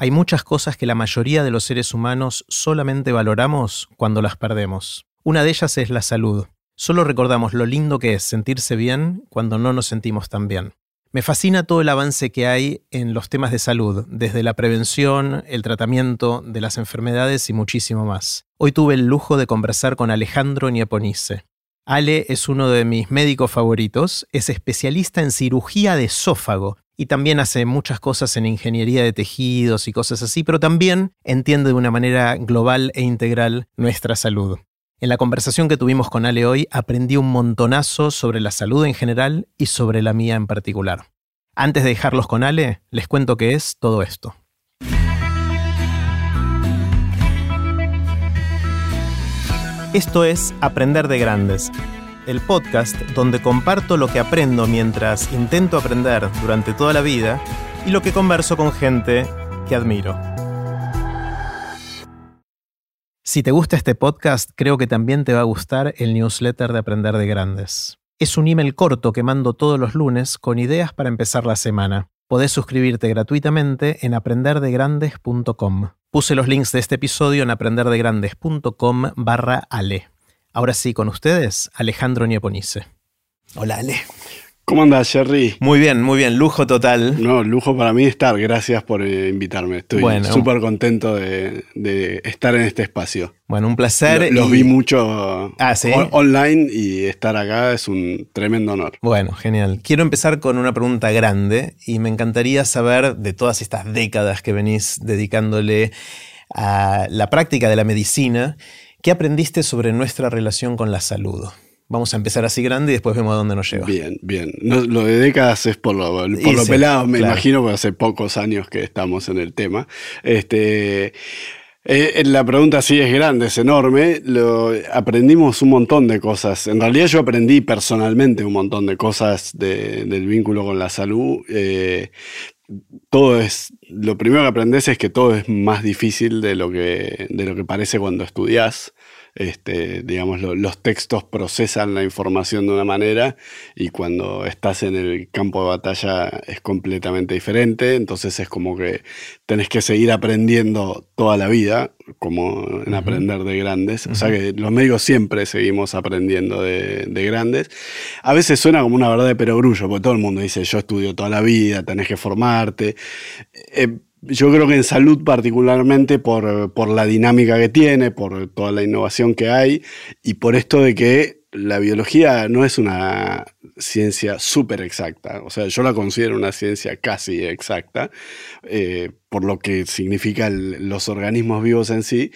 Hay muchas cosas que la mayoría de los seres humanos solamente valoramos cuando las perdemos. Una de ellas es la salud. Solo recordamos lo lindo que es sentirse bien cuando no nos sentimos tan bien. Me fascina todo el avance que hay en los temas de salud, desde la prevención, el tratamiento de las enfermedades y muchísimo más. Hoy tuve el lujo de conversar con Alejandro Nieponice. Ale es uno de mis médicos favoritos, es especialista en cirugía de esófago y también hace muchas cosas en ingeniería de tejidos y cosas así, pero también entiende de una manera global e integral nuestra salud. En la conversación que tuvimos con Ale hoy aprendí un montonazo sobre la salud en general y sobre la mía en particular. Antes de dejarlos con Ale, les cuento qué es todo esto. Esto es Aprender de Grandes, el podcast donde comparto lo que aprendo mientras intento aprender durante toda la vida y lo que converso con gente que admiro. Si te gusta este podcast, creo que también te va a gustar el newsletter de Aprender de Grandes. Es un email corto que mando todos los lunes con ideas para empezar la semana. Podés suscribirte gratuitamente en aprenderdegrandes.com. Puse los links de este episodio en aprenderdegrandes.com barra ale. Ahora sí, con ustedes, Alejandro Nieponice. Hola, Ale. ¿Cómo andas, Jerry? Muy bien, muy bien. Lujo total. No, lujo para mí estar. Gracias por eh, invitarme. Estoy súper contento de, estar en este espacio. Bueno, un placer. los vi mucho ah, online y estar acá es un tremendo honor. Bueno, genial. Quiero empezar con una pregunta grande y me encantaría saber de todas estas décadas que venís dedicándole a la práctica de la medicina. ¿Qué aprendiste sobre nuestra relación con la salud? Vamos a empezar así grande y después vemos a dónde nos lleva. Bien, bien. lo de décadas es por lo, por pelado, me imagino, porque hace pocos años que estamos en el tema. Este, eh, la pregunta sí es grande, es enorme. Lo, aprendimos un montón de cosas. En realidad yo aprendí personalmente un montón de cosas del vínculo con la salud. Eh, todo es, lo primero que aprendes es que todo es más difícil de lo que, de lo que parece cuando estudias. Este, digamos, los textos procesan la información de una manera y cuando estás en el campo de batalla es completamente diferente, entonces es como que tenés que seguir aprendiendo toda la vida, como en aprender de grandes. O sea que los médicos siempre seguimos aprendiendo de, grandes. A veces suena como una verdad de perogrullo, porque todo el mundo dice, yo estudio toda la vida, tenés que formarte. Eh, yo creo que en salud particularmente por, la dinámica que tiene, por toda la innovación que hay y por esto de que la biología no es una ciencia súper exacta, o sea, yo la considero una ciencia casi exacta, eh, por lo que significan los organismos vivos en sí,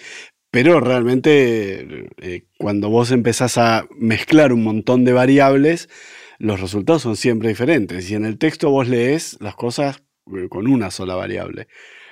pero realmente eh, cuando vos empezás a mezclar un montón de variables, los resultados son siempre diferentes. Y en el texto vos lees las cosas con una sola variable,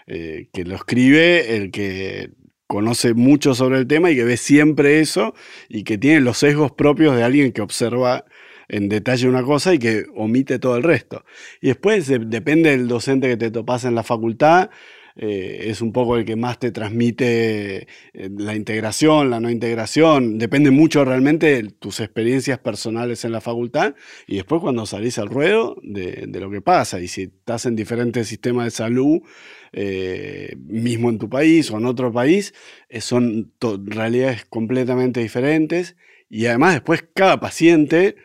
eh, que lo escribe el que conoce mucho sobre el tema y que ve siempre eso y que tiene los sesgos propios de alguien que observa en detalle una cosa y que omite todo el resto. Y después depende del docente que te topas en la facultad, eh, es un poco el que más te transmite eh, la integración, la no integración. Depende mucho realmente de tus experiencias personales en la facultad y después cuando salís al ruedo de, lo que pasa. Y si estás en diferentes sistemas de salud, eh, mismo en tu país o en otro país, son realidades completamente diferentes. Y además después cada paciente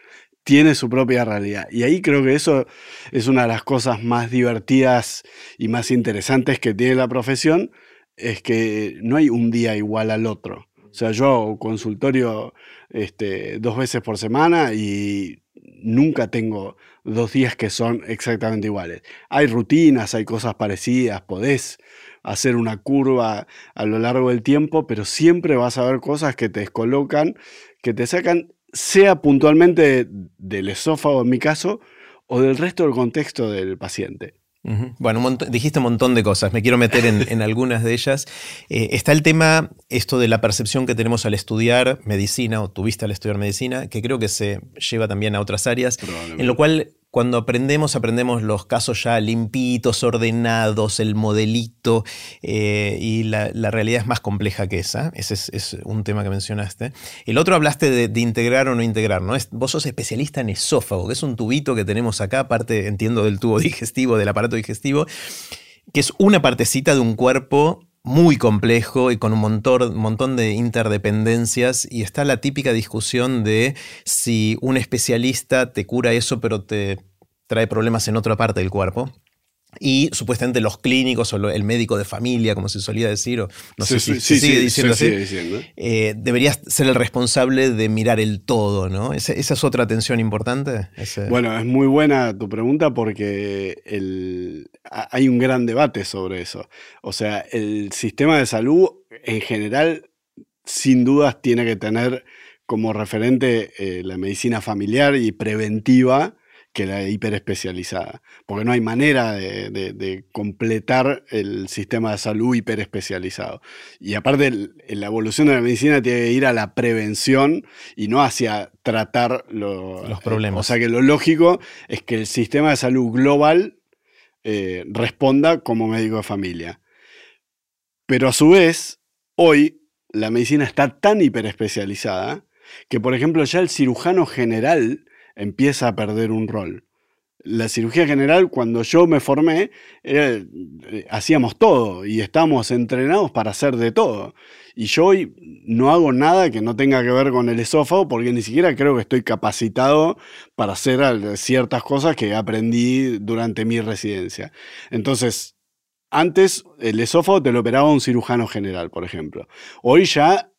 tiene su propia realidad. Y ahí creo que eso es una de las cosas más divertidas y más interesantes que tiene la profesión, es que no hay un día igual al otro. O sea, yo consultorio este, dos veces por semana y nunca tengo dos días que son exactamente iguales. Hay rutinas, hay cosas parecidas, podés hacer una curva a lo largo del tiempo, pero siempre vas a ver cosas que te descolocan, que te sacan sea puntualmente del esófago en mi caso o del resto del contexto del paciente. Bueno, dijiste un montón de cosas, me quiero meter en, algunas de ellas. Eh, está el tema, esto de la percepción que tenemos al estudiar medicina, o tuviste al estudiar medicina, que creo que se lleva también a otras áreas, en lo cual cuando aprendemos, aprendemos los casos ya limpitos, ordenados, el modelito, eh, y la, realidad es más compleja que esa. Ese es, un tema que mencionaste. El otro hablaste de, integrar o no integrar, ¿no? Es, vos sos especialista en esófago, que es un tubito que tenemos acá, aparte, entiendo, del tubo digestivo, del aparato digestivo. que es una partecita de un cuerpo muy complejo y con un montón, montón, de interdependencias y está la típica discusión de si un especialista te cura eso pero te trae problemas en otra parte del cuerpo y supuestamente los clínicos o el médico de familia, como se solía decir, o no sé si se sigue diciendo así, eh, debería ser el responsable de mirar el todo, ¿no? ¿Esa, es otra atención importante? Bueno, es muy buena tu pregunta porque hay un gran debate sobre eso. O sea, el sistema de salud en general, sin dudas, tiene que tener como referente eh, la medicina familiar y preventiva que la hiperespecializada, porque no hay manera de, completar el sistema de salud hiperespecializado. Y aparte, la evolución de la medicina tiene que ir a la prevención y no hacia tratar los problemas. o sea que lo lógico es que el sistema de salud global eh, responda como médico de familia. Pero a su vez, hoy la medicina está tan hiperespecializada que, por ejemplo, ya el cirujano general empieza a perder un rol. La cirugía general, cuando yo me formé, eh, hacíamos todo y estábamos entrenados para hacer de todo. Y yo hoy no hago nada que no tenga que ver con el esófago porque ni siquiera creo que estoy capacitado para hacer ciertas cosas que aprendí durante mi residencia. Entonces, antes el esófago te lo operaba un cirujano general, por ejemplo. Hoy ya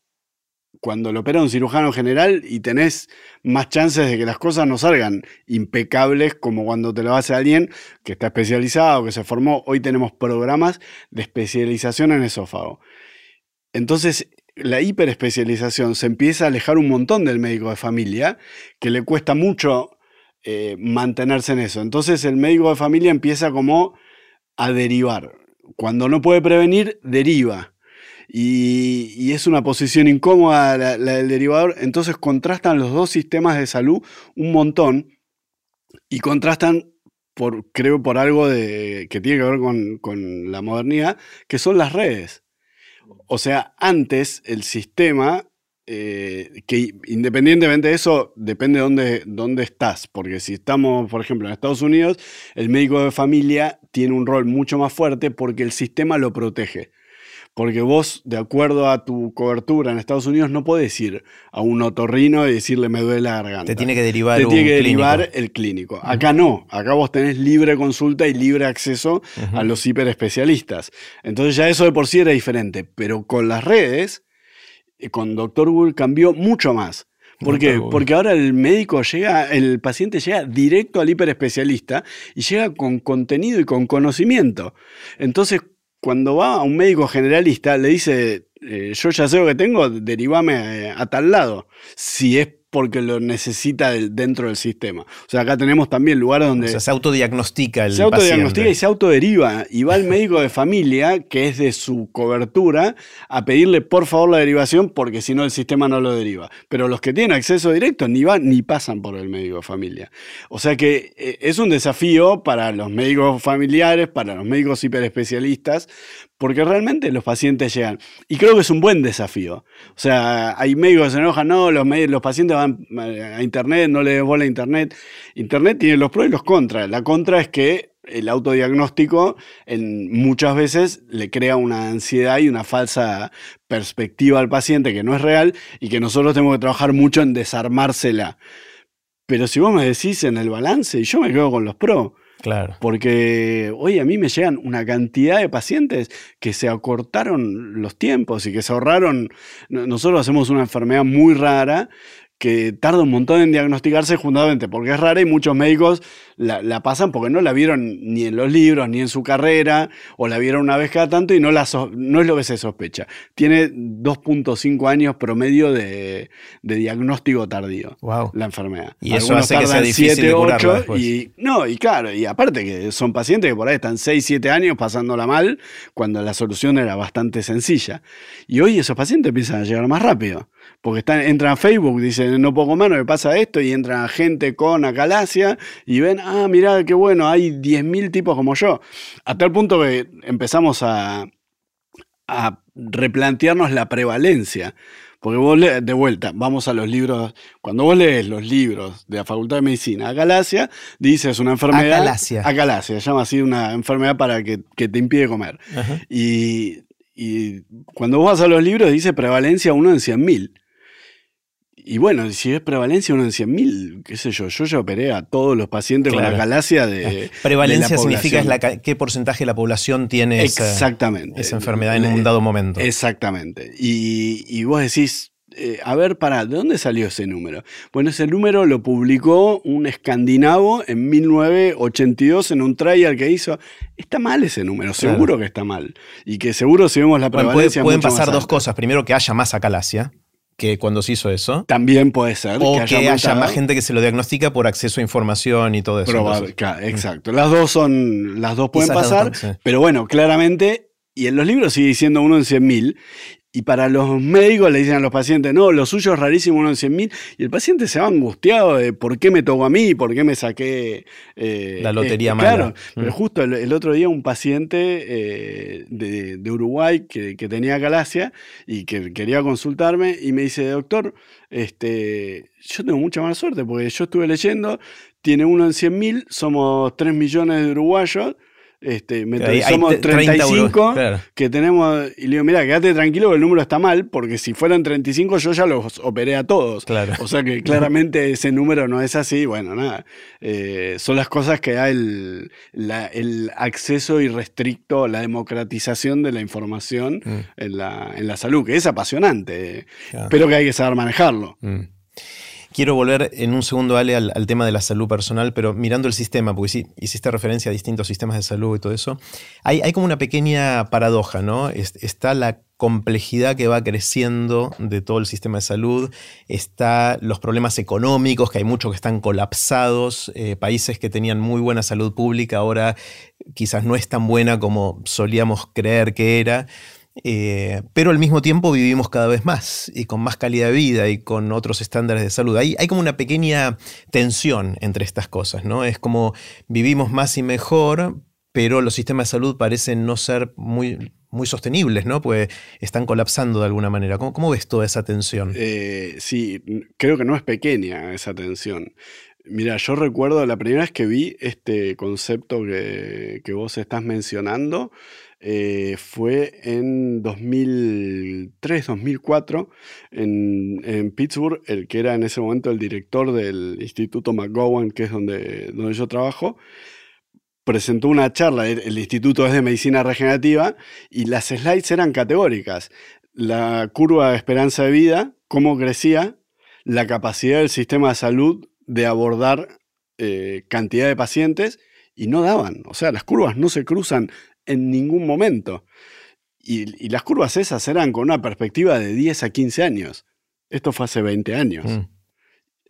cuando lo opera un cirujano general y tenés más chances de que las cosas no salgan impecables como cuando te lo hace alguien que está especializado, que se formó. Hoy tenemos programas de especialización en esófago. Entonces, la hiperespecialización se empieza a alejar un montón del médico de familia, que le cuesta mucho eh, mantenerse en eso. Entonces, el médico de familia empieza como a derivar. Cuando no puede prevenir, deriva y, es una posición incómoda la, del derivador, entonces contrastan los dos sistemas de salud un montón y contrastan, por, creo, por algo de, que tiene que ver con, la modernidad, que son las redes. O sea, antes el sistema eh, que independientemente de eso, depende de dónde, dónde, estás, porque si estamos, por ejemplo, en Estados Unidos, el médico de familia tiene un rol mucho más fuerte porque el sistema lo protege. Porque vos, de acuerdo a tu cobertura en Estados Unidos, no podés ir a un otorrino y decirle me duele la garganta. Te tiene que derivar, Te tiene que derivar el clínico. Acá no. Acá vos tenés libre consulta y libre acceso a los hiperespecialistas. Entonces ya eso de por sí era diferente. Pero con las redes, eh, con Dr. Google cambió mucho más. ¿Por qué? Porque ahora el médico llega, el paciente llega directo al hiperespecialista y llega con contenido y con conocimiento. Entonces, cuando va a un médico generalista, le dice, eh, yo ya sé lo que tengo, derivame a tal lado. Si es porque lo necesita dentro del sistema. O sea, acá tenemos también lugares donde... se autodiagnostica el Se autodiagnostica y se autoderiva. Y va el médico de familia, que es de su cobertura, a pedirle por favor la derivación porque si no el sistema no lo deriva. Pero los que tienen acceso directo ni van ni pasan por el médico de familia. O sea que eh, es un desafío para los médicos familiares, para los médicos hiperespecialistas, porque realmente los pacientes llegan. Y creo que es un buen desafío. O sea, hay médicos que se enojan, no, los, los pacientes van a Internet, no les bola a Internet. Internet tiene los pros y los contras. La contra es que el autodiagnóstico en, muchas veces le crea una ansiedad y una falsa perspectiva al paciente que no es real y que nosotros tenemos que trabajar mucho en desarmársela. Pero si vos me decís en el balance, yo me quedo con los pros. Claro. Porque hoy a mí me llegan una cantidad de pacientes que se acortaron los tiempos y que se ahorraron. Nosotros hacemos una enfermedad muy rara que tarda un montón en diagnosticarse justamente porque es rara y muchos médicos la, pasan porque no la vieron ni en los libros ni en su carrera o la vieron una vez cada tanto y no, la no es lo que se sospecha. Tiene 2.5 años promedio de, diagnóstico tardío la enfermedad. Y eso hace que sea difícil 7, 8 y no, y claro, y aparte que son pacientes que por ahí están 6, 7 años pasándola mal cuando la solución era bastante sencilla. Y hoy esos pacientes empiezan a llegar más rápido porque están, entran a Facebook, dicen, no puedo más, no me pasa esto, y entra gente con acalasia y ven, ah, mirá, qué bueno, hay 10.000 tipos como yo. A tal punto que empezamos a, a replantearnos la prevalencia. Porque vos, le, de vuelta, vamos a los libros, cuando vos lees los libros de la Facultad de Medicina, Acalasia, dices una enfermedad... Acalasia. Acalasia, se llama así una enfermedad para que, te impide comer. Y, y, cuando vos vas a los libros dice prevalencia 1 en 100.000. Y bueno, si es prevalencia uno en 100.000, qué sé yo, yo ya operé a todos los pacientes con la galaxia de... Prevalencia significa qué porcentaje de la población tiene Exactamente. Esa, enfermedad en un dado momento. Exactamente. Y, vos decís, eh, a ver, para, ¿de dónde salió ese número? Bueno, ese número lo publicó un escandinavo en 1982 en un trial que hizo. Está mal ese número, seguro que está mal. Y que seguro si vemos la prevalencia... pueden pasar dos cosas. Primero, que haya más acalasia que cuando se hizo eso. También puede ser. O que, haya, más gente que se lo diagnostica por acceso a información y todo eso. Probable, claro, exacto. Las dos son, las dos pueden pasar, pero bueno, claramente, y en los libros sigue diciendo uno en 100.000, y para los médicos le dicen a los pacientes, no, lo suyo es rarísimo, uno en 100 mil. Y el paciente se va angustiado de por qué me tocó a mí, por qué me saqué. Eh, la lotería mala. Claro, pero mm. justo el, otro día un paciente eh, de, Uruguay que, tenía galacia y que quería consultarme y me dice, doctor, este, yo tengo mucha mala suerte porque yo estuve leyendo, tiene uno en 100 mil, somos 3 millones de uruguayos este, somos 35 que tenemos. Y le digo, mira, quédate tranquilo que el número está mal, porque si fueran 35 yo ya los operé a todos. O sea que claramente ese número no es así. Bueno, nada. Eh, son las cosas que da el, el acceso irrestricto, la democratización de la información mm. en, la, en, la, salud, que es apasionante. Pero que hay que saber manejarlo. Mm. Quiero volver en un segundo, al, tema de la salud personal, pero mirando el sistema, porque sí, hiciste referencia a distintos sistemas de salud y todo eso. Hay, hay como una pequeña paradoja, ¿no? está la complejidad que va creciendo de todo el sistema de salud, está los problemas económicos, que hay muchos que están colapsados, eh, países que tenían muy buena salud pública ahora quizás no es tan buena como solíamos creer que era. Eh, pero al mismo tiempo vivimos cada vez más y con más calidad de vida y con otros estándares de salud. Hay, hay como una pequeña tensión entre estas cosas, ¿no? Es como vivimos más y mejor, pero los sistemas de salud parecen no ser muy, muy sostenibles, ¿no? Pues están colapsando de alguna manera. ¿Cómo, ves toda esa tensión? Eh, sí, creo que no es pequeña esa tensión. Mira, yo recuerdo la primera vez que vi este concepto que, que vos estás mencionando, eh, fue en 2003, 2004, en, en, Pittsburgh, el que era en ese momento el director del Instituto McGowan, que es donde, donde yo trabajo, presentó una charla, el, instituto es de medicina regenerativa, y las slides eran categóricas. La curva de esperanza de vida, cómo crecía, la capacidad del sistema de salud de abordar eh, cantidad de pacientes, y no daban. O sea, las curvas no se cruzan en ningún momento. Y, las curvas esas eran con una perspectiva de 10 a 15 años. Esto fue hace 20 años. Mm.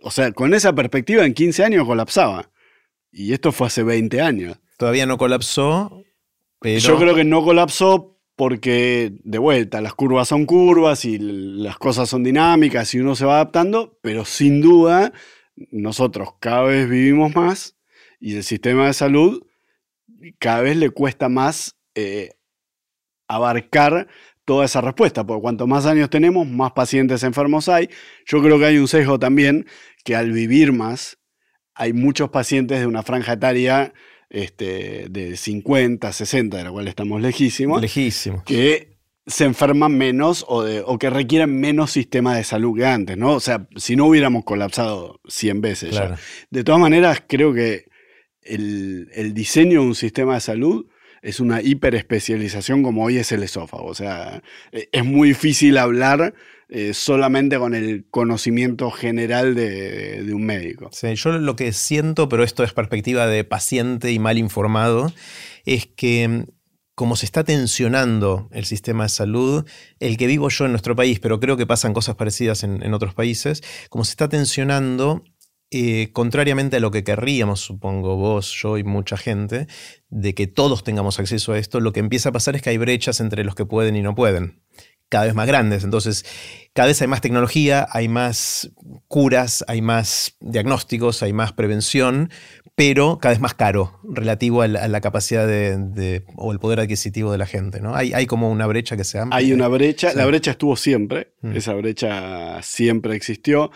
O sea, con esa perspectiva en 15 años colapsaba. Y esto fue hace 20 años. Todavía no colapsó, pero... Yo creo que no colapsó porque, de vuelta, las curvas son curvas y las cosas son dinámicas y uno se va adaptando, pero sin duda nosotros cada vez vivimos más y el sistema de salud cada vez le cuesta más eh, abarcar toda esa respuesta, porque cuanto más años tenemos, más pacientes enfermos hay. Yo creo que hay un sesgo también que al vivir más, hay muchos pacientes de una franja etaria este, de 50, 60, de la cual estamos lejísimos, lejísimos. que se enferman menos o, o, que requieren menos sistema de salud que antes, ¿no? O sea, si no hubiéramos colapsado 100 veces ya. De todas maneras, creo que el, diseño de un sistema de salud es una hiperespecialización como hoy es el esófago. O sea, e, es muy difícil hablar eh, solamente con el conocimiento general de, un médico. Yo lo que siento, pero esto es perspectiva de paciente y mal informado, es que mm, como se está tensionando el sistema de salud, el que vivo yo en nuestro país, pero creo que pasan cosas parecidas en otros países, como se está tensionando, eh, contrariamente a lo que querríamos, supongo vos, yo y mucha gente, de que todos tengamos acceso a esto, lo que empieza a pasar es que hay brechas entre los que pueden y no pueden. cada vez más grandes. Entonces, cada vez hay más tecnología, hay más curas, hay más diagnósticos, hay más prevención, pero cada vez más caro relativo a la, capacidad de, o el poder adquisitivo de la gente. ¿no? Hay, hay como una brecha que se amplia. Hay una brecha, la brecha estuvo siempre, mm. esa brecha siempre existió.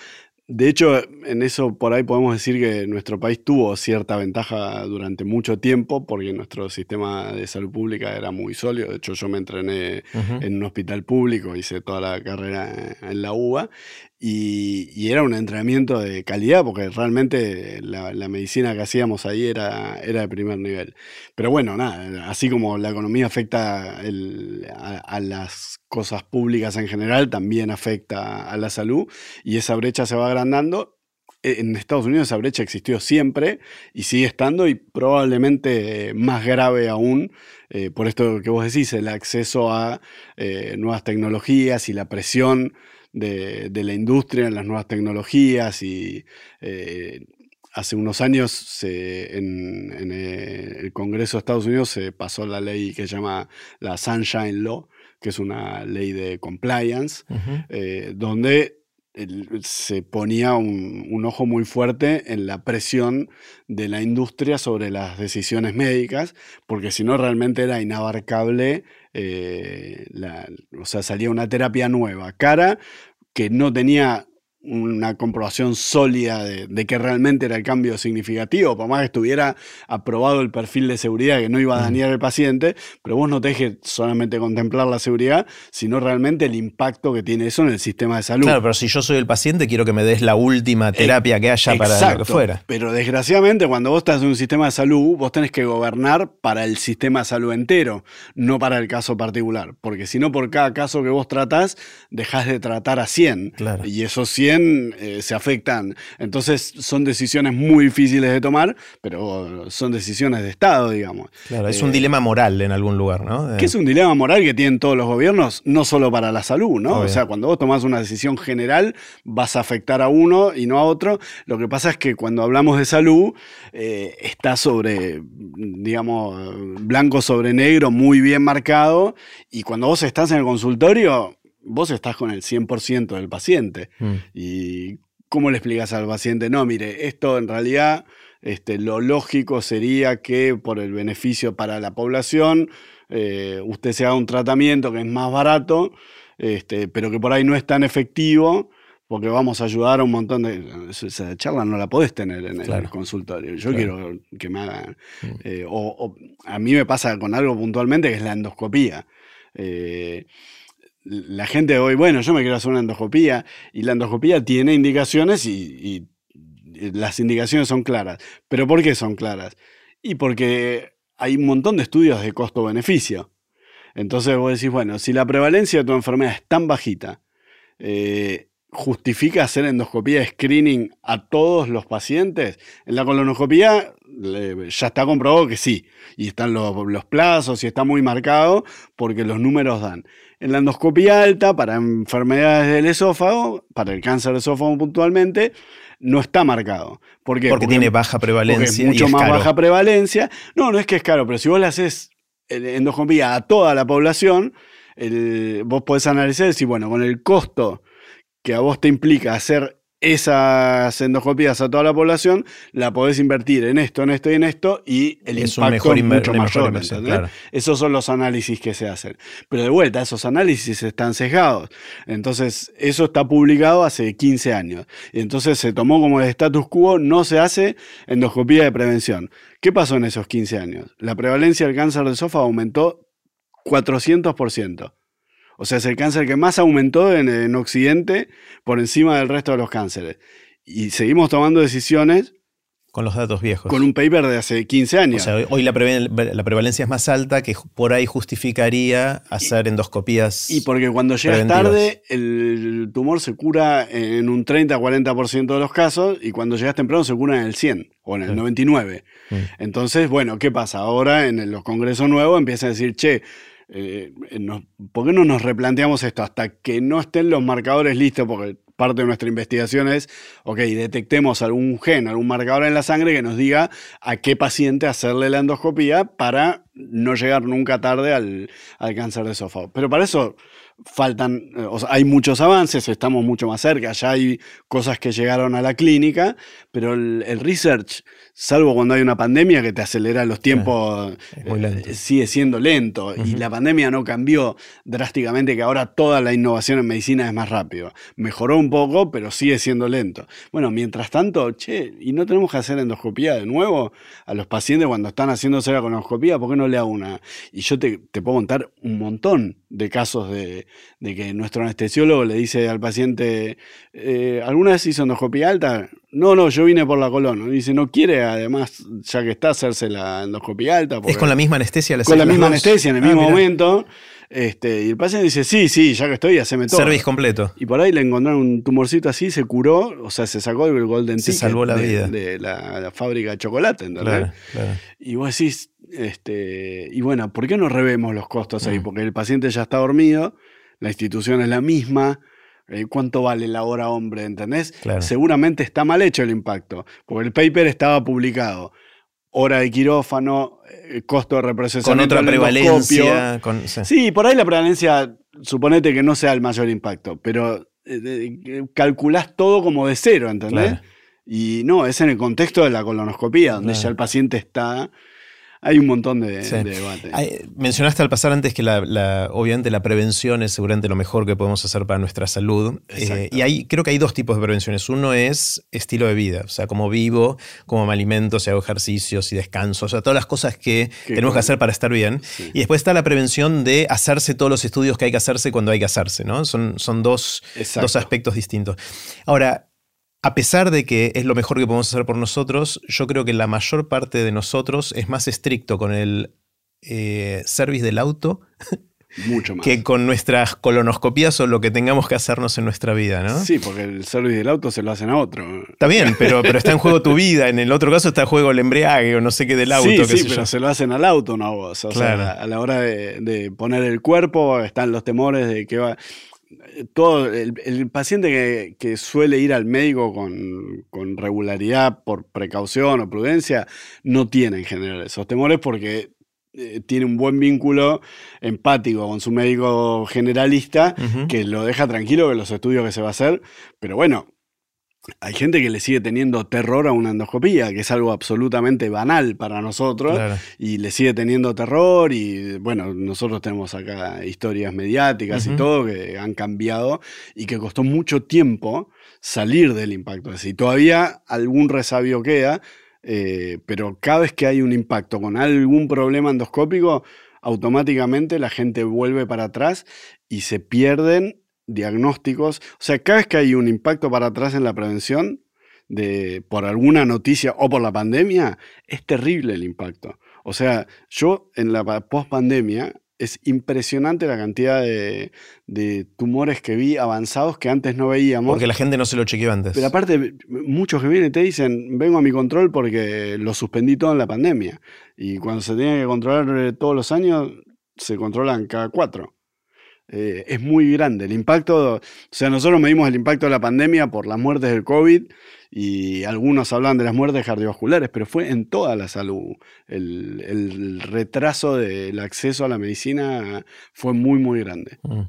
De hecho, en eso por ahí podemos decir que nuestro país tuvo cierta ventaja durante mucho tiempo porque nuestro sistema de salud pública era muy sólido. De hecho, yo me entrené en un hospital público, hice toda la carrera en la UBA y, era un entrenamiento de calidad porque realmente la, medicina que hacíamos ahí era, era de primer nivel. Pero bueno, nada, así como la economía afecta a, las cosas públicas en general, también afecta a la salud y esa brecha se va agrandando. E, en Estados Unidos esa brecha existió siempre y sigue estando y probablemente más grave aún eh, por esto que vos decís, el acceso a eh, nuevas tecnologías y la presión de, la industria en las nuevas tecnologías y eh, hace unos años en, eh, el Congreso de Estados Unidos se pasó la ley que se llama la Sunshine Law, que es una ley de compliance, eh, donde se ponía un, ojo muy fuerte en la presión de la industria sobre las decisiones médicas, porque si no realmente era inabarcable, o sea, salía una terapia nueva, cara, que no tenía una comprobación sólida de, que realmente era el cambio significativo, por más que estuviera aprobado el perfil de seguridad que no iba a dañar al paciente, pero vos no te dejes solamente contemplar la seguridad, sino realmente el impacto que tiene eso en el sistema de salud. Claro, pero si yo soy el paciente, quiero que me des la última eh, terapia que haya para lo que fuera. Pero desgraciadamente, cuando vos estás en un sistema de salud, vos tenés que gobernar para el sistema de salud entero, no para el caso particular, porque si no, por cada caso que vos tratás, dejás de tratar a 100. Y esos 100 eh, se afectan. Entonces son decisiones muy difíciles de tomar, pero son decisiones de Estado, digamos. Claro, es un eh, dilema moral en algún lugar, ¿no? Que es un dilema moral que tienen todos los gobiernos, no solo para la salud, ¿no? O sea, cuando vos tomás una decisión general, vas a afectar a uno y no a otro. Lo que pasa es que cuando hablamos de salud, eh, está sobre, digamos, blanco sobre negro, muy bien marcado, y cuando vos estás en el consultorio, vos estás con el 100% del paciente. Mm. ¿Y cómo le explicas al paciente? No, mire, esto en realidad este, lo lógico sería que por el beneficio para la población, eh, usted se haga un tratamiento que es más barato, este, pero que por ahí no es tan efectivo. Porque vamos a ayudar a un montón de. Esa charla no la podés tener en el consultorio. Yo quiero que me hagan. Mm. Eh, o, a mí me pasa con algo puntualmente que es la endoscopía. Eh, la gente hoy, bueno, yo me quiero hacer una endoscopía y la endoscopía tiene indicaciones y, las indicaciones son claras. ¿Pero por qué son claras? Y porque hay un montón de estudios de costo-beneficio. Entonces vos decís, bueno, si la prevalencia de tu enfermedad es tan bajita, eh, ¿justifica hacer endoscopía screening a todos los pacientes? En la colonoscopía ya está comprobado que sí, y están los plazos y está muy marcado porque los números dan. En la endoscopía alta, para enfermedades del esófago, para el cáncer de esófago puntualmente, no está marcado. ¿Por qué? Porque, tiene baja prevalencia. mucho más baja prevalencia. No, no es que es caro, pero si vos le haces endoscopía a toda la población, vos podés analizar y decir, bueno, con el costo que a vos te implica hacer esas endoscopías a toda la población, la podés invertir en esto, en esto y en esto, y el impacto es mucho mayor. Esos son los análisis que se hacen. Pero de vuelta, esos análisis están sesgados. Entonces, eso está publicado hace 15 años. Y entonces se tomó como el status quo, no se hace endoscopía de prevención. ¿Qué pasó en esos 15 años? La prevalencia del cáncer de esófago aumentó 400%. O sea, es el cáncer que más aumentó en, Occidente por encima del resto de los cánceres. Y seguimos tomando decisiones con los datos viejos. Con un paper de hace 15 años. O sea, hoy la, prevalencia es más alta, que por ahí justificaría hacer endoscopías. Y porque cuando llegas tarde, el tumor se cura en un 30-40% de los casos, y cuando llegas temprano se cura en el 100 o en el 99. Mm. Entonces, bueno, ¿qué pasa? Ahora en los congresos nuevos empiezan a decir, che, eh, ¿por qué no nos replanteamos esto? Hasta que no estén los marcadores listos, porque parte de nuestra investigación es, ok, detectemos algún gen, algún marcador en la sangre que nos diga a qué paciente hacerle la endoscopía para no llegar nunca tarde al, al cáncer de esófago. Pero para eso faltan, eh, hay muchos avances, estamos mucho más cerca, ya hay cosas que llegaron a la clínica, pero el, research, salvo cuando hay una pandemia que te acelera los tiempos, eh, sigue siendo lento. Y la pandemia no cambió drásticamente, que ahora toda la innovación en medicina es más rápido. Mejoró un poco, pero sigue siendo lento. Bueno, mientras tanto, che, ¿y no tenemos que hacer endoscopía de nuevo a los pacientes cuando están haciéndose la colonoscopía? ¿Por qué no le hago una? Y yo te, te puedo contar un montón de casos de, que nuestro anestesiólogo le dice al paciente, eh, ¿alguna vez hizo endoscopia alta? No, no, yo vine por la colon. dice, no quiere, además, ya que está, hacerse la endoscopia alta. ¿Es con la misma anestesia? Con la misma anestesia, en el ah, mismo momento. Este, y el paciente dice, sí, sí, ya que estoy, haceme todo. Service completo. Y por ahí le encontraron un tumorcito así, se curó, o sea, se sacó el golden se salvó la de, vida. de la, fábrica de chocolate, ¿entendés? Y vos decís, este, y bueno, ¿por qué no revemos los costos ahí? Porque el paciente ya está dormido, la institución es la misma, eh, ¿cuánto vale la hora hombre? ¿Entendés? Seguramente está mal hecho el impacto, porque el paper estaba publicado hora de quirófano, eh, costo de reprocesamiento. Con otra prevalencia. sí. por ahí la prevalencia, suponete que no sea el mayor impacto, pero eh, calculás todo como de cero, ¿entendés? Y no, es en el contexto de la colonoscopía, donde ya el paciente está hay un montón de, debate. mencionaste al pasar antes que la, obviamente la prevención es seguramente lo mejor que podemos hacer para nuestra salud. Eh, y hay, creo que hay dos tipos de prevenciones. Uno es estilo de vida, o sea, cómo vivo, cómo me alimento, si hago ejercicios y descanso, o sea, todas las cosas que tenemos que hacer para estar bien. Y después está la prevención de hacerse todos los estudios que hay que hacerse cuando hay que hacerse, ¿no? Son, son dos, dos aspectos distintos. Ahora, a pesar de que es lo mejor que podemos hacer por nosotros, yo creo que la mayor parte de nosotros es más estricto con el eh, service del auto Mucho más. que con nuestras colonoscopías o lo que tengamos que hacernos en nuestra vida, ¿no? Sí, porque el service del auto se lo hacen a otro. Está bien, pero, pero está en juego tu vida. En el otro caso está en juego el embriague o no sé qué del auto. Sí, sí, pero se lo hacen al auto, no a vos. O sea, a la hora de, de, poner el cuerpo están los temores de que va todo el, paciente que, suele ir al médico con, regularidad por precaución o prudencia no tiene en general esos temores porque eh, tiene un buen vínculo empático con su médico generalista que lo deja tranquilo de los estudios que se va a hacer. Pero bueno, hay gente que le sigue teniendo terror a una endoscopía, que es algo absolutamente banal para nosotros, y le sigue teniendo terror, y bueno, nosotros tenemos acá historias mediáticas y todo que han cambiado y que costó mucho tiempo salir del impacto. Y todavía algún resabio queda, eh, pero cada vez que hay un impacto con algún problema endoscópico, automáticamente la gente vuelve para atrás y se pierden diagnósticos. O sea, cada vez que hay un impacto para atrás en la prevención, de, por alguna noticia o por la pandemia, es terrible el impacto. O sea, yo en la post-pandemia es impresionante la cantidad de, tumores que vi avanzados que antes no veíamos. Porque la gente no se lo chequeó antes. Pero aparte, muchos que vienen te dicen, vengo a mi control porque lo suspendí todo en la pandemia. Y cuando se tiene que controlar eh, todos los años, se controlan cada cuatro. Eh, es muy grande. El impacto, o sea, nosotros medimos el impacto de la pandemia por las muertes del COVID y algunos hablan de las muertes cardiovasculares, pero fue en toda la salud. El, retraso del acceso a la medicina fue muy, muy grande. Mm.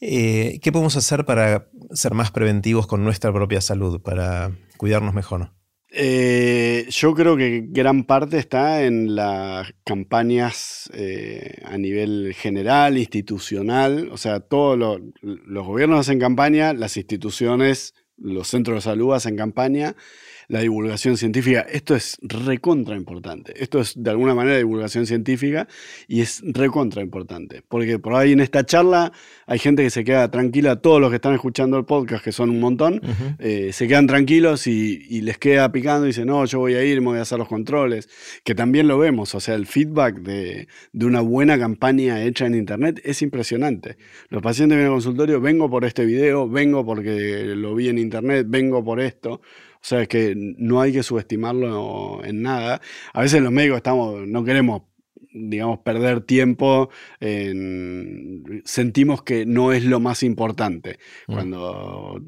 Eh, ¿Qué podemos hacer para ser más preventivos con nuestra propia salud, para cuidarnos mejor? Eh, yo creo que gran parte está en las campañas eh, a nivel general, institucional. O sea, todos los gobiernos hacen campaña, las instituciones, los centros de salud hacen campaña la divulgación científica. Esto es recontra importante. Esto es de alguna manera divulgación científica y es recontra importante. Porque por ahí en esta charla hay gente que se queda tranquila, todos los que están escuchando el podcast, que son un montón, eh, se quedan tranquilos y, les queda picando y dicen, no, yo voy a ir, me voy a hacer los controles. Que también lo vemos. O sea, el feedback de, de una buena campaña hecha en Internet es impresionante. Los pacientes vienen al consultorio, vengo por este video, vengo porque lo vi en Internet, vengo por esto. O sea, es que no hay que subestimarlo en nada. A veces los médicos estamos, no queremos digamos, perder tiempo en sentimos que no es lo más importante. Mm. Cuando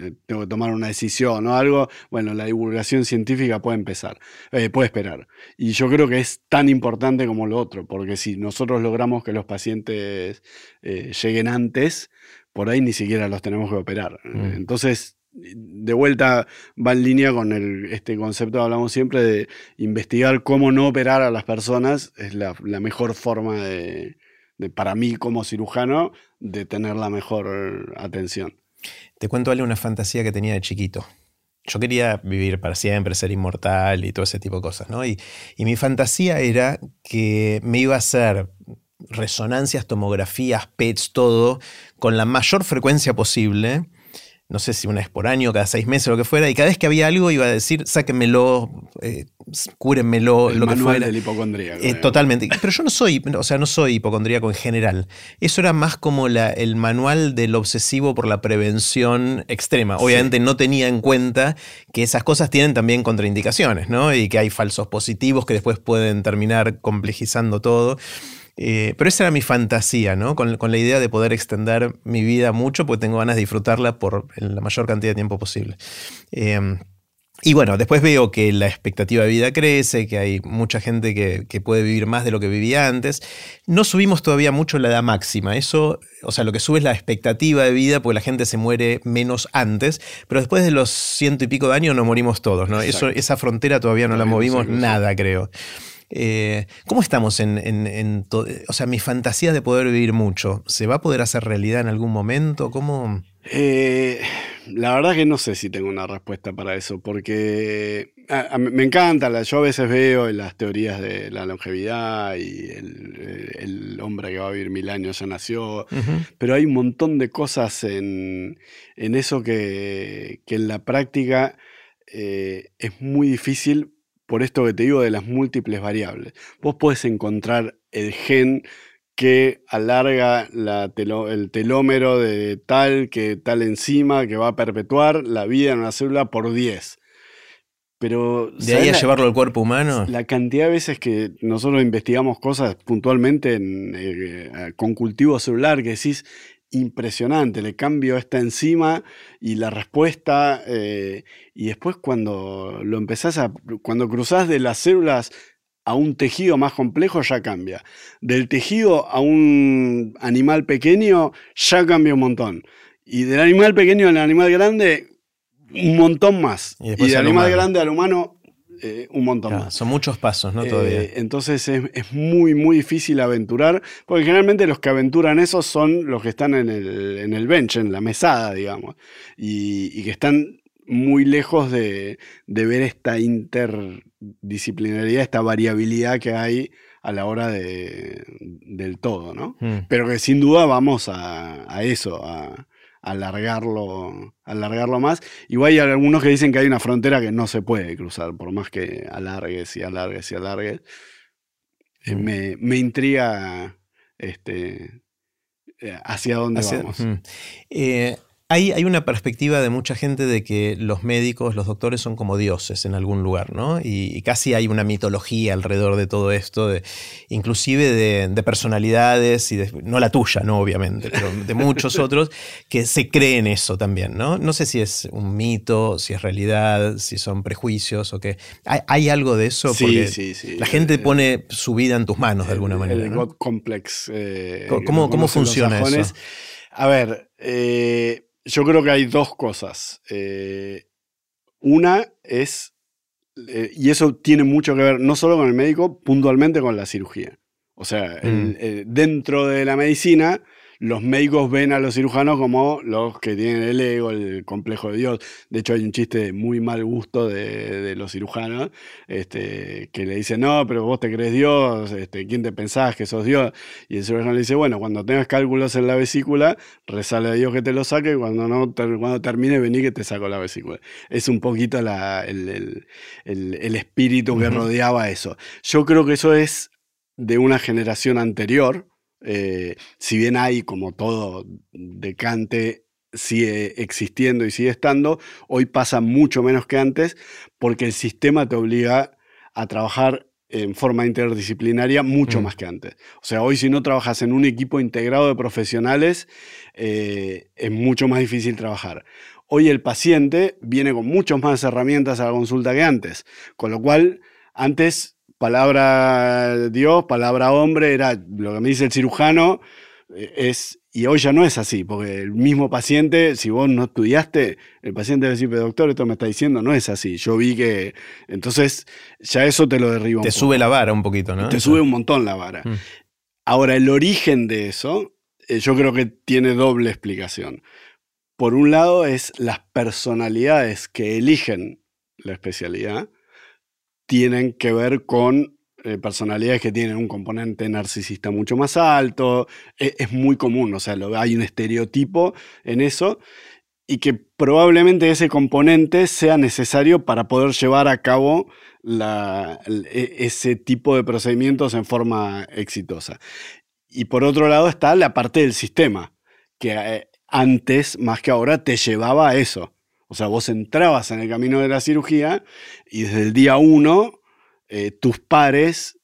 eh, tengo que tomar una decisión o algo, bueno, la divulgación científica puede empezar, eh, puede esperar. Y yo creo que es tan importante como lo otro, porque si nosotros logramos que los pacientes lleguen antes, por ahí ni siquiera los tenemos que operar. Mm. Entonces, de vuelta va en línea con este concepto que hablamos siempre de investigar cómo no operar a las personas, es la, mejor forma de, para mí como cirujano, de tener la mejor atención. Te cuento, Ale, una fantasía que tenía de chiquito. Yo quería vivir para siempre, ser inmortal y todo ese tipo de cosas, ¿no? Y, y mi fantasía era que me iba a hacer resonancias, tomografías, PETs, todo, con la mayor frecuencia posible no sé si una vez por año, cada seis meses, lo que fuera, y cada vez que había algo iba a decir, sáquenmelo, eh, cúrenmelo, lo que fuera. del hipocondríaco. Eh, totalmente. Pero yo no soy, o sea, no soy hipocondríaco en general. Eso era más como la, el manual del obsesivo por la prevención extrema. Obviamente no tenía en cuenta que esas cosas tienen también contraindicaciones, ¿no? Y que hay falsos positivos que después pueden terminar complejizando todo. Eh, pero esa era mi fantasía, ¿no? Con, la idea de poder extender mi vida mucho, porque tengo ganas de disfrutarla por la mayor cantidad de tiempo posible. Em, y bueno, después veo que la expectativa de vida crece, que hay mucha gente que, puede vivir más de lo que vivía antes. No subimos todavía mucho la edad máxima. Eso, o sea, lo que sube es la expectativa de vida, porque la gente se muere menos antes, pero después de los ciento y pico de años nos morimos todos, ¿no? Eso, esa frontera todavía no la movimos nada, creo. Eh, ¿Cómo estamos en, todo? O sea, mi fantasía de poder vivir mucho, ¿se va a poder hacer realidad en algún momento? ¿Cómo? Eh, la verdad que no sé si tengo una respuesta para eso, porque me encanta, yo a veces veo las teorías de la longevidad y el, hombre que va a vivir mil años ya nació, pero hay un montón de cosas en, eso que, en la práctica eh, es muy difícil por esto que te digo de las múltiples variables. Vos podés encontrar el gen que alarga el telómero de tal, que tal enzima, que va a perpetuar la vida en una célula por 10. Pero, ¿De ahí a llevarlo al cuerpo humano? La cantidad de veces que nosotros investigamos cosas puntualmente eh, con cultivo celular, que decís, impresionante. Le cambio esta enzima y la respuesta. Eh, y después cuando lo empezás a. Cuando cruzás de las células a un tejido más complejo, ya cambia. Del tejido a un animal pequeño, ya cambia un montón. Y del animal pequeño al animal grande, un montón más. Y, del animal grande al humano, eh, un montón más. Son muchos pasos, ¿no? Todavía. Eh, entonces es, muy, muy difícil aventurar, porque generalmente los que aventuran eso son los que están en el, bench, en la mesada, digamos, y, que están muy lejos de, ver esta interdisciplinaridad, esta variabilidad que hay a la hora de, del todo, ¿no? Hmm. Pero que sin duda vamos a, a eso, a, alargarlo, alargarlo más. Igual hay algunos que dicen que hay una frontera que no se puede cruzar, por más que alargues y alargues y alargues. Eh, mm. me, intriga este, eh, hacia dónde vamos. Eh, hay, una perspectiva de mucha gente de que los médicos, los doctores son como dioses en algún lugar, ¿no? Y, casi hay una mitología alrededor de todo esto, de, inclusive de, personalidades, y no la tuya, ¿no? Obviamente, pero de muchos otros, que se creen eso también, ¿no? No sé si es un mito, si es realidad, si son prejuicios o qué. ¿Hay, algo de eso? Porque sí, sí, La gente pone su vida en tus manos de alguna manera. El God Complex. Eh, ¿Cómo, cómo funciona eso? A ver, eh, yo creo que hay dos cosas. Eh, una es, eh, y eso tiene mucho que ver no solo con el médico, puntualmente con la cirugía. O sea, mm. eh, dentro de la medicina los médicos ven a los cirujanos como los que tienen el ego, el complejo de Dios. De hecho, hay un chiste de muy mal gusto de, los cirujanos este, que le dicen, no, pero vos te crees Dios, este, ¿quién te pensás que sos Dios? Y el cirujano le dice, bueno, cuando tengas cálculos en la vesícula, rezale a Dios que te lo saque y cuando, no, cuando termine, vení que te saco la vesícula. Es un poquito el, espíritu que rodeaba eso. Yo creo que eso es de una generación anterior, eh, si bien hay como todo decante, sigue existiendo y sigue estando, hoy pasa mucho menos que antes porque el sistema te obliga a trabajar en forma interdisciplinaria mucho mm. más que antes. O sea, hoy si no trabajas en un equipo integrado de profesionales, eh, es mucho más difícil trabajar. Hoy el paciente viene con muchas más herramientas a la consulta que antes, con lo cual antes palabra Dios, palabra hombre, era lo que me dice el cirujano, eh, es, y hoy ya no es así, porque el mismo paciente, si vos no estudiaste, el paciente debe decir, doctor, esto me está diciendo, no es así. Yo vi que, entonces, ya eso te lo derriba. Te sube la vara un poquito, ¿no? Te sube un montón la vara. Mm. Ahora, el origen de eso, eh, yo creo que tiene doble explicación. Por un lado, es las personalidades que eligen la especialidad, tienen que ver con eh, personalidades que tienen un componente narcisista mucho más alto. E, es, muy común, o sea, hay un estereotipo en eso y que probablemente ese componente sea necesario para poder llevar a cabo e, ese tipo de procedimientos en forma exitosa. Y por otro lado está la parte del sistema, que eh, antes, más que ahora, te llevaba a eso. O sea, vos entrabas en el camino de la cirugía y desde el día uno eh, tus pares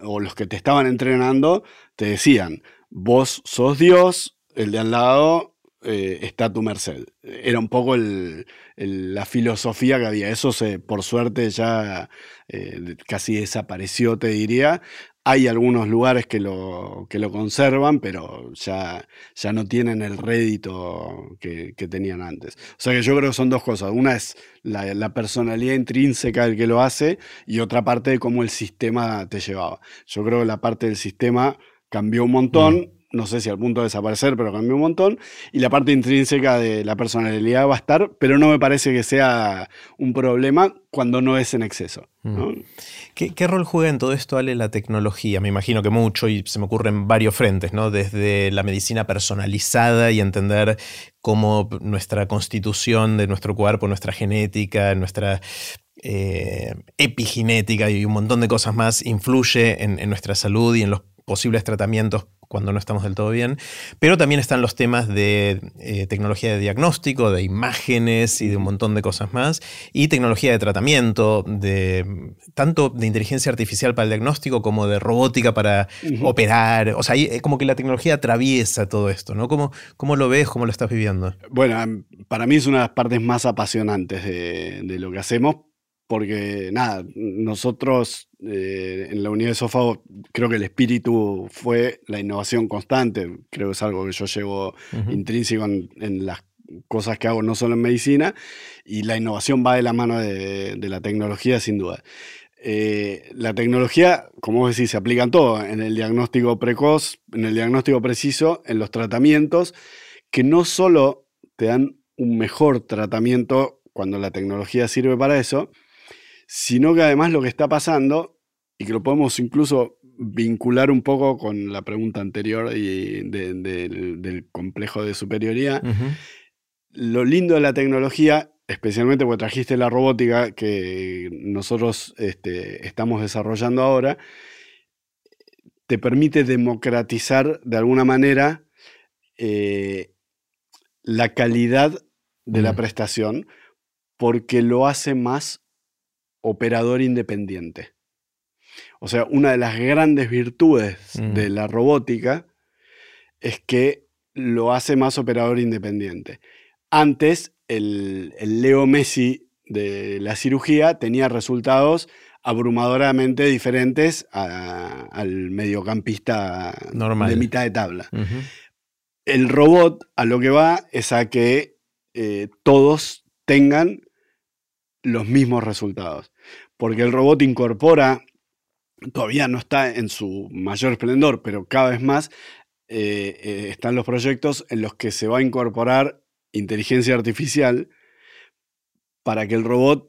o los que te estaban entrenando te decían, vos sos Dios, el de al lado eh, está a tu merced. Era un poco la filosofía que había. Eso se, por suerte ya eh, casi desapareció, te diría. Hay algunos lugares que lo, que lo conservan, pero ya, ya no tienen el rédito que, tenían antes. O sea que yo creo que son dos cosas. Una es la, personalidad intrínseca del que lo hace y otra parte de cómo el sistema te llevaba. Yo creo que la parte del sistema cambió un montón. Mm no sé si al punto de desaparecer, pero cambió un montón. Y la parte intrínseca de la personalidad va a estar, pero no me parece que sea un problema cuando no es en exceso. Mm. ¿Qué, rol juega en todo esto, Ale, la tecnología? Me imagino que mucho y se me ocurren varios frentes, ¿no? Desde la medicina personalizada y entender cómo nuestra constitución de nuestro cuerpo, nuestra genética, nuestra eh, epigenética y un montón de cosas más influye en, en nuestra salud y en los posibles tratamientos cuando no estamos del todo bien. Pero también están los temas de eh, tecnología de diagnóstico, de imágenes y de un montón de cosas más. Y tecnología de tratamiento, de tanto de inteligencia artificial para el diagnóstico como de robótica para operar. O sea, eh, como que la tecnología atraviesa todo esto, ¿no? ¿Cómo, ¿Cómo, lo ves? ¿Cómo lo estás viviendo? Bueno, para mí es una de las partes más apasionantes de, de lo que hacemos porque nada, nosotros eh, en la unidad de Sofa creo que el espíritu fue la innovación constante, creo que es algo que yo llevo intrínseco en, las cosas que hago, no solo en medicina, y la innovación va de la mano de, la tecnología sin duda. Eh, la tecnología, como vos decís, se aplica en todo, en el diagnóstico precoz, en el diagnóstico preciso, en los tratamientos, que no solo te dan un mejor tratamiento cuando la tecnología sirve para eso, sino que además lo que está pasando, y que lo podemos incluso vincular un poco con la pregunta anterior y del, complejo de superioridad, lo lindo de la tecnología, especialmente porque trajiste la robótica que nosotros este, estamos desarrollando ahora, te permite democratizar de alguna manera eh, la calidad de la prestación porque lo hace más operador independiente. O sea, una de las grandes virtudes mm. de la robótica es que lo hace más operador independiente. Antes, el, Leo Messi de la cirugía tenía resultados abrumadoramente diferentes al mediocampista Normal. de mitad de tabla. El robot a lo que va es a que eh, todos tengan los mismos resultados porque el robot incorpora, todavía no está en su mayor esplendor, pero cada vez más eh, eh, están los proyectos en los que se va a incorporar inteligencia artificial para que el robot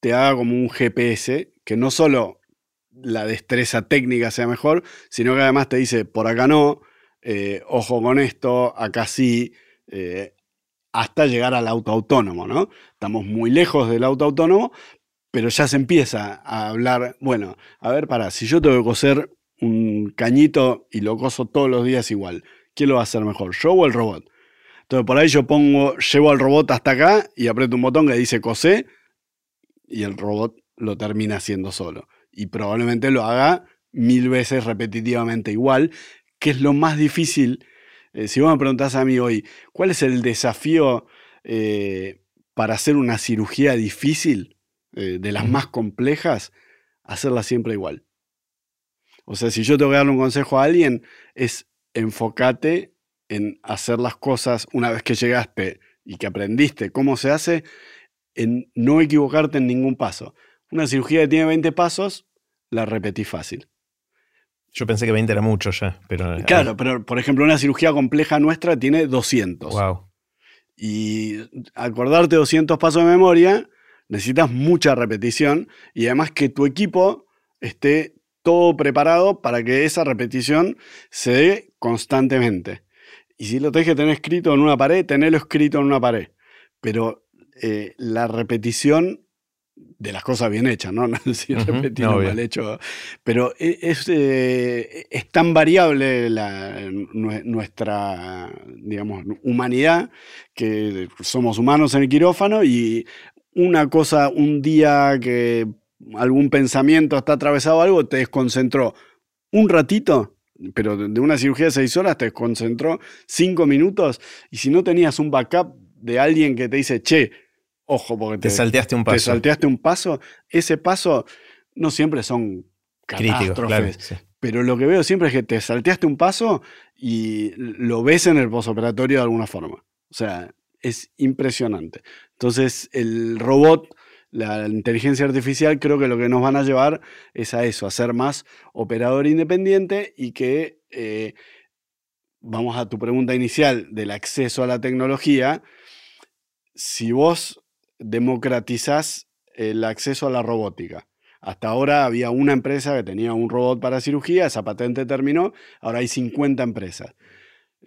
te haga como un GPS, que no solo la destreza técnica sea mejor, sino que además te dice, por acá no, eh, ojo con esto, acá sí, hasta llegar al auto autónomo, ¿no? Estamos muy lejos del auto autónomo, pero ya se empieza a hablar, bueno, a ver, para, si yo tengo que coser un cañito y lo coso todos los días igual, ¿quién lo va a hacer mejor, yo o el robot? Entonces por ahí yo pongo, llevo al robot hasta acá y aprieto un botón que dice cosé y el robot lo termina haciendo solo. y probablemente lo haga mil veces repetitivamente igual, que es lo más difícil. Eh, si vos me preguntás a mí hoy, ¿cuál es el desafío eh, para hacer una cirugía difícil, eh, de las más complejas? Hacerla siempre igual. O sea, si yo tengo que darle un consejo a alguien, es enfócate en hacer las cosas una vez que llegaste y que aprendiste cómo se hace, en no equivocarte en ningún paso. Una cirugía que tiene 20 pasos, la repetí fácil. Yo pensé que 20 era mucho ya, pero... Eh, claro, pero por ejemplo una cirugía compleja nuestra tiene 200. Wow. Y acordarte 200 pasos de memoria, necesitas mucha repetición y además que tu equipo esté todo preparado para que esa repetición se dé constantemente. Y si lo tenés que tener escrito en una pared, tenerlo escrito en una pared. Pero eh, la repetición de las cosas bien hechas, ¿no? No si repetir mal hecho. Pero e, es, eh, es tan variable nuestra, digamos, humanidad que somos humanos en el quirófano y una cosa, un día que algún pensamiento está atravesado algo, te desconcentró un ratito pero de una cirugía de seis horas te concentró cinco minutos y si no tenías un backup de alguien que te dice, che, ojo, porque te, salteaste un paso. Te salteaste un paso, ese paso no siempre son catástrofes. Pero lo que veo siempre es que te salteaste un paso y lo ves en el posoperatorio de alguna forma. O sea, es impresionante. Entonces, el robot la inteligencia artificial creo que lo que nos van a llevar es a eso, a ser más operador independiente y que, eh, vamos a tu pregunta inicial del acceso a la tecnología, si vos democratizás el acceso a la robótica, hasta ahora había una empresa que tenía un robot para cirugía, esa patente terminó, ahora hay 50 empresas.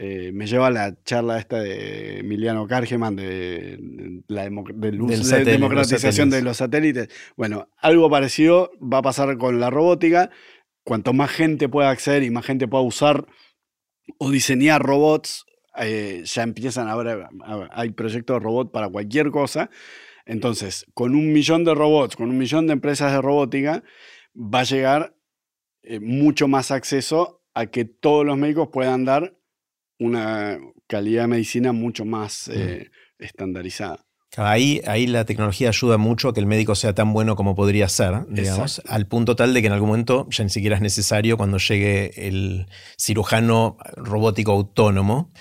Eh, me lleva a la charla esta de Emiliano Cargeman de, la democratización de los satélites. Bueno, algo parecido va a pasar con la robótica. Cuanto más gente pueda acceder y más gente pueda usar o diseñar robots, eh, ya empiezan a haber, hay proyectos de robot para cualquier cosa. Entonces, con un millón de robots, con un millón de empresas de robótica, va a llegar eh, mucho más acceso a que todos los médicos puedan dar una calidad de medicina mucho más mm. eh, estandarizada. Ahí, ahí la tecnología ayuda mucho a que el médico sea tan bueno como podría ser, digamos, al punto tal de que en algún momento ya ni siquiera es necesario cuando llegue el cirujano robótico autónomo.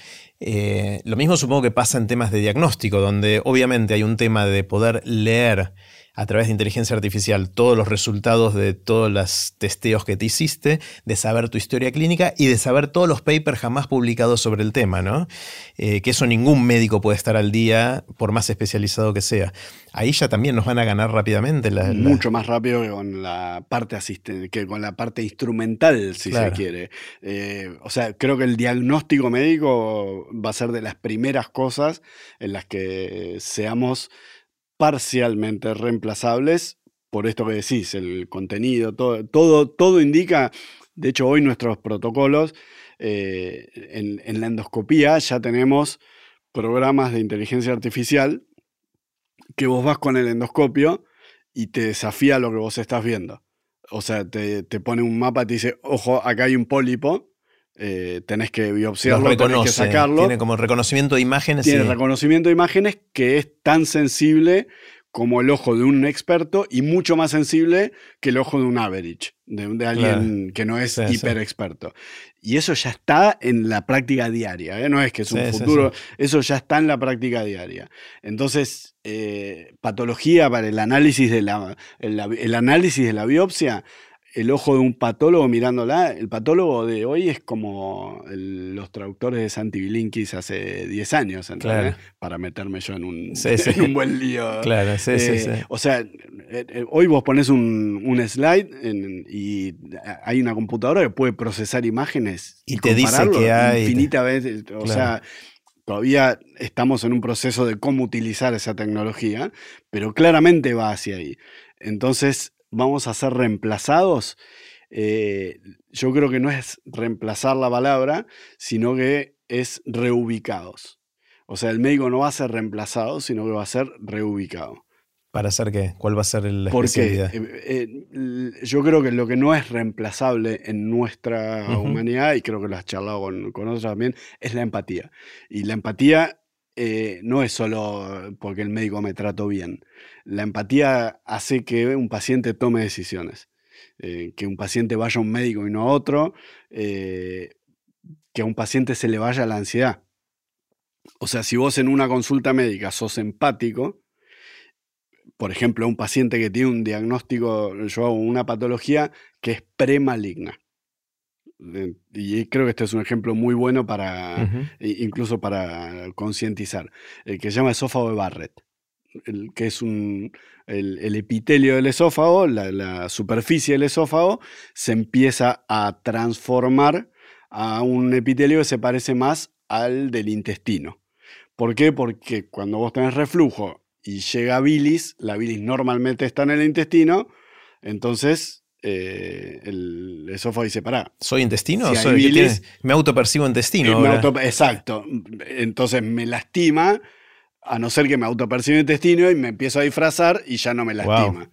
Eh, lo mismo supongo que pasa en temas de diagnóstico, donde obviamente hay un tema de poder leer a través de inteligencia artificial todos los resultados de todos los testeos que te hiciste, de saber tu historia clínica y de saber todos los papers jamás publicados sobre el tema, ¿no? Eh, que eso ningún médico puede estar al día, por más especializado que sea. Ahí ya también nos van a ganar rápidamente. La, Mucho más rápido que con la parte asistente, que con la parte instrumental, si se quiere. Eh, o sea, creo que el diagnóstico médico va a ser de las primeras cosas en las que seamos parcialmente reemplazables por esto que decís, el contenido, todo, todo, todo indica, de hecho hoy nuestros protocolos eh, en, la endoscopía ya tenemos programas de inteligencia artificial que vos vas con el endoscopio y te desafía lo que vos estás viendo. O sea, te, pone un mapa te dice, ojo, acá hay un pólipo, eh, tenés que biopsiarlo, tenés que sacarlo. Tiene como reconocimiento de imágenes. Tiene reconocimiento de imágenes que es tan sensible como el ojo de un experto y mucho más sensible que el ojo de un average, de, alguien que no es hiper experto. Y eso ya está en la práctica diaria, ¿eh? no es que es un futuro, eso ya está en la práctica diaria. Entonces, eh, patología para el análisis de la, el análisis de la biopsia el ojo de un patólogo mirándola. El patólogo de hoy es como los traductores de Santi Bilinkis hace 10 años, Para meterme yo en un, un buen lío. Claro, sí, eh, O sea, eh, eh, hoy vos pones un, slide y hay una computadora que puede procesar imágenes y, te dice que hay. Infinitas veces. O sea. Todavía estamos en un proceso de cómo utilizar esa tecnología, pero claramente va hacia ahí. Entonces, vamos a ser reemplazados, eh, yo creo que no es reemplazar la palabra, sino que es reubicados. O sea, el médico no va a ser reemplazado, sino que va a ser reubicado. ¿Para hacer qué? ¿Cuál va a ser la especialidad? Porque eh, yo creo que lo que no es reemplazable en nuestra humanidad, y creo que lo has charlado con, con otros también, es la empatía. Y la empatía eh, no es solo porque el médico me trató bien. La empatía hace que un paciente tome decisiones. Eh, que un paciente vaya a un médico y no a otro, que a un paciente se le vaya la ansiedad. O sea, si vos en una consulta médica sos empático, por ejemplo, un paciente que tiene un diagnóstico, yo hago una patología que es premaligna. Y creo que este es un ejemplo muy bueno para, incluso para concientizar, el que se llama esófago de Barrett, el, que es un, el, epitelio del esófago, la, la, superficie del esófago, se empieza a transformar a un epitelio que se parece más al del intestino. ¿Por qué? Porque cuando vos tenés reflujo y llega bilis, la bilis normalmente está en el intestino, entonces eh, el esófago dice, pará. ¿Soy intestino? soy, bilis, me autopercibo intestino. exacto. Entonces me lastima, a no ser que me autopercibo intestino y me empiezo a disfrazar y ya no me lastima.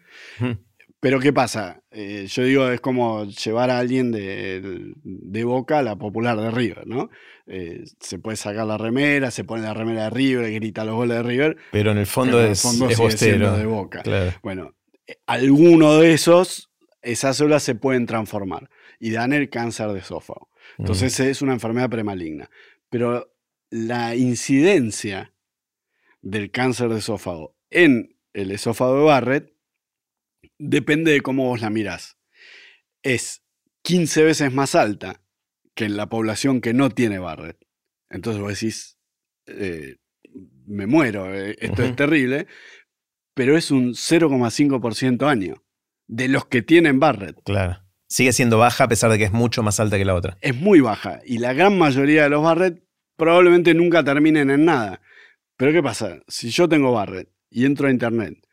Pero ¿qué pasa? Eh, yo digo, es como llevar a alguien de, Boca a la popular de River, ¿no? Eh, se puede sacar la remera, se pone la remera de River, grita los goles de River. Pero en el fondo es, fondo de Boca. Bueno, alguno de esos, esas células se pueden transformar y dan el cáncer de esófago. Entonces es una enfermedad premaligna. Pero la incidencia del cáncer de esófago en el esófago de Barrett depende de cómo vos la mirás. Es 15 veces más alta que en la población que no tiene Barrett. Entonces vos decís, eh, me muero, eh, esto es terrible, pero es un 0,5% año de los que tienen Barrett. Claro. Sigue siendo baja a pesar de que es mucho más alta que la otra. Es muy baja y la gran mayoría de los Barrett probablemente nunca terminen en nada. Pero ¿qué pasa? Si yo tengo Barrett y entro a internet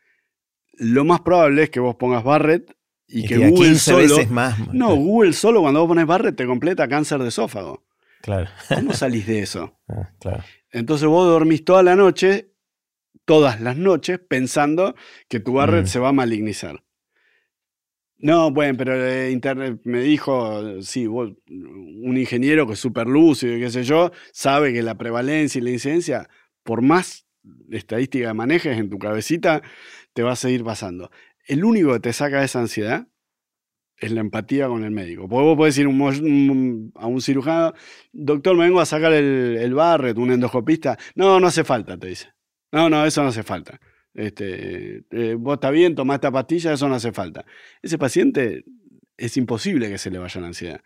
lo más probable es que vos pongas Barrett y, que Google solo. más. No, Google solo cuando vos pones Barrett te completa cáncer de esófago. Claro. ¿Cómo salís de eso? Ah, claro. Entonces vos dormís toda la noche, todas las noches, pensando que tu Barrett mm. se va a malignizar. No, bueno, pero eh, Internet me dijo, sí, vos, un ingeniero que es súper lúcido y qué sé yo, sabe que la prevalencia y la incidencia, por más estadística que manejes en tu cabecita, te va a seguir pasando. El único que te saca de esa ansiedad es la empatía con el médico. Porque vos podés ir a un cirujano, doctor, me vengo a sacar el, el barret, un endoscopista. No, no hace falta, te dice. No, no, eso no hace falta. Este, eh, vos está bien, tomá esta pastilla, eso no hace falta. Ese paciente es imposible que se le vaya la ansiedad.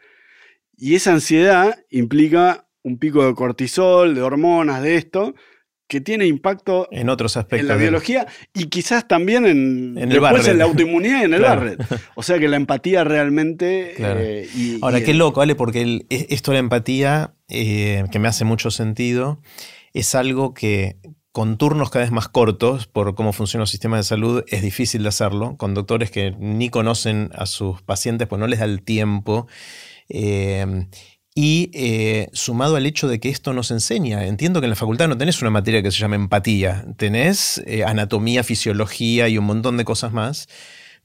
Y esa ansiedad implica un pico de cortisol, de hormonas, de esto, que tiene impacto en otros aspectos en la biología y quizás también en, en, en la autoinmunidad y en el Barret. O sea que la empatía realmente... Eh, Ahora, qué loco, ¿vale? Porque e, esto de la empatía, eh, que me hace mucho sentido, es algo que con turnos cada vez más cortos, por cómo funciona el sistema de salud, es difícil de hacerlo, con doctores que ni conocen a sus pacientes, pues no les da el tiempo. Eh, y eh, sumado al hecho de que esto nos enseña, entiendo que en la facultad no tenés una materia que se llama empatía, tenés eh, anatomía, fisiología y un montón de cosas más,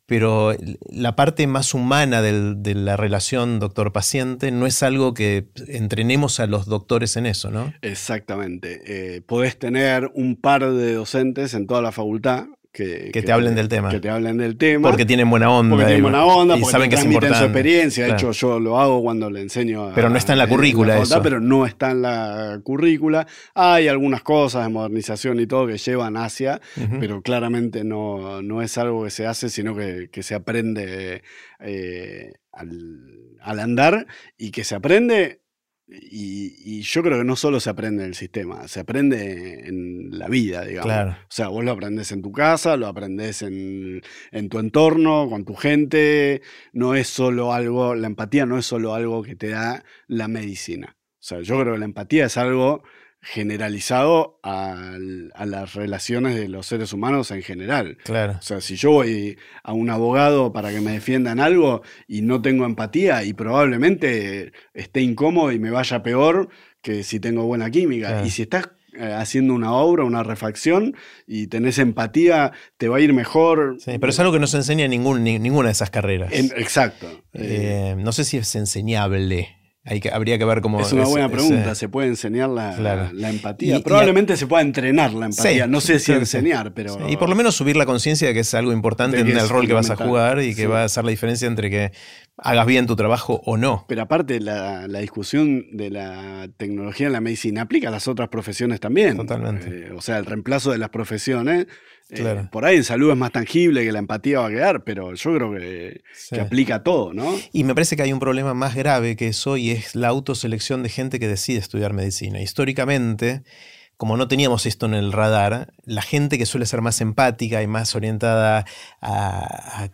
pero la parte más humana de la relación doctor-paciente no es algo que entrenemos a los doctores en eso, ¿no? Exactamente. Eh, podés tener un par de docentes en toda la facultad que, te hablen del tema. Que te hablen del tema. Porque tienen buena onda. Porque tienen buena onda, y saben que es importante. su experiencia. De hecho, yo lo hago cuando le enseño a, Pero no está en la currícula eso. Pero no está en la currícula. Hay algunas cosas de modernización y todo que llevan hacia, pero claramente no, no, es algo que se hace, sino que, que se aprende eh, al, al andar y que se aprende y, yo creo que no solo se aprende en el sistema, se aprende en la vida, digamos. O sea, vos lo aprendés en tu casa, lo aprendés en, en, tu entorno, con tu gente. No es solo algo, la empatía no es solo algo que te da la medicina. O sea, yo creo que la empatía es algo generalizado a, las relaciones de los seres humanos en general. Claro. O sea, si yo voy a un abogado para que me defiendan algo y no tengo empatía y probablemente esté incómodo y me vaya peor que si tengo buena química. Y si estás eh, haciendo una obra, una refacción, y tenés empatía, te va a ir mejor. Sí, pero es algo que no se enseña en ningún, ninguna de esas carreras. exacto. Eh, no sé si es enseñable habría que ver cómo. Es una buena pregunta. ¿Se puede enseñar la, empatía? Probablemente se pueda entrenar la empatía. no sé si enseñar, pero. Y por lo menos subir la conciencia de que es algo importante en el rol que vas a jugar y que va a hacer la diferencia entre que hagas bien tu trabajo o no. Pero aparte, la, discusión de la tecnología en la medicina aplica a las otras profesiones también. Totalmente. Eh, o sea, el reemplazo de las profesiones eh, por ahí en salud es más tangible que la empatía va a quedar, pero yo creo que, aplica a todo, ¿no? Y me parece que hay un problema más grave que eso y es la autoselección de gente que decide estudiar medicina. Históricamente, como no teníamos esto en el radar, la gente que suele ser más empática y más orientada a,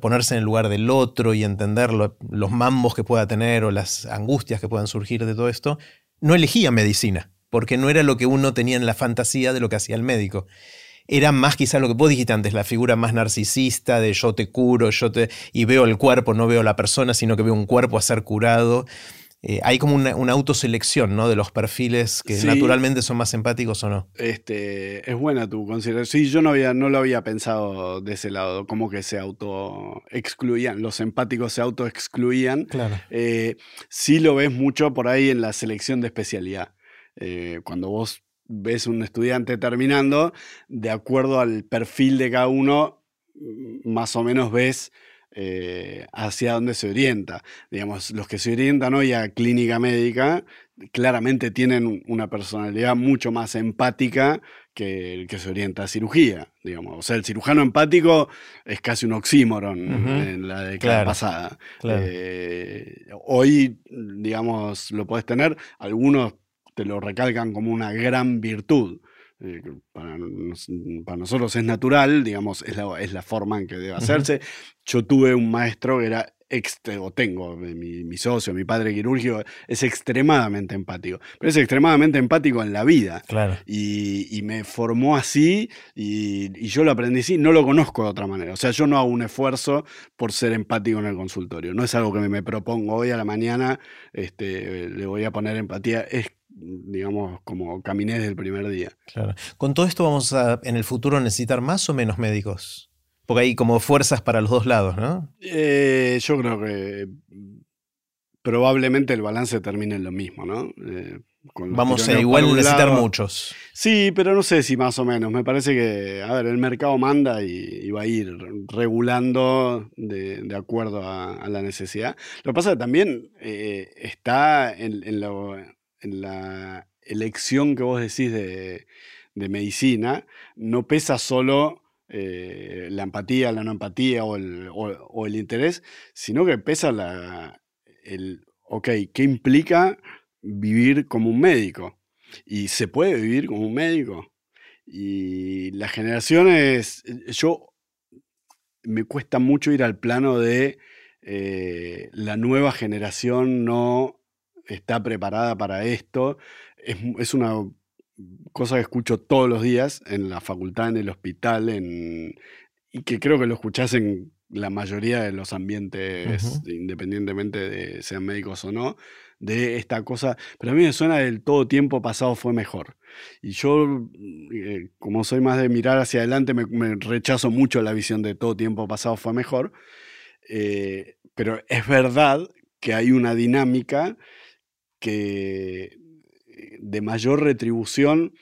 ponerse en el lugar del otro y entender los mambos que pueda tener o las angustias que puedan surgir de todo esto, no elegía medicina, porque no era lo que uno tenía en la fantasía de lo que hacía el médico era más quizá lo que vos dijiste antes, la figura más narcisista de yo te curo, yo te... y veo el cuerpo, no veo la persona, sino que veo un cuerpo a ser curado. Eh, hay como una, autoselección ¿no? de los perfiles que naturalmente son más empáticos o no. Este, es buena tu consideración. Sí, yo no, había, no lo había pensado de ese lado, como que se auto-excluían, los empáticos se auto-excluían. Claro. Eh, sí lo ves mucho por ahí en la selección de especialidad. Eh, cuando vos ves un estudiante terminando, de acuerdo al perfil de cada uno, mm, más o menos ves eh, hacia dónde se orienta. Digamos, los que se orientan hoy a clínica médica claramente tienen una personalidad mucho más empática que el que se orienta a cirugía. Digamos. O sea, el cirujano empático es casi un oxímoron en la década pasada. Eh, hoy, digamos, lo podés tener. Algunos te lo recalcan como una gran virtud. Eh, para, nosotros es natural, digamos, es la, es la forma en que debe hacerse. Yo tuve un maestro que era o tengo, eh, mi, socio, mi padre quirúrgico, es extremadamente empático. Pero es extremadamente empático en la vida. Claro. Y, me formó así y, y, yo lo aprendí así. No lo conozco de otra manera. O sea, yo no hago un esfuerzo por ser empático en el consultorio. No es algo que me, propongo hoy a la mañana, este, le voy a poner empatía. Es digamos, como caminé desde el primer día. Claro. Con todo esto vamos a, en el futuro, necesitar más o menos médicos. Porque hay como fuerzas para los dos lados, ¿no? Eh, yo creo que probablemente el balance termine en lo mismo, ¿no? Eh, vamos a igual necesitar muchos. Sí, pero no sé si más o menos. Me parece que, a ver, el mercado manda y, va a ir regulando de, acuerdo a, la necesidad. Lo que pasa es que también eh, está en, en, lo, en la elección que vos decís de, medicina, no pesa solo eh, la empatía, la no empatía o el, interés, sino que pesa la, el, ok, ¿qué implica vivir como un médico? ¿Y se puede vivir como un médico? Y las generaciones, yo me cuesta mucho ir al plano de eh, la nueva generación no está preparada para esto. Es, una cosa que escucho todos los días en la facultad, en el hospital, en, y que creo que lo escuchás en la mayoría de los ambientes, independientemente de sean médicos o no, de esta cosa. Pero a mí me suena del todo tiempo pasado fue mejor. Y yo, eh, como soy más de mirar hacia adelante, me, rechazo mucho la visión de todo tiempo pasado fue mejor. Eh, pero es verdad que hay una dinámica que eh, de mayor retribución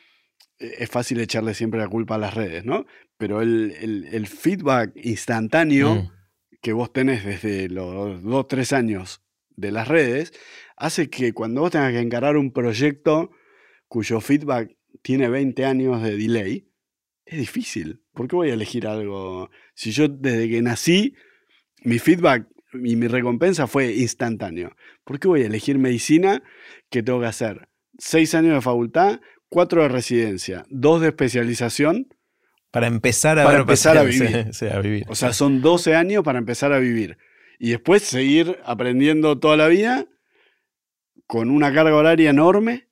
eh, es fácil echarle siempre la culpa a las redes, ¿no? Pero el, feedback instantáneo mm. que vos tenés desde los dos, tres años de las redes, hace que cuando vos tengas que encarar un proyecto cuyo feedback tiene 20 años de delay, es difícil. ¿Por qué voy a elegir algo? Si yo desde que nací, mi feedback y mi recompensa fue instantáneo. ¿Por qué voy a elegir medicina que tengo que hacer? Seis años de facultad, cuatro de residencia, dos de especialización. Para empezar a, para empezar a vivir. O sea, son 12 años para empezar a vivir. Y después seguir aprendiendo toda la vida con una carga horaria enorme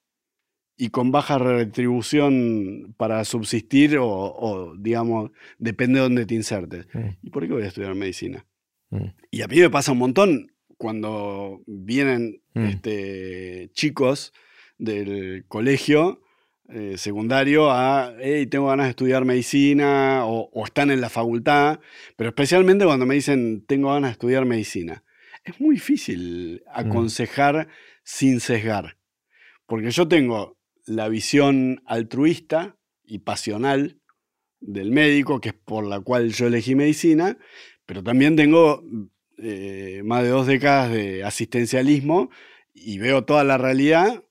y con baja retribución para subsistir o, digamos, depende de dónde te insertes. Mm. ¿Y por qué voy a estudiar medicina? Mm. Y a mí me pasa un montón cuando vienen mm. este, chicos del colegio eh, secundario a, hey, tengo ganas de estudiar medicina o, están en la facultad, pero especialmente cuando me dicen, tengo ganas de estudiar medicina. Es muy difícil mm. aconsejar sin sesgar, porque yo tengo la visión altruista y pasional del médico, que es por la cual yo elegí medicina, pero también tengo eh, más de dos décadas de asistencialismo y veo toda la realidad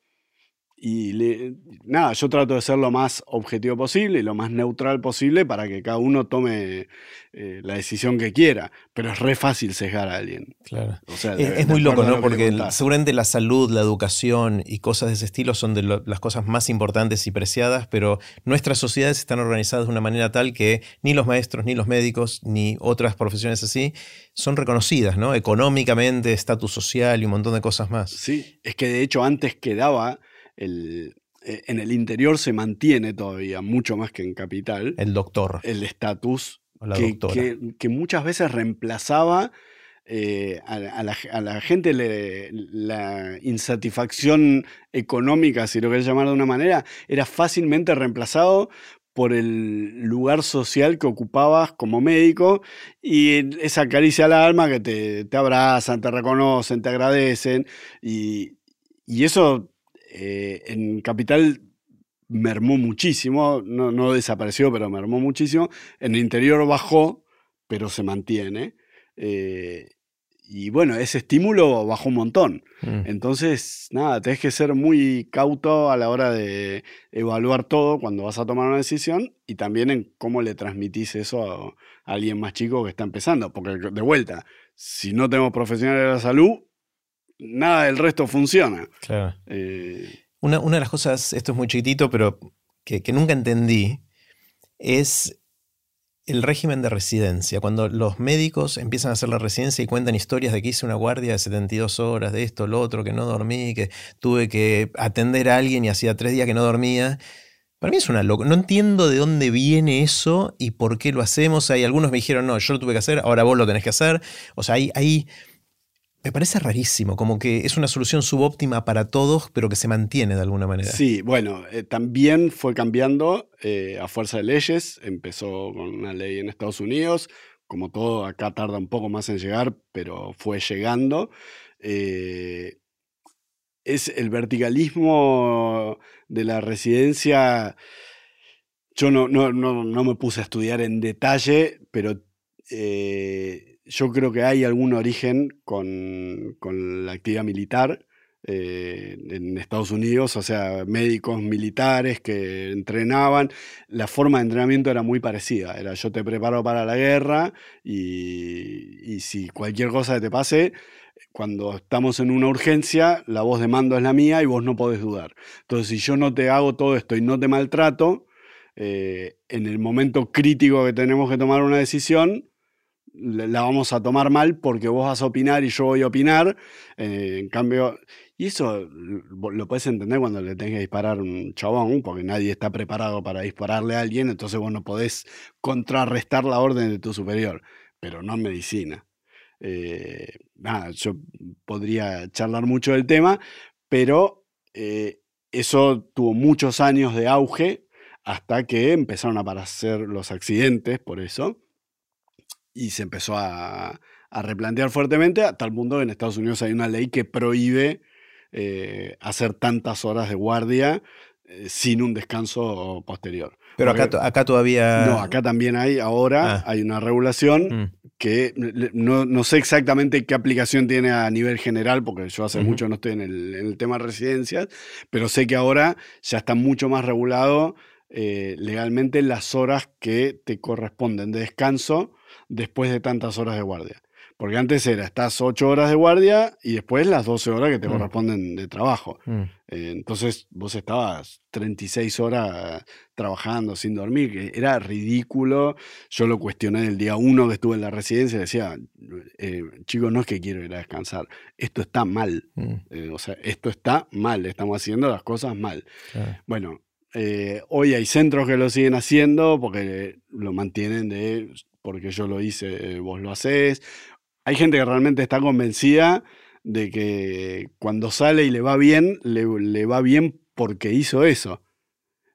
y nada, yo trato de ser lo más objetivo posible y lo más neutral posible para que cada uno tome eh, la decisión que quiera. Pero es re fácil sesgar a alguien. Claro. es, muy loco, ¿no? Porque seguramente la salud, la educación y cosas de ese estilo son de las cosas más importantes y preciadas, pero nuestras sociedades están organizadas de una manera tal que ni los maestros, ni los médicos, ni otras profesiones así son reconocidas, ¿no? Económicamente, estatus social y un montón de cosas más. Sí, es que de hecho antes quedaba el, e, en el interior se mantiene todavía, mucho más que en capital. El doctor. El estatus que, que, muchas veces reemplazaba eh, a, la, gente la insatisfacción económica, si lo querés llamar de una manera, era fácilmente reemplazado por el lugar social que ocupabas como médico y esa caricia al alma que te, te abrazan, te reconocen, te agradecen y, y eso eh, en Capital mermó muchísimo, no, desapareció, pero mermó muchísimo. En el interior bajó, pero se mantiene. Eh, y bueno, ese estímulo bajó un montón. Mm. Entonces, nada, tenés que ser muy cauto a la hora de evaluar todo cuando vas a tomar una decisión y también en cómo le transmitís eso a, alguien más chico que está empezando. Porque de vuelta, si no tenemos profesionales de la salud, nada del resto funciona. Claro. Eh, una, de las cosas, esto es muy chiquitito, pero que, nunca entendí, es el régimen de residencia. Cuando los médicos empiezan a hacer la residencia y cuentan historias de que hice una guardia de 72 horas, de esto, lo otro, que no dormí, que tuve que atender a alguien y hacía tres días que no dormía. Para mí es una loca. No entiendo de dónde viene eso y por qué lo hacemos. Hay algunos me dijeron, no, yo lo tuve que hacer, ahora vos lo tenés que hacer. O sea, hay, hay me parece rarísimo, como que es una solución subóptima para todos, pero que se mantiene de alguna manera. Sí, bueno, eh, también fue cambiando eh, a fuerza de leyes. Empezó con una ley en Estados Unidos, como todo, acá tarda un poco más en llegar, pero fue llegando. Eh, es el verticalismo de la residencia. Yo no, no, no, me puse a estudiar en detalle, pero yo creo que hay algún origen con, la actividad militar eh, en Estados Unidos, o sea, médicos militares que entrenaban. La forma de entrenamiento era muy parecida. Era yo te preparo para la guerra y, y si cualquier cosa te pase, cuando estamos en una urgencia, la voz de mando es la mía y vos no podés dudar. Entonces, si yo no te hago todo esto y no te maltrato, eh, en el momento crítico que tenemos que tomar una decisión, la vamos a tomar mal porque vos vas a opinar y yo voy a opinar. Eh, en cambio, y eso lo puedes entender cuando le tenés que disparar un chabón, porque nadie está preparado para dispararle a alguien, entonces vos no podés contrarrestar la orden de tu superior, pero no en medicina. Eh, nada, yo podría charlar mucho del tema, pero eh, eso tuvo muchos años de auge hasta que empezaron a aparecer los accidentes por eso y se empezó a, replantear fuertemente, a tal punto que en Estados Unidos hay una ley que prohíbe eh, hacer tantas horas de guardia eh, sin un descanso posterior. Pero acá, acá, todavía... No, acá también hay, ahora ah. hay una regulación mm. que no, sé exactamente qué aplicación tiene a nivel general, porque yo hace mucho no estoy en el, tema de residencias, pero sé que ahora ya está mucho más regulado eh, legalmente las horas que te corresponden de descanso después de tantas horas de guardia. Porque antes era, estás 8 horas de guardia y después las 12 horas que te mm. corresponden de trabajo. Mm. Eh, entonces vos estabas 36 horas trabajando sin dormir, que era ridículo. Yo lo cuestioné el día uno que estuve en la residencia, decía, eh, chicos, no es que quiero ir a descansar, esto está mal. Mm. Eh, o sea, esto está mal, estamos haciendo las cosas mal. Bueno, hoy hay centros que lo siguen haciendo porque lo mantienen de porque yo lo hice, eh, vos lo haces. Hay gente que realmente está convencida de que cuando sale y le va bien, le, va bien porque hizo eso.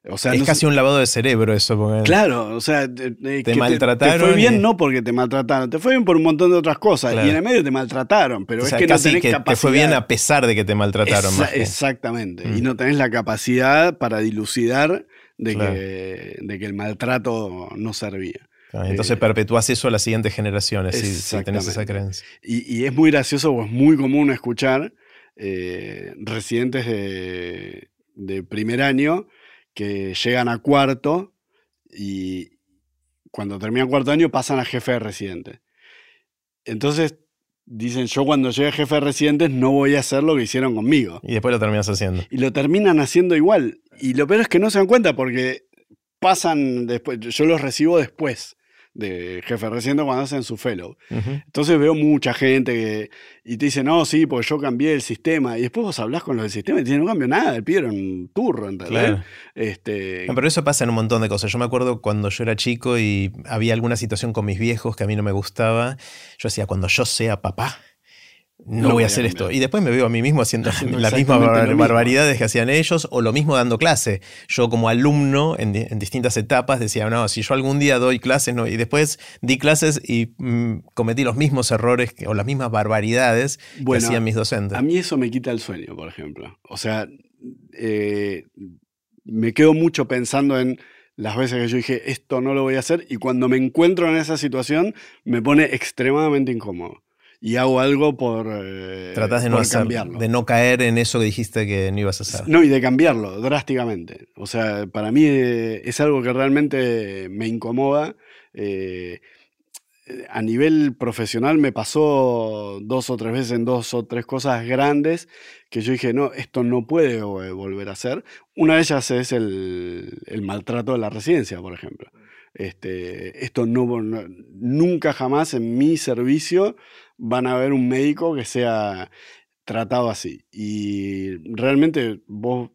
O sea, es casi un lavado de cerebro eso. claro, o sea, te, maltrataron. Te, fue bien no porque te maltrataron, te fue bien por un montón de otras cosas. Y en el medio te maltrataron, pero es que no tenés capacidad. Te fue bien a pesar de que te maltrataron. exactamente. Y mm. no tenés la capacidad para dilucidar de, que, de que el maltrato no servía. Entonces eh, perpetúas eso a las siguientes generaciones si, tenés esa creencia. Y, es muy gracioso o es muy común escuchar eh, residentes de, de primer año que llegan a cuarto y cuando terminan cuarto año pasan a jefe de residente. Entonces dicen, yo cuando llegue jefe de residentes no voy a hacer lo que hicieron conmigo. Y después lo terminas haciendo. Y lo terminan haciendo igual. Y lo peor es que no se dan cuenta porque pasan después, yo los recibo después de jefe reciente cuando hacen su fellow. Entonces veo mucha gente que, y te dice, no, sí, porque yo cambié el sistema. Y después vos hablás con los del sistema y te dicen, no cambio nada, el pibe un turro, ¿entendés? Este... pero eso pasa en un montón de cosas. Yo me acuerdo cuando yo era chico y había alguna situación con mis viejos que a mí no me gustaba. Yo decía, cuando yo sea papá, no, voy a hacer esto. Y después me veo a mí mismo haciendo las mismas barbaridades que hacían ellos o lo mismo dando clase. Yo como alumno en, distintas etapas decía, no, si yo algún día doy clases, no. y después di clases y mm, cometí los mismos errores o las mismas barbaridades que hacían mis docentes. A mí eso me quita el sueño, por ejemplo. O sea, eh, me quedo mucho pensando en las veces que yo dije, esto no lo voy a hacer, y cuando me encuentro en esa situación, me pone extremadamente incómodo y hago algo por, eh, Tratás de no cambiarlo. De no caer en eso que dijiste que no ibas a hacer. No, y de cambiarlo drásticamente. O sea, para mí eh, es algo que realmente me incomoda. Eh, a nivel profesional me pasó dos o tres veces en dos o tres cosas grandes que yo dije, no, esto no puede volver a ser. Una de ellas es el, el maltrato de la residencia, por ejemplo. Este, esto no, nunca jamás en mi servicio van a ver un médico que sea tratado así. Y realmente vos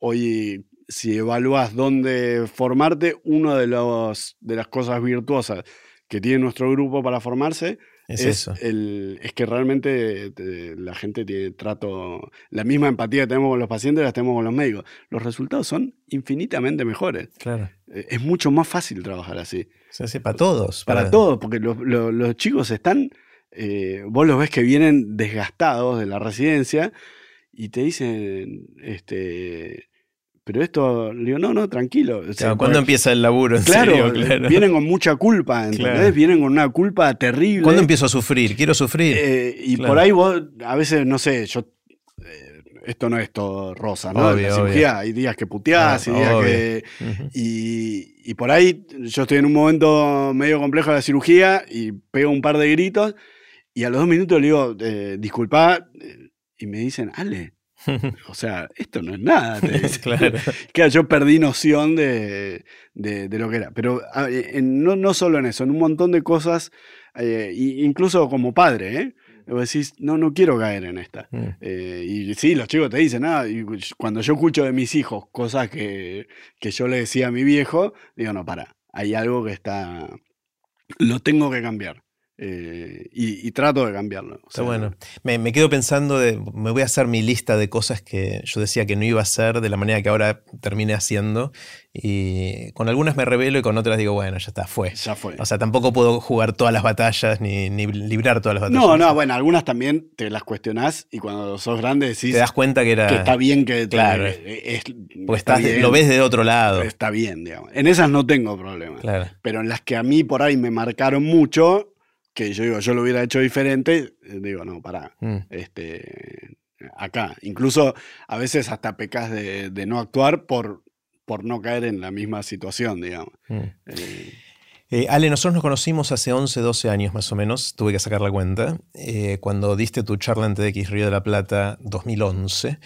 hoy, si evalúas dónde formarte, una de, los, de las cosas virtuosas que tiene nuestro grupo para formarse es, eso. El, es que realmente la gente tiene trato, la misma empatía que tenemos con los pacientes la tenemos con los médicos. Los resultados son infinitamente mejores. Claro. Eh, es mucho más fácil trabajar así. Se hace para todos. Para, todos, porque los, los chicos están eh, vos los ves que vienen desgastados de la residencia y te dicen, este, pero esto, le digo, no, no, tranquilo. ¿Cuándo empieza el laburo? claro, vienen con mucha culpa, ¿entendés? Vienen con una culpa terrible. ¿Cuándo empiezo a sufrir? Quiero sufrir. Eh, y por ahí vos, a veces, no sé, yo eh, esto no es todo rosa, ¿no? hay días que puteás y días que. y, y, por ahí yo estoy en un momento medio complejo de la cirugía y pego un par de gritos y a los dos minutos le digo, eh, disculpa, eh, y me dicen, Ale, o sea, esto no es nada. claro. claro. yo perdí noción de, lo que era. Pero no, no, solo en eso, en un montón de cosas, eh, incluso como padre, ¿eh? Vos decís, no, no quiero caer en esta. Mm. y sí, los chicos te dicen, nada, y cuando yo escucho de mis hijos cosas que, que yo le decía a mi viejo, digo, no, para, hay algo que está, lo tengo que cambiar. Eh, y, trato de cambiarlo. Está bueno. Me, quedo pensando, de, me voy a hacer mi lista de cosas que yo decía que no iba a hacer de la manera que ahora terminé haciendo. Y con algunas me revelo y con otras digo, bueno, ya está, fue. Ya fue. O sea, tampoco puedo jugar todas las batallas ni, ni librar todas las batallas. No, no, bueno, algunas también te las cuestionás y cuando sos grande decís. Te das cuenta que era. Que está bien que. claro. Es, estás, lo ves de otro lado. Está bien, digamos. En esas no tengo problema. Pero en las que a mí por ahí me marcaron mucho que yo digo, yo lo hubiera hecho diferente, eh, digo, no, pará, mm. este, acá. Incluso a veces hasta pecas de, no actuar por, por no caer en la misma situación, digamos. Mm. Eh, eh, Ale, nosotros nos conocimos hace 11, 12 años más o menos, tuve que sacar la cuenta, cuando diste tu charla en TDX Río de la Plata 2011.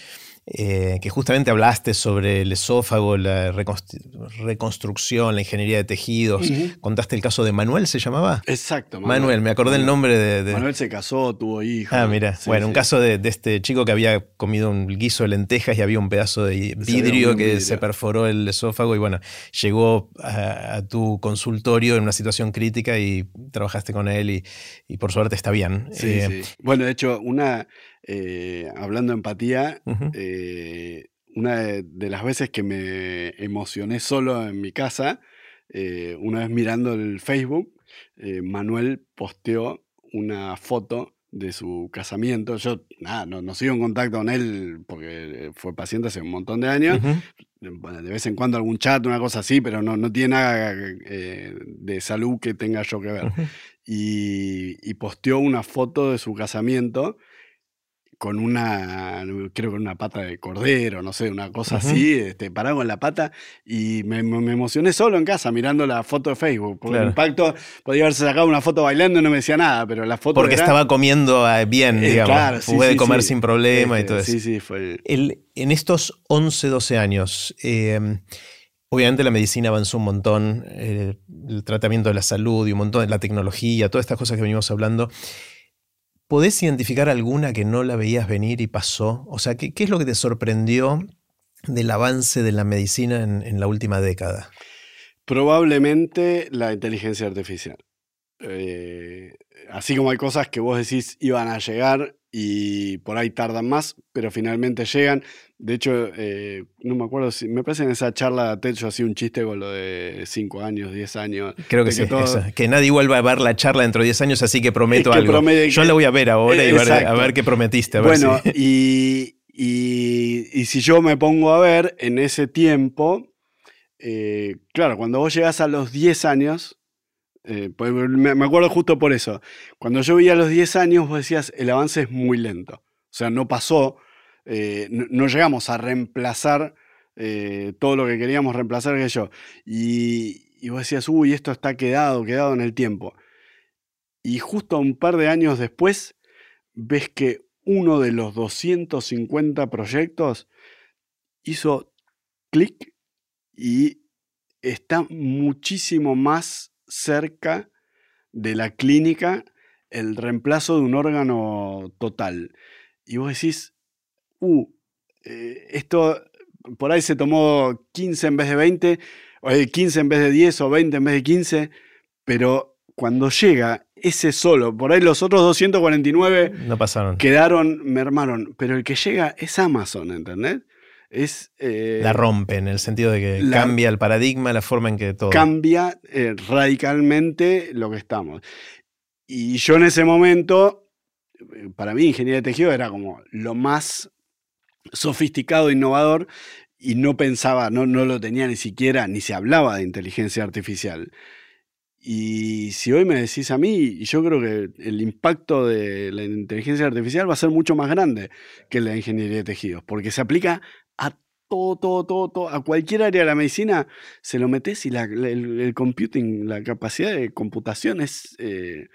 Eh, que justamente hablaste sobre el esófago, la reconstrucción, la ingeniería de tejidos. Contaste el caso de Manuel, ¿se llamaba? Exacto. Manuel, me acordé el nombre de, Manuel se casó, tuvo hijos. Ah, mira. bueno, un caso de, este chico que había comido un guiso de lentejas y había un pedazo de vidrio que se perforó el esófago y bueno, llegó a, tu consultorio en una situación crítica y trabajaste con él y, por suerte está bien. Sí, eh, sí. Bueno, de hecho, una eh, hablando de empatía, eh, una de, las veces que me emocioné solo en mi casa, eh, una vez mirando el Facebook, eh, Manuel posteó una foto de su casamiento. Yo, nada, no, sigo en contacto con él porque fue paciente hace un montón de años. De vez en cuando algún chat, una cosa así, pero no, no tiene nada eh, de salud que tenga yo que ver. y, y, posteó una foto de su casamiento con una, creo que una pata de cordero, no sé, una cosa así, este, parado en la pata, y me, emocioné solo en casa mirando la foto de Facebook. Por el impacto, podía haberse sacado una foto bailando y no me decía nada, pero la foto. Porque estaba comiendo ah, bien, eh, digamos. Claro, Pude comer sin problema y este, todo eso. Sí, sí, fue. El, en estos 11, 12 años, em, Obviamente la medicina avanzó un montón, el tratamiento de la salud y un montón de la tecnología, todas estas cosas que venimos hablando. ¿Podés identificar alguna que no la veías venir y pasó? O sea, ¿qué, es lo que te sorprendió del avance de la medicina en, la última década? Probablemente la inteligencia artificial. Eh, así como hay cosas que vos decís iban a llegar y por ahí tardan más, pero finalmente llegan. De hecho, eh, no me acuerdo si. Me parece en esa charla TED yo hacía un chiste con lo de 5 años, 10 años. Creo que sí. Que, nadie vuelva a ver la charla dentro de 10 años, así que prometo algo. yo la voy a ver ahora y a ver qué prometiste. bueno, y, y, si yo me pongo a ver en ese tiempo, eh, claro, cuando vos llegas a los 10 años, eh, pues me, acuerdo justo por eso. Cuando yo veía los 10 años, vos decías, el avance es muy lento. O sea, no pasó eh, no, llegamos a reemplazar eh, todo lo que queríamos reemplazar que yo. Y, y, vos decías, uy, esto está quedado, quedado en el tiempo. Y justo un par de años después, ves que uno de los 250 proyectos hizo clic y está muchísimo más cerca de la clínica el reemplazo de un órgano total. Y vos decís, uh, eh, esto por ahí se tomó 15 en vez de 20, o 15 en vez de 10 o 20 en vez de 15, pero cuando llega ese solo, por ahí los otros 249 no pasaron. quedaron, mermaron, pero el que llega es Amazon, ¿entendés? Es, eh, la rompe en el sentido de que cambia el paradigma, la forma en que todo. Cambia eh, radicalmente lo que estamos. Y yo en ese momento, para mí, ingeniería de tejido era como lo más sofisticado, innovador, y no pensaba, no, no lo tenía ni siquiera, ni se hablaba de inteligencia artificial. Y si hoy me decís a mí, yo creo que el impacto de la inteligencia artificial va a ser mucho más grande que la ingeniería de tejidos, porque se aplica a todo, todo, todo, todo a cualquier área de la medicina, se lo metes y el, computing, la capacidad de computación es... Eh,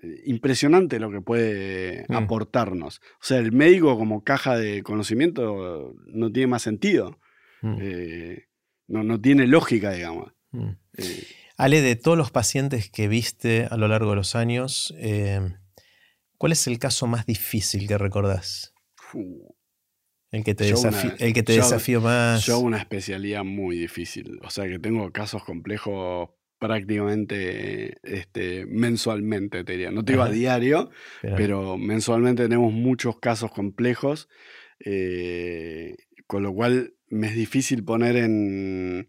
eh, impresionante lo que puede mm. aportarnos. O sea, el médico como caja de conocimiento no tiene más sentido. Mm. Eh, no, tiene lógica, digamos. Mm. Eh, Ale, de todos los pacientes que viste a lo largo de los años, ¿cuál es el caso más difícil que recordás? El que te, el que te desafió más. Yo una especialidad muy difícil. O sea que tengo casos complejos prácticamente este, mensualmente, te diría. No te digo a diario, pero... mensualmente tenemos muchos casos complejos, eh, con lo cual me es difícil poner en,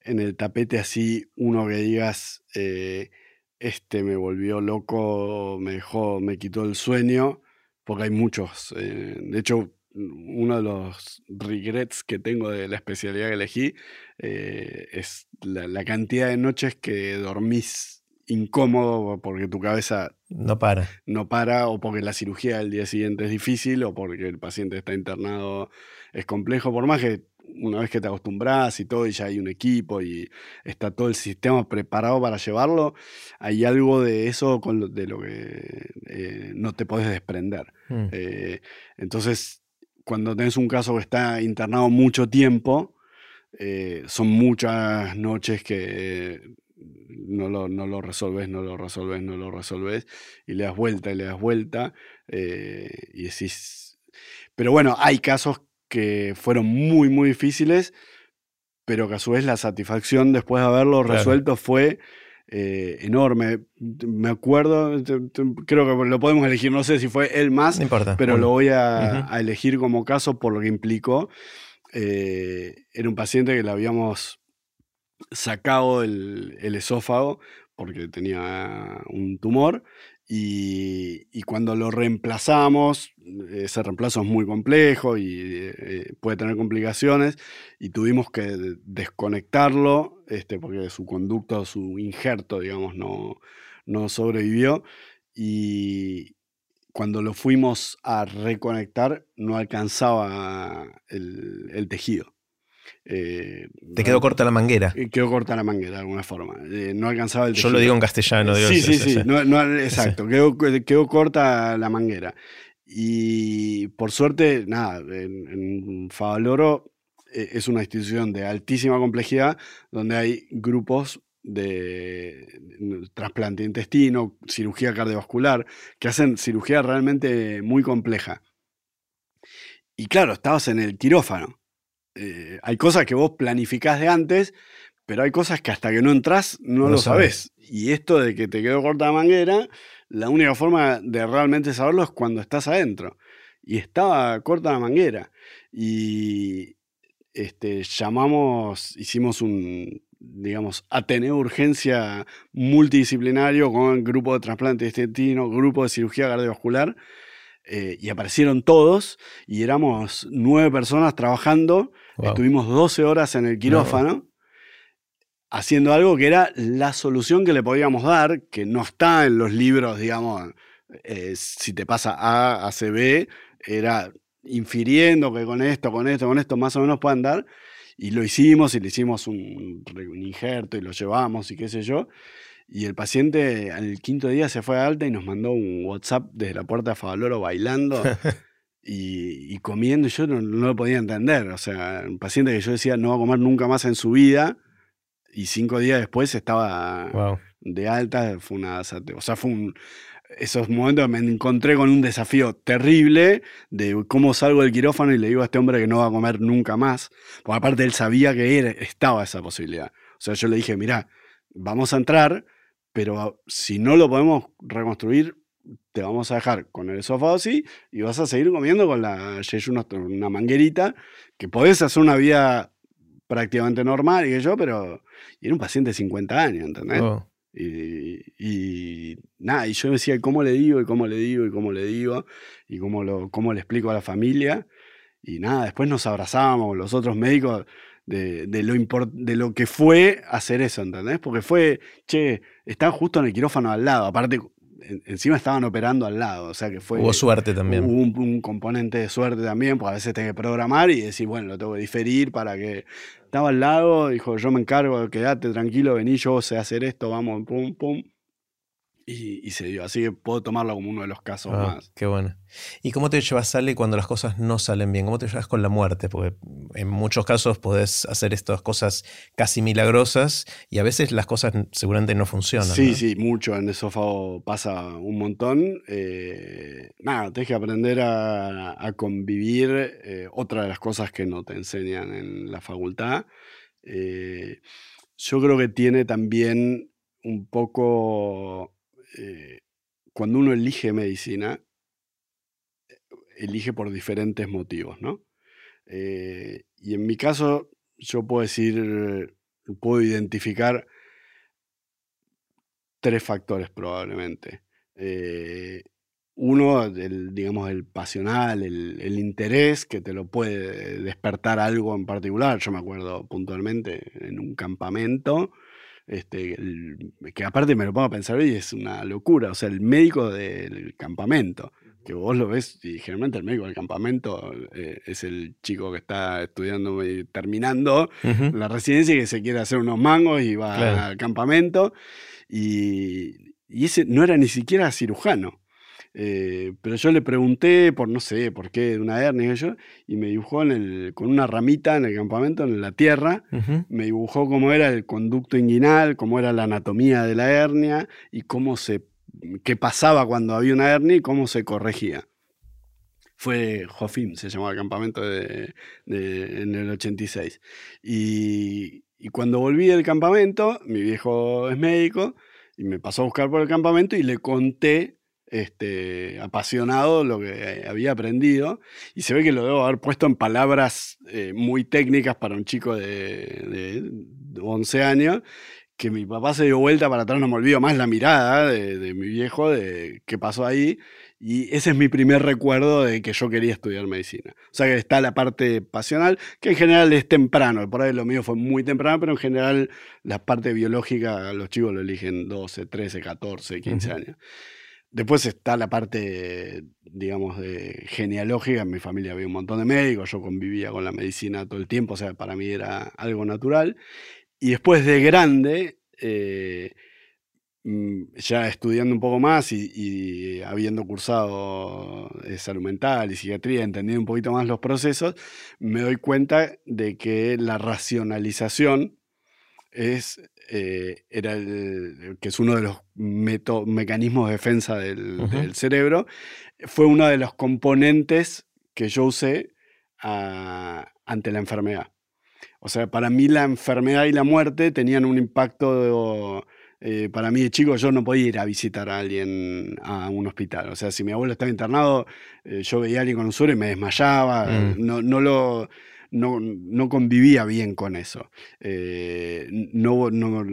en el tapete así uno que digas, eh, este me volvió loco, me dejó, me quitó el sueño, porque hay muchos. Eh, de hecho, uno de los regrets que tengo de la especialidad que elegí eh, es la, cantidad de noches que dormís incómodo porque tu cabeza no para. No para, o porque la cirugía del día siguiente es difícil, o porque el paciente está internado es complejo, por más que una vez que te acostumbras y todo, y ya hay un equipo y está todo el sistema preparado para llevarlo, hay algo de eso con de lo que eh, no te puedes desprender. Mm. Eh, entonces, cuando tenés un caso que está internado mucho tiempo, eh, son muchas noches que no lo, no lo resolves, no lo resolves, no lo resolves, y le das vuelta y le das vuelta, eh, y decís... Pero bueno, hay casos que fueron muy, muy difíciles, pero que a su vez la satisfacción después de haberlo resuelto fue eh, enorme. Me acuerdo, creo que lo podemos elegir, no sé si fue él más, pero lo voy a, elegir como caso por lo que implicó. eh, era un paciente que le habíamos sacado el, esófago porque tenía un tumor y, cuando lo reemplazamos, ese reemplazo es muy complejo y eh, puede tener complicaciones y tuvimos que desconectarlo este, porque su conducto, su injerto, digamos, no, no sobrevivió y, cuando lo fuimos a reconectar no alcanzaba el, tejido. Eh, ¿Te quedó corta la manguera? Eh, quedó corta la manguera de alguna forma. Eh, no alcanzaba el tejido. Yo lo digo en castellano. sí, sí, sí. exacto. Quedó, corta la manguera. Y por suerte, nada, en, en Favaloro es una institución de altísima complejidad donde hay grupos de trasplante de intestino, cirugía cardiovascular, que hacen cirugía realmente muy compleja. Y claro, estabas en el quirófano. Eh, hay cosas que vos planificás de antes, pero hay cosas que hasta que no entras no, lo sabes. Y esto de que te quedó corta la manguera, la única forma de realmente saberlo es cuando estás adentro. Y estaba corta la manguera. Y este, llamamos, hicimos un, digamos, Ateneo Urgencia multidisciplinario con grupo de trasplante de intestino, grupo de cirugía cardiovascular, eh, y aparecieron todos, y éramos nueve personas trabajando, estuvimos 12 horas en el quirófano. Haciendo algo que era la solución que le podíamos dar, que no está en los libros, digamos, eh, si te pasa A a CB, era infiriendo que con esto, con esto, con esto más o menos puedan dar. Y lo hicimos y le hicimos un, injerto y lo llevamos y qué sé yo. Y el paciente al quinto día se fue a alta y nos mandó un WhatsApp desde la puerta de Favaloro bailando y, comiendo. Yo no, lo podía entender. O sea, un paciente que yo decía no va a comer nunca más en su vida. Y cinco días después estaba de alta. Fue una. O sea, fue un, esos momentos me encontré con un desafío terrible de cómo salgo del quirófano y le digo a este hombre que no va a comer nunca más. Porque aparte él sabía que era, estaba esa posibilidad. O sea, yo le dije, mira, vamos a entrar, pero si no lo podemos reconstruir, te vamos a dejar con el esófago así y vas a seguir comiendo con la una manguerita, que podés hacer una vida prácticamente normal y que yo, pero... Y era un paciente de 50 años, ¿entendés? Oh. Y, nada, y yo decía, ¿cómo le digo? Y cómo le digo, y cómo le digo, y cómo, lo, cómo le explico a la familia. Y nada, después nos abrazábamos los otros médicos de, lo, de lo que fue hacer eso, ¿entendés? Porque fue, che, están justo en el quirófano al lado. Aparte, encima estaban operando al lado, o sea que fue... Hubo suerte también. Hubo un, componente de suerte también, porque a veces tenés que programar y decir, bueno, lo tengo que diferir para que... Estaba al lado, dijo, yo me encargo, quédate tranquilo, vení, yo sé hacer esto, vamos, pum, pum y, se dio. Así que puedo tomarlo como uno de los casos ah, más. Qué bueno. ¿Y cómo te llevas, Sale, cuando las cosas no salen bien? ¿Cómo te llevas con la muerte? Porque en muchos casos podés hacer estas cosas casi milagrosas y a veces las cosas seguramente no funcionan. Sí, sí, mucho. En esófago pasa un montón. Eh, nada, tienes que aprender a, convivir. Eh, otra de las cosas que no te enseñan en la facultad. Eh, yo creo que tiene también un poco eh, cuando uno elige medicina, elige por diferentes motivos, ¿no? Eh, y en mi caso, yo puedo decir, puedo identificar tres factores probablemente. Eh, uno, el, digamos, el pasional, el, el, interés que te lo puede despertar algo en particular. Yo me acuerdo puntualmente en un campamento este, que aparte me lo pongo a pensar hoy es una locura. O sea, el médico del campamento, que vos lo ves, y generalmente el médico del campamento eh, es el chico que está estudiando y terminando la residencia y que se quiere hacer unos mangos y va al campamento. Y, y ese no era ni siquiera cirujano. Eh, pero yo le pregunté por no sé por qué, una hernia y yo, y me dibujó con una ramita en el campamento, en la tierra, me dibujó cómo era el conducto inguinal, cómo era la anatomía de la hernia y cómo se, qué pasaba cuando había una hernia y cómo se corregía. Fue Jofim, se llamaba el campamento de, en el 86. Y, y cuando volví del campamento, mi viejo es médico, y me pasó a buscar por el campamento y le conté este, apasionado lo que había aprendido y se ve que lo debo haber puesto en palabras eh, muy técnicas para un chico de, de, 11 años que mi papá se dio vuelta para atrás, no me olvido más la mirada de, de mi viejo, de qué pasó ahí, y ese es mi primer recuerdo de que yo quería estudiar medicina. O sea que está la parte pasional, que en general es temprano. Por ahí lo mío fue muy temprano, pero en general la parte biológica los chicos lo eligen 12, 13, 14, 15 años. Después está la parte, digamos, genealógica. En mi familia había un montón de médicos, yo convivía con la medicina todo el tiempo, o sea, para mí era algo natural. Y después de grande, eh, Mm, ya estudiando un poco más y, habiendo cursado eh, salud mental y psiquiatría, entendiendo un poquito más los procesos, me doy cuenta de que la racionalización es, eh, era que es uno de los mecanismos de defensa del, cerebro, fue uno de los componentes que yo usé ante la enfermedad. O sea, para mí la enfermedad y la muerte tenían un impacto eh, para mí de chico yo no podía ir a visitar a alguien a un hospital. O sea, si mi abuelo estaba internado, eh, yo veía a alguien con un suero y me desmayaba. Mm. No, no, lo, no, convivía bien con eso. Eh, no, no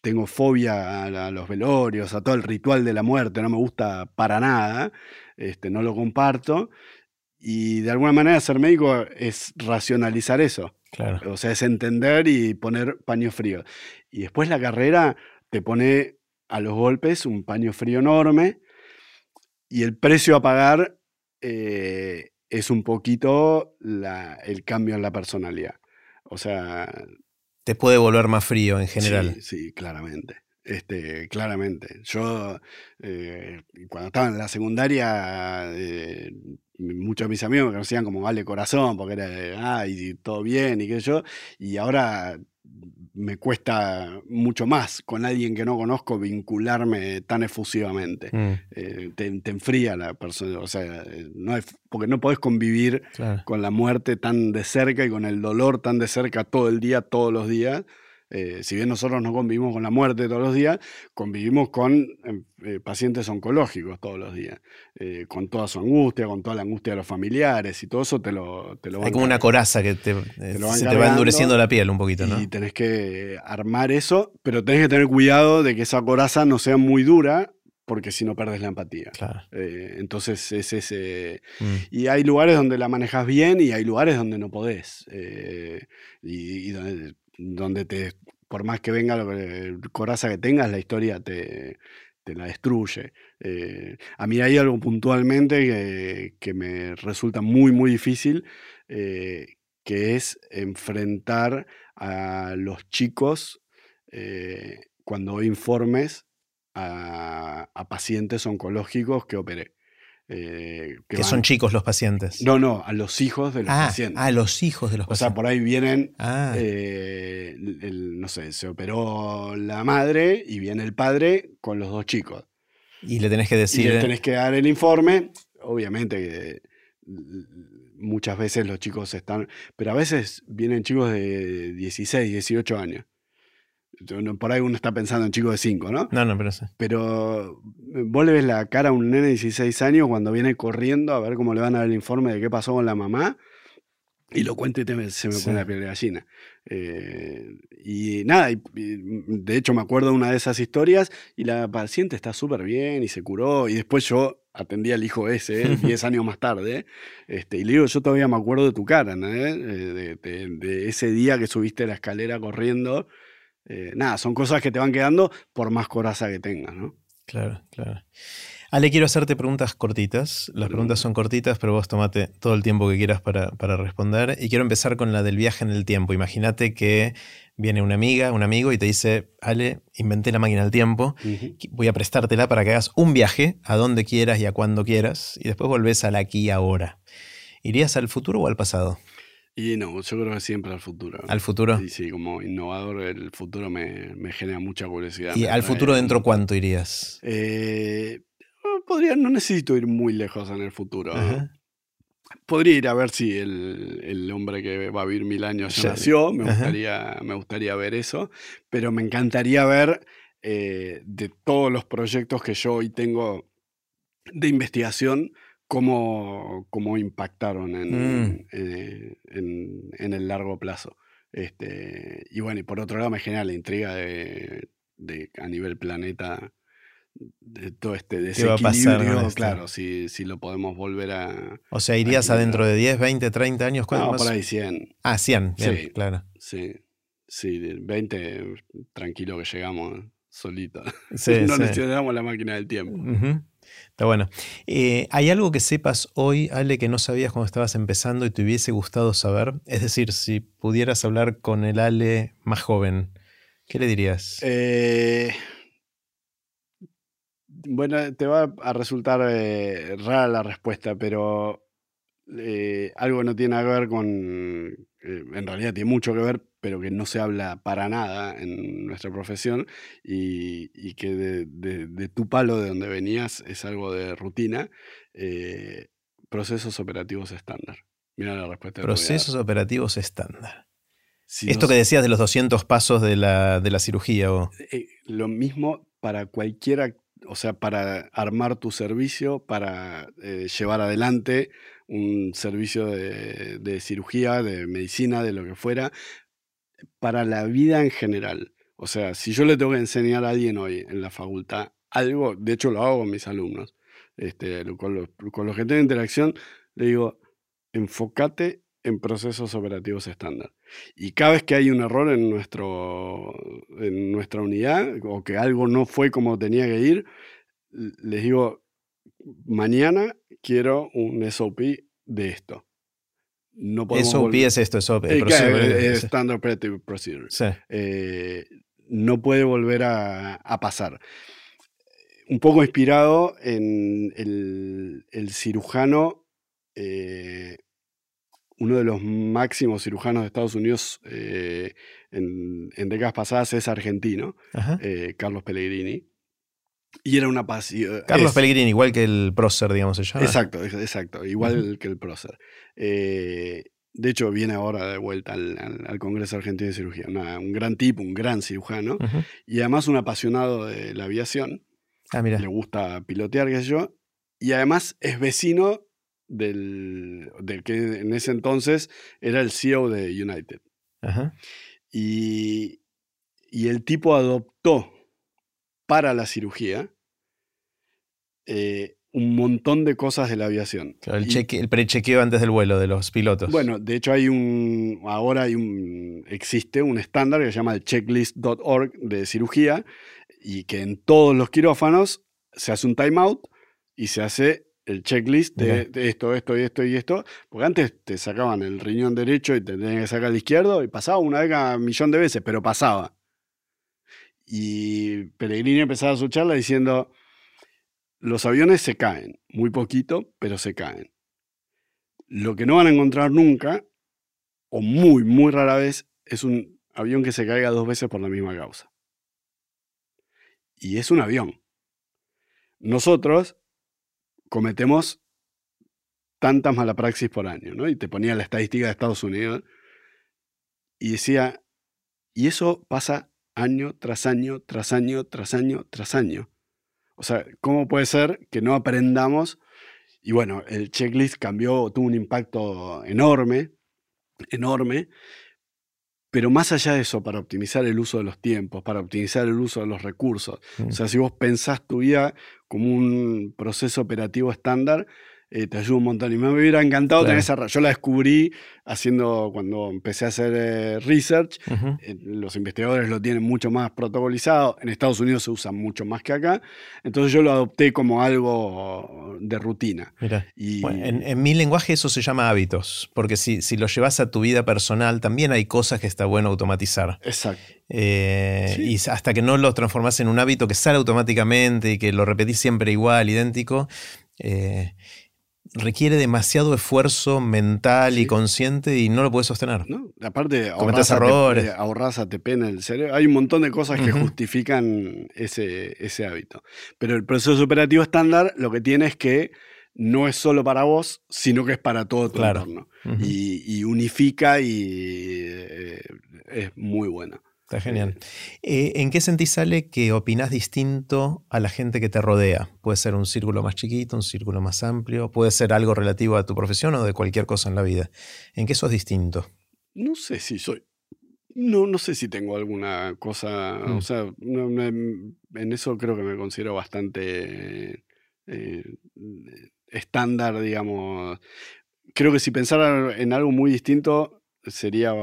tengo fobia a, los velorios, a todo el ritual de la muerte, no me gusta para nada, este, no lo comparto. Y de alguna manera ser médico es racionalizar eso. O sea, es entender y poner paño frío. Y después la carrera, te pone a los golpes un paño frío enorme y el precio a pagar eh, es un poquito el cambio en la personalidad. O sea... Te puede volver más frío en general. Sí, claramente. Este, claramente. Yo, eh, cuando estaba en la secundaria, eh, muchos de mis amigos me conocían como Vale Corazón, porque era, ah, y todo bien, y qué sé yo, y ahora me cuesta mucho más con alguien que no conozco vincularme tan efusivamente. Mm. Eh, te, enfría la persona, o sea, no porque no podés convivir con la muerte tan de cerca y con el dolor tan de cerca todo el día, todos los días. Eh, si bien nosotros no convivimos con la muerte todos los días, convivimos con em, eh, pacientes oncológicos todos los días, eh, con toda su angustia, con toda la angustia de los familiares y todo eso te lo, te Hay como una coraza que te, se te va endureciendo la piel un poquito, ¿no? Y tenés que armar eso, pero tenés que tener cuidado de que esa coraza no sea muy dura porque si no perdes la empatía. entonces es ese... Mm. Y hay lugares donde la manejas bien y hay lugares donde no podés. y, donde donde te, por más que venga que, coraza que tengas, la historia te, la destruye. Eh, a mí hay algo puntualmente que, me resulta muy, muy difícil, eh, que es enfrentar a los chicos eh, cuando informes a, a, pacientes oncológicos que operé. Eh, que, son chicos los pacientes. No, no, a los hijos de los ah, pacientes. A los hijos de los pacientes. O sea, por ahí vienen, ah. eh, no sé, se operó la madre y viene el padre con los dos chicos. Y le tenés que decir. Y le tenés que dar el informe. Obviamente que muchas veces los chicos están. Pero a veces vienen chicos de 16, 18 años. Por ahí uno está pensando en chicos de 5, ¿no? No, no, pero sí. Pero eh, vos le ves la cara a un nene de 16 años cuando viene corriendo a ver cómo le van a dar el informe de qué pasó con la mamá y lo cuento y se me pone la piel de gallina. Eh, y nada, de hecho me acuerdo de una de esas historias y la paciente está súper bien y se curó y después yo atendí al hijo ese 10 años más tarde este, y le digo, yo todavía me acuerdo de tu cara, ¿no? Eh, de, ese día que subiste la escalera corriendo eh, nada, son cosas que te van quedando por más coraza que tengas, ¿no? Claro, claro. Ale, quiero hacerte preguntas cortitas. Las preguntas son cortitas, pero vos tomate todo el tiempo que quieras para, responder. Y quiero empezar con la del viaje en el tiempo. Imagínate que viene una amiga, un amigo, y te dice, Ale, inventé la máquina del tiempo, voy a prestártela para que hagas un viaje a donde quieras y a cuando quieras, y después volvés al aquí y ahora. ¿Irías al futuro o al pasado? Y no, yo creo que siempre al futuro. ¿Al futuro? Sí, sí, como innovador el futuro me, genera mucha curiosidad. ¿Y al futuro dentro cuánto irías? Eh, podría, no necesito ir muy lejos en el futuro. Podría ir a ver si el, hombre que va a vivir mil años ya, nació, me gustaría, me gustaría ver eso, pero me encantaría ver eh, de todos los proyectos que yo hoy tengo de investigación cómo, cómo impactaron en, Mm. eh, en- en el largo plazo. Este, y bueno, y por otro lado me genera la intriga de, de a nivel planeta de todo este ¿Qué va a pasar desequilibrio, claro, si, si lo podemos volver a... O sea, irías Aquí, adentro de 10, 20, 30 años. ¿cuánto No, más? por ahí 100. Ah, 100, bien, Sí. claro. Sí, sí, de 20, tranquilo que llegamos solito. Sí, no sí. necesitamos la máquina del tiempo. Ujú. Está bueno. Eh, ¿Hay algo que sepas hoy, Ale, que no sabías cuando estabas empezando y te hubiese gustado saber? Es decir, si pudieras hablar con el Ale más joven, ¿qué le dirías? Eh, bueno, te va a resultar eh, rara la respuesta, pero eh, algo no tiene que ver con, eh, en realidad tiene mucho que ver, pero que no se habla para nada en nuestra profesión y, y que de, de- de tu palo de donde venías es algo de rutina, eh, procesos operativos estándar. Mira la respuesta. Procesos operativos estándar. Si Esto no que decías de los 200 pasos de la, de la cirugía. O... eh, lo mismo para cualquiera, o sea, para armar tu servicio, para eh, llevar adelante un servicio de, cirugía, de medicina, de lo que fuera, para la vida en general. O sea, si yo le tengo que enseñar a alguien hoy en la facultad algo, de hecho lo hago con mis alumnos, este, con, los, con los que tengo interacción, le digo, enfócate en procesos operativos estándar. Y cada vez que hay un error en, nuestro, en nuestra unidad o que algo no fue como tenía que ir, les digo, mañana quiero un SOP de esto. No podemos SOP volver- es esto, SOP. Eh, eh. Standard Operative Procedure. Sí. Eh, no puede volver a, a pasar. Un poco inspirado en el, el cirujano, eh, uno de los máximos cirujanos de Estados Unidos eh, en, en décadas pasadas es argentino, Carlos Pellegrini. Y era una pasión. Carlos Pellegrini, igual que el prócer, digamos, se llama. Exacto, ex- exacto. Igual que el prócer. Eh, de hecho, viene ahora de vuelta al, al- al Congreso Argentino de Cirugía. Una- un gran tipo, un gran cirujano. Y además un apasionado de la aviación. Ah, mira. Le gusta pilotear, qué sé yo. Y además es vecino del, del que en ese entonces era el CEO de United. Ajá. Y, y el tipo adoptó para la cirugía eh, un montón de cosas de la aviación. Claro, el, cheque- el prechequeo antes del vuelo de los pilotos. Bueno, de hecho hay un, ahora hay un, existe un estándar que se llama el checklist.org de cirugía y que en todos los quirófanos se hace un timeout y se hace el checklist de, de esto, esto y esto y esto, porque antes te sacaban el riñón derecho y te tenían que sacar el izquierdo y pasaba una vez cada millón de veces, pero pasaba. Y Pellegrini empezaba su charla diciendo, los aviones se caen, muy poquito, pero se caen. Lo que no van a encontrar nunca, o muy, muy rara vez, es un avión que se caiga dos veces por la misma causa. Y es un avión. Nosotros cometemos tantas malapraxis por año, ¿no? Y te ponía la estadística de Estados Unidos y decía, y eso pasa año tras año, tras año, tras año, tras año. O sea, ¿cómo puede ser que no aprendamos? Y bueno, el checklist cambió, tuvo un impacto enorme, enorme, pero más allá de eso, para optimizar el uso de los tiempos, para optimizar el uso de los recursos, Mm. o sea, si vos pensás tu vida como un proceso operativo estándar, eh, te ayuda un montón. Y me hubiera encantado Claro. tener esa... Yo la descubrí haciendo, cuando empecé a hacer eh, research, eh, los investigadores lo tienen mucho más protocolizado, en Estados Unidos se usa mucho más que acá, entonces yo lo adopté como algo de rutina. Mira. Y, Bueno, en, en mi lenguaje eso se llama hábitos, porque si, si lo llevas a tu vida personal, también hay cosas que está bueno automatizar. Exacto. Eh, Sí. Y hasta que no lo transformás en un hábito que sale automáticamente y que lo repetís siempre igual, idéntico, eh, requiere demasiado esfuerzo mental y consciente y no lo puedes sostener. ¿no? Aparte, ATP, errores. eh, ahorrás ATP en el cerebro. Hay un montón de cosas que justifican ese, ese hábito. Pero el proceso operativo estándar lo que tiene es que no es solo para vos, sino que es para todo tu Claro. entorno. Y, y unifica y eh, es muy bueno. Está genial. Eh, ¿En qué sentís, sale que opinás distinto a la gente que te rodea? Puede ser un círculo más chiquito, un círculo más amplio, puede ser algo relativo a tu profesión o de cualquier cosa en la vida. ¿En qué sos distinto? No sé si soy. No, no sé si tengo alguna cosa. O mm. sea, en eso creo que me considero bastante eh, estándar, digamos. Creo que si pensara en algo muy distinto, sería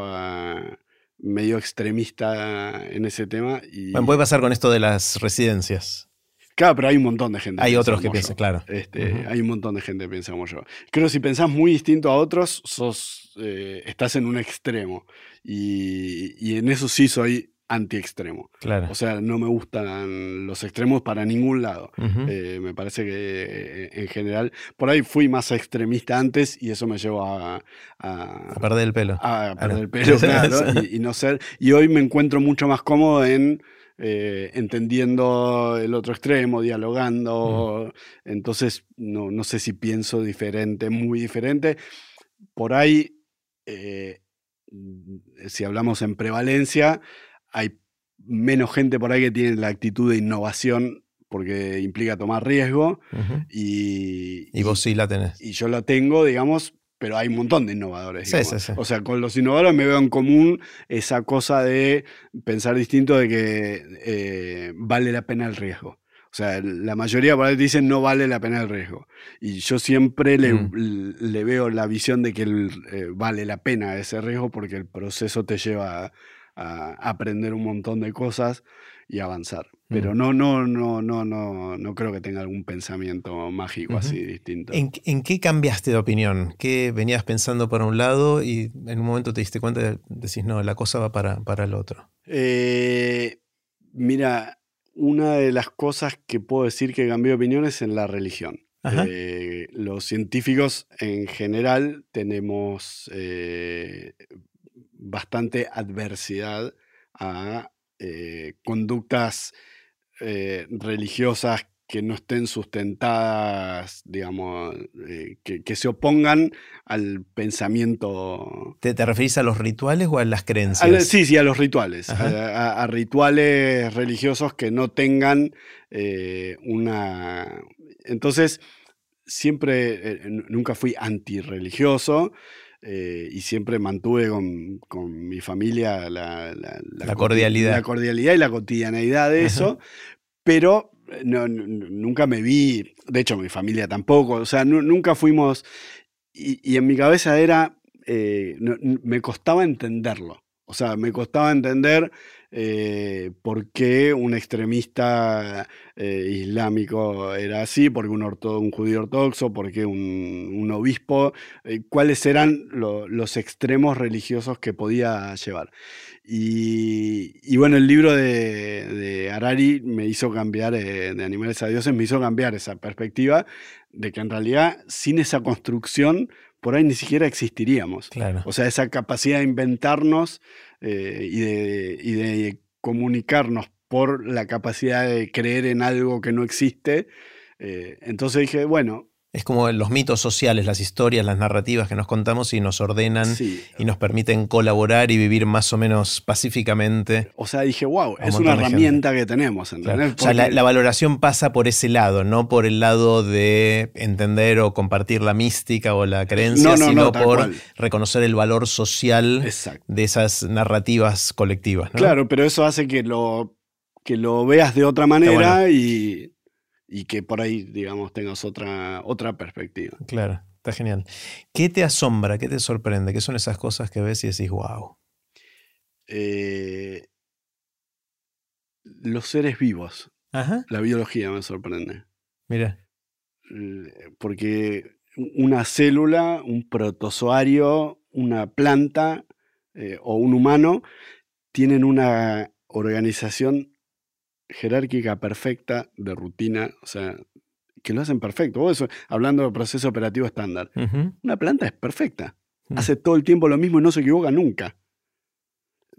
medio extremista en ese tema. Y... Bueno, puede pasar con esto de las residencias. Claro, pero hay un montón de gente. Hay otros que piensan, claro. Este, Hay un montón de gente que piensa como yo. Creo que si pensás muy distinto a otros, sos, eh, estás en un extremo. Y, y, en eso sí soy anti-extremo. Claro. O sea, no me gustan los extremos para ningún lado. Eh, me parece que eh, en general, por ahí fui más extremista antes y eso me llevó a... A, perder el pelo. A, perder el pelo, claro. y, no ser... Y hoy me encuentro mucho más cómodo en... Eh, entendiendo el otro extremo, dialogando. Entonces, no, no, sé si pienso diferente, muy diferente. Por ahí, si hablamos en prevalencia, hay menos gente por ahí que tiene la actitud de innovación porque implica tomar riesgo. y, y, vos sí la tenés. Y yo la tengo, digamos, pero hay un montón de innovadores. O sea, con los innovadores me veo en común esa cosa de pensar distinto de que eh, vale la pena el riesgo. O sea, la mayoría por ahí dicen no vale la pena el riesgo. Y yo siempre le, mm. veo la visión de que eh, vale la pena ese riesgo porque el proceso te lleva a, aprender un montón de cosas y avanzar. Pero no, no, no, no, no, no creo que tenga algún pensamiento mágico así distinto. ¿En, qué cambiaste de opinión? ¿Qué venías pensando por un lado y en un momento te diste cuenta y decís, no, la cosa va para, para el otro? Eh, mira, una de las cosas que puedo decir que cambió de opinión es en la religión. Eh, los científicos en general tenemos eh, bastante adversidad a eh, conductas eh, religiosas que no estén sustentadas, digamos, eh, que, se opongan al pensamiento. ¿Te, ¿Te, referís a los rituales o a las creencias? sí, sí, a los rituales. A, rituales religiosos que no tengan una. Entonces, siempre, nunca fui antirreligioso. Eh, y siempre mantuve con, mi familia la, cordialidad. La cordialidad y la cotidianeidad de eso, pero eh, nunca me vi, de hecho mi familia tampoco, o sea, nunca fuimos, y, en mi cabeza era, eh, me costaba entenderlo, o sea, me costaba entender eh, por qué un extremista eh, islámico era así, por qué un, un judío ortodoxo, por qué un, obispo, eh, cuáles eran los extremos religiosos que podía llevar. Y, bueno, el libro de, de, Harari me hizo cambiar, de Animales a Dioses, me hizo cambiar esa perspectiva de que en realidad sin esa construcción por ahí ni siquiera existiríamos. O sea, esa capacidad de inventarnos eh, y, de, y, de, comunicarnos por la capacidad de creer en algo que no existe. Eh, entonces dije, bueno, es como los mitos sociales, las historias, las narrativas que nos contamos y nos ordenan y nos permiten colaborar y vivir más o menos pacíficamente. O sea, dije, wow, es una herramienta que tenemos. O sea, la, valoración pasa por ese lado, no por el lado de entender o compartir la mística o la creencia, sino por reconocer el valor social de esas narrativas colectivas. Claro, pero eso hace que lo, que lo veas de otra manera y y que por ahí, digamos, tengas otra, otra perspectiva. Claro, está genial. ¿Qué te asombra, qué te sorprende? ¿Qué son esas cosas que ves y decís, wow? Eh, los seres vivos. Ajá. La biología me sorprende. Mira. Porque una célula, un protozoario, una planta eh, o un humano tienen una organización jerárquica perfecta de rutina, o sea, que lo hacen perfecto. Vos hablando de proceso operativo estándar. Una planta es perfecta. Mm. Hace todo el tiempo lo mismo y no se equivoca nunca.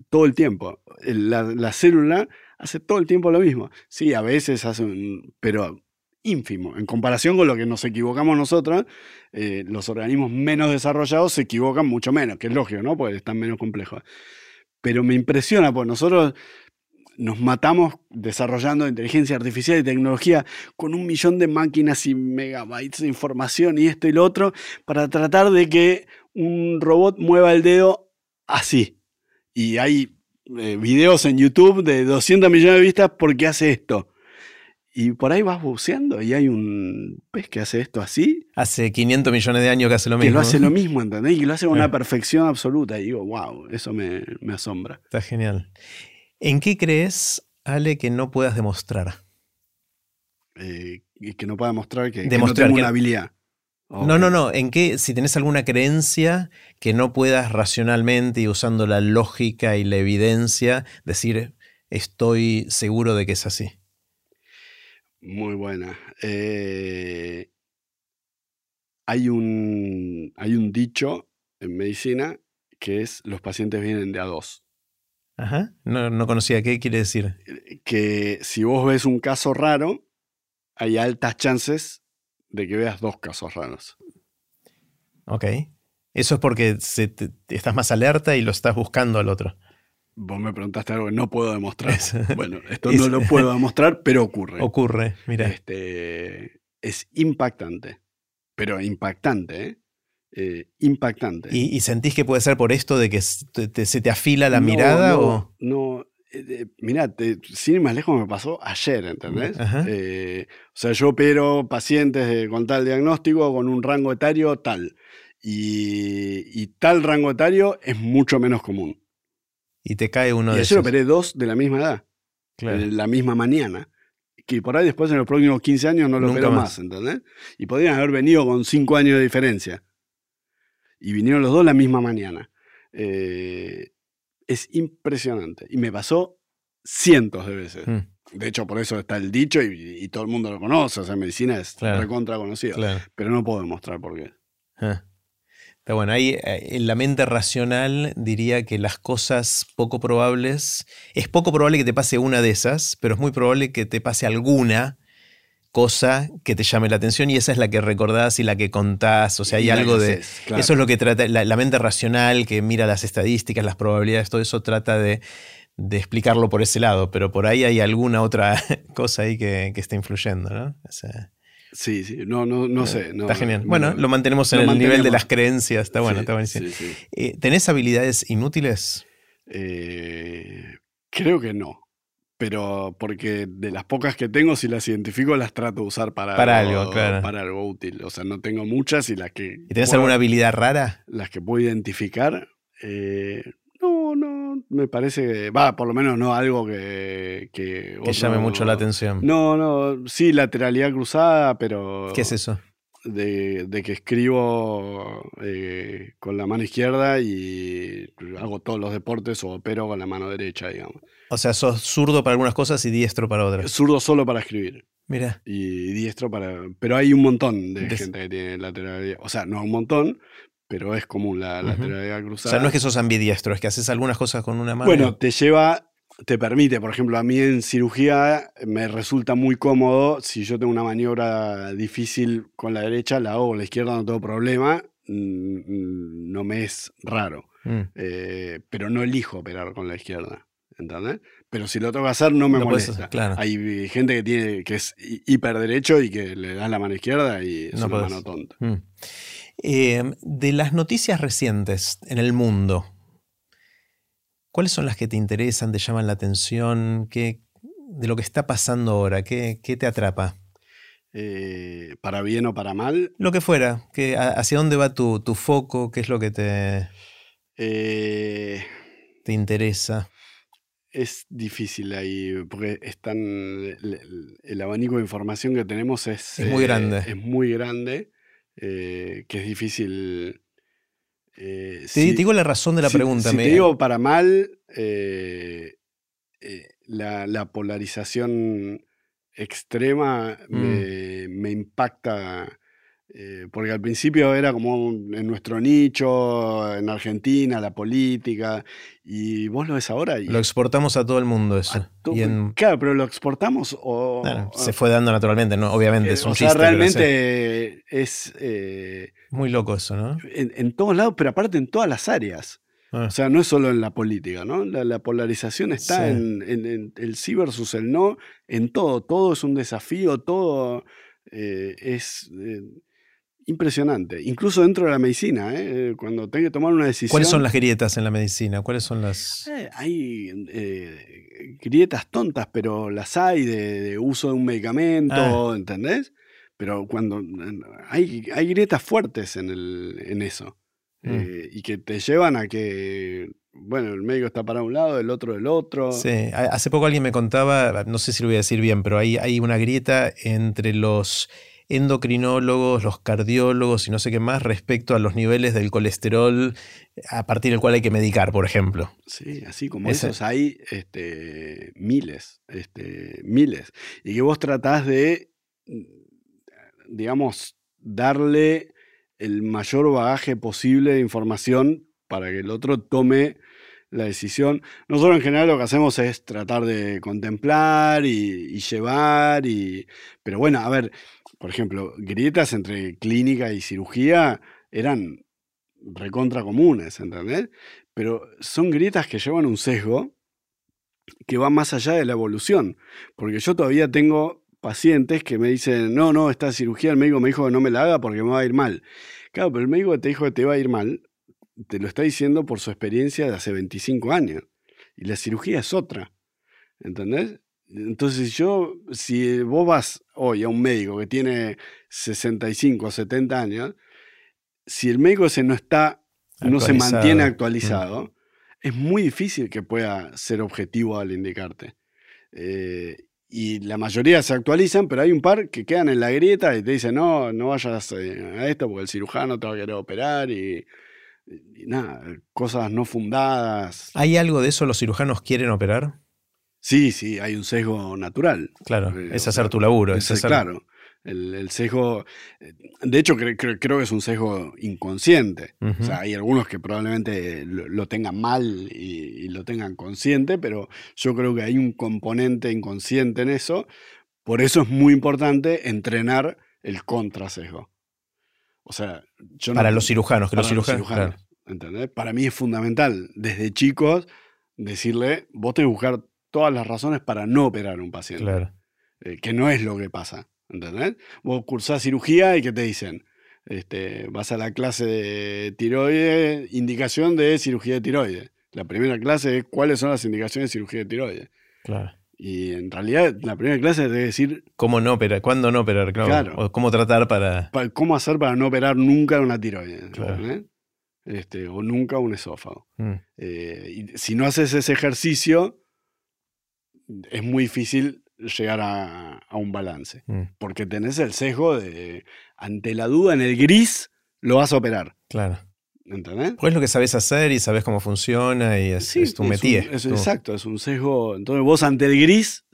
Todo el tiempo. La, célula hace todo el tiempo lo mismo. Sí, a veces hace un... pero ínfimo. En comparación con lo que nos equivocamos nosotros, eh, los organismos menos desarrollados se equivocan mucho menos, que es lógico, ¿no? Porque están menos complejos. pero me impresiona, porque nosotros nos matamos desarrollando inteligencia artificial y tecnología con un millón de máquinas y megabytes de información y esto y lo otro para tratar de que un robot mueva el dedo así. Y hay eh, videos en YouTube de 200 millones de vistas porque hace esto. Y por ahí vas buceando y hay un pez que hace esto así. Hace 500 millones de años que hace lo mismo. Que lo hace lo mismo, ¿entendés? Y lo hace con una perfección absoluta. Y digo, wow, eso me, asombra. Está genial. ¿En qué crees, Ale, que no puedas demostrar? Eh, que no pueda demostrar que, no tengo una habilidad. No, no, no. ¿En qué, si tenés alguna creencia que no puedas racionalmente y usando la lógica y la evidencia decir, estoy seguro de que es así? Muy buena. Eh, hay, un, hay un dicho en medicina que es los pacientes vienen de a dos. Ajá, no, no conocía. ¿Qué quiere decir? Que si vos ves un caso raro, hay altas chances de que veas dos casos raros. Ok. Eso es porque estás más alerta y lo estás buscando al otro. Vos me preguntaste algo que no puedo demostrar. bueno, esto no lo puedo demostrar, pero ocurre. Ocurre, mira. Este, es impactante, pero impactante, ¿eh? Eh impactante. ¿Y, sentís que puede ser por esto de que se te afila la mirada? No, o? no eh, mirá, sin ir más lejos me pasó ayer, ¿entendés? Eh, o sea, yo opero pacientes con tal diagnóstico, con un rango etario tal. Y, tal rango etario es mucho menos común. Y te cae uno y de ayer operé dos de la misma edad, la misma mañana. Que por ahí después en los próximos 15 años no lo opero más. ¿entendés? Y podrían haber venido con 5 años de diferencia. Y vinieron los dos la misma mañana. Eh, es impresionante. Y me pasó cientos de veces. Mm. De hecho, por eso está el dicho y, todo el mundo lo conoce. O sea, medicina es recontra conocida. Pero no puedo demostrar por qué. Ah. Está bueno, ahí eh, en la mente racional diría que las cosas poco probables, es poco probable que te pase una de esas, pero es muy probable que te pase alguna cosa que te llame la atención y esa es la que recordás y la que contás. O sea, hay algo de... Eso es lo que trata, la, mente racional que mira las estadísticas, las probabilidades, todo eso trata de, explicarlo por ese lado, pero por ahí hay alguna otra cosa ahí que, está influyendo, ¿no? sí, sí, no, no, no sé. está genial. bueno, lo mantenemos en el nivel de las creencias, está bueno, está buenísimo. Eh, ¿Tenés habilidades inútiles? Eh, creo que no pero porque de las pocas que tengo, si las identifico, las trato de usar para, algo, para algo útil. O sea, no tengo muchas y las que... ¿Y tenés alguna habilidad rara? Las que puedo identificar. Eh, no, no, me parece que... Va, por lo menos no algo que... Que, llame mucho la atención. No, no, sí, lateralidad cruzada, pero... ¿Qué es eso? De, que escribo eh, con la mano izquierda y hago todos los deportes o opero con la mano derecha, digamos. O sea, sos zurdo para algunas cosas y diestro para otras. Zurdo solo para escribir. Mira. Y diestro para. Pero hay un montón de, gente que tiene lateralidad. O sea, no un montón, pero es común la lateralidad cruzada. O sea, no es que sos ambidiestro, es que haces algunas cosas con una mano. Bueno, te lleva. Te permite, por ejemplo, a mí en cirugía me resulta muy cómodo. Si yo tengo una maniobra difícil con la derecha, la hago con la izquierda, no tengo problema. Mm, mm, no me es raro. Mm. Eh, pero no elijo operar con la izquierda. ¿entendés? Pero si lo tengo que hacer, no me molesta. Hay gente que tiene que es hiper derecho y que le da la mano izquierda y es una mano tonta. Mm. Em, de las noticias recientes en el mundo, ¿cuáles son las que te interesan, te llaman la atención? ¿Qué, de lo que está pasando ahora, ¿qué, te atrapa? Eh, ¿Para bien o para mal? Lo que fuera. Que, ¿Hacia dónde va tu, foco? ¿Qué es lo que te, eh, te interesa? es difícil ahí, porque es tan, el, abanico de información que tenemos es, muy grande. Eh, es muy grande, que es difícil... Eh, te, digo la razón de la pregunta. Si te digo para mal, la, polarización extrema mm. me, me, impacta eh, porque al principio era como en nuestro nicho, en Argentina, la política, y vos lo ves ahora. Y lo exportamos a todo el mundo eso. Claro, pero lo exportamos o... se fue dando naturalmente, ¿no? obviamente. es un o sea, realmente es... Eh, Muy loco eso, ¿no? En, todos lados, pero aparte en todas las áreas. Ah. O sea, no es solo en la política, ¿no? La, polarización está en, el sí versus el no, en todo. Todo es un desafío, todo eh, es eh, impresionante. Incluso dentro de la medicina, ¿eh? cuando tengo que tomar una decisión. ¿Cuáles son las grietas en la medicina? ¿Cuáles son las.? hay grietas tontas, pero las hay de, uso de un medicamento, ah. ¿entendés? Pero cuando hay, hay grietas fuertes en, el, en eso. Mm. Eh, y que te llevan a que, bueno, el médico está para un lado, el otro del otro. Sí, hace poco alguien me contaba, no sé si lo voy a decir bien, pero hay, hay una grieta entre los endocrinólogos, los cardiólogos y no sé qué más respecto a los niveles del colesterol a partir del cual hay que medicar, por ejemplo. Sí, así como esos hay este, miles, este, miles. Y que vos tratás de digamos, darle el mayor bagaje posible de información para que el otro tome la decisión. Nosotros en general lo que hacemos es tratar de contemplar y, llevar, y, pero bueno, a ver, por ejemplo, grietas entre clínica y cirugía eran recontra comunes, ¿entendés? Pero son grietas que llevan un sesgo que va más allá de la evolución, porque yo todavía tengo pacientes que me dicen, no, no, esta cirugía el médico me dijo que no me la haga porque me va a ir mal. Claro, pero el médico que te dijo que te va a ir mal, te lo está diciendo por su experiencia de hace 25 años. Y la cirugía es otra. ¿Entendés? Entonces yo, si vos vas hoy a un médico que tiene 65 o 70 años, si el médico ese no está, no se mantiene mm. actualizado, es muy difícil que pueda ser objetivo al indicarte. Eh, y la mayoría se actualizan, pero hay un par que quedan en la grieta y te dicen, no, no vayas eh, a esto porque el cirujano te va a querer operar y, nada, cosas no fundadas. ¿Hay algo de eso los cirujanos quieren operar? Sí, sí, hay un sesgo natural. Claro, eh, es hacer tu laburo. Es, es Claro, el, sesgo, eh, de hecho creo, que es un sesgo inconsciente. O sea, hay algunos que probablemente lo, tengan mal y, lo tengan consciente, pero yo creo que hay un componente inconsciente en eso. Por eso es muy importante entrenar el contrasesgo. O sea, yo Para los cirujanos, que los cirujanos. Para mí es fundamental desde chicos decirle, vos tenés que buscar todas las razones para no operar a un paciente. Claro. Eh, que no es lo que pasa. ¿Entendés? Vos cursás cirugía y ¿qué te dicen? Este, vas a la clase de tiroides, indicación de cirugía de tiroides. La primera clase es cuáles son las indicaciones de cirugía de tiroides. Claro. Y en realidad la primera clase es decir... ¿Cómo no operar? ¿Cuándo no operar? Claro. O cómo tratar para... ¿Cómo hacer para no operar nunca una tiroides? Este, o nunca un esófago. Mm. Eh, y si no haces ese ejercicio, es muy difícil llegar a, un balance. Mm. Porque tenés el sesgo de, ante la duda en el gris, lo vas a operar. Claro. ¿Entendés? Pues es lo que sabes hacer y sabes cómo funciona y es, tu métier. exacto, es un sesgo. Entonces vos ante el gris,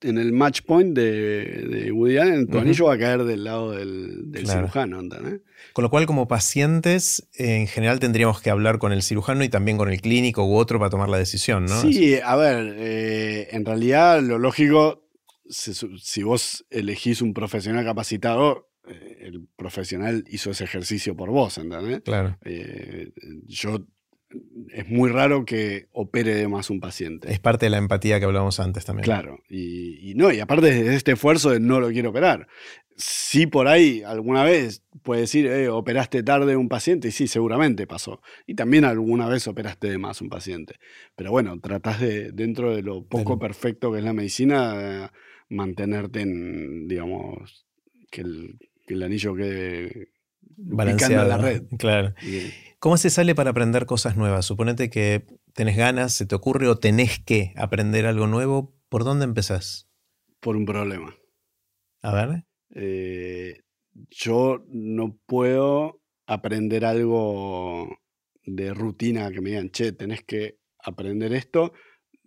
en el match point de, Woody Allen, tu anillo va a caer del lado del, cirujano. ¿entendés? Con lo cual, como pacientes, en general tendríamos que hablar con el cirujano y también con el clínico u otro para tomar la decisión, ¿no? Sí, a ver, eh, en realidad lo lógico si, vos elegís un profesional capacitado, eh, el profesional hizo ese ejercicio por vos, ¿entendés? Claro. Eh, yo es muy raro que opere de más un paciente. Es parte de la empatía que hablábamos antes también. Claro, y, no, y aparte de este esfuerzo de no lo quiero operar. Si por ahí alguna vez puede decir, eh, operaste tarde un paciente, y sí, seguramente pasó. Y también alguna vez operaste de más un paciente. Pero bueno, tratás de, dentro de lo poco perfecto que es la medicina, mantenerte en, digamos, que el, anillo quede balanceado en la red. Claro. ¿Cómo se sale para aprender cosas nuevas? Suponete que tenés ganas, se te ocurre o tenés que aprender algo nuevo. ¿Por dónde empezás? Por un problema. A ver. Eh, yo no puedo aprender algo de rutina que me digan, che, tenés que aprender esto,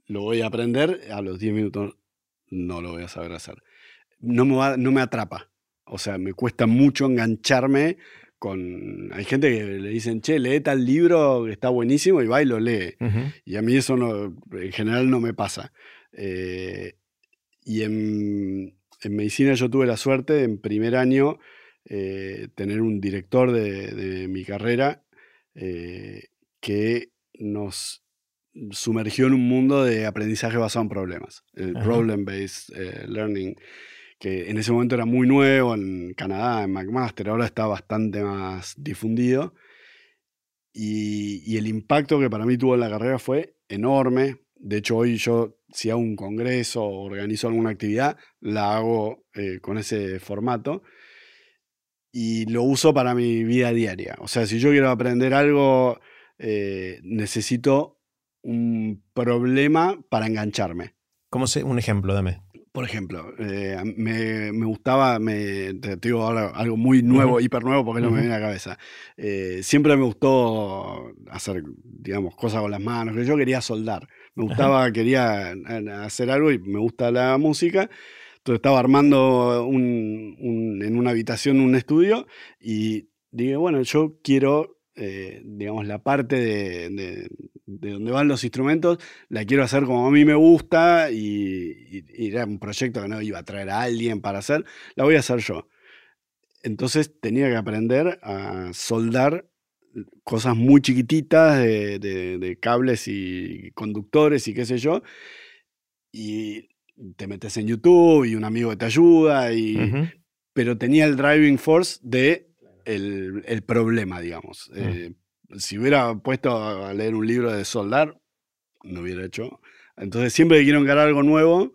lo voy a aprender, a los 10 minutos no lo voy a saber hacer. No me, no me atrapa. O sea, me cuesta mucho engancharme con... Hay gente que le dicen, che, lee tal libro que está buenísimo y va y lo lee. Y a mí eso no, en general no me pasa. Eh, y en, medicina yo tuve la suerte en primer año eh, tener un director de, mi carrera eh, que nos sumergió en un mundo de aprendizaje basado en problemas, el problem-based eh, learning, que en ese momento era muy nuevo en Canadá, en McMaster, ahora está bastante más difundido. Y, y, el impacto que para mí tuvo en la carrera fue enorme. De hecho, hoy yo, si hago un congreso o organizo alguna actividad, la hago eh, con ese formato y lo uso para mi vida diaria. O sea, si yo quiero aprender algo, eh, necesito un problema para engancharme. ¿Cómo se, un ejemplo, dame? Por ejemplo, eh, me, me, gustaba, me, te digo ahora algo muy nuevo, hiper nuevo, porque no me viene a la cabeza. Eh, siempre me gustó hacer, digamos, cosas con las manos, que yo quería soldar. Me gustaba, quería hacer algo y me gusta la música. Entonces estaba armando un, un, en una habitación un estudio y dije, bueno, yo quiero eh, digamos, la parte de, de, donde van los instrumentos, la quiero hacer como a mí me gusta y, era un proyecto que no iba a traer a alguien para hacer, la voy a hacer yo. Entonces tenía que aprender a soldar cosas muy chiquititas de, cables y conductores y qué sé yo. Y te metes en YouTube y un amigo te ayuda, y, pero tenía el driving force de el, problema, digamos. Mm. Eh, si hubiera puesto a leer un libro de soldar, no hubiera hecho. Entonces, siempre que quiero encarar algo nuevo.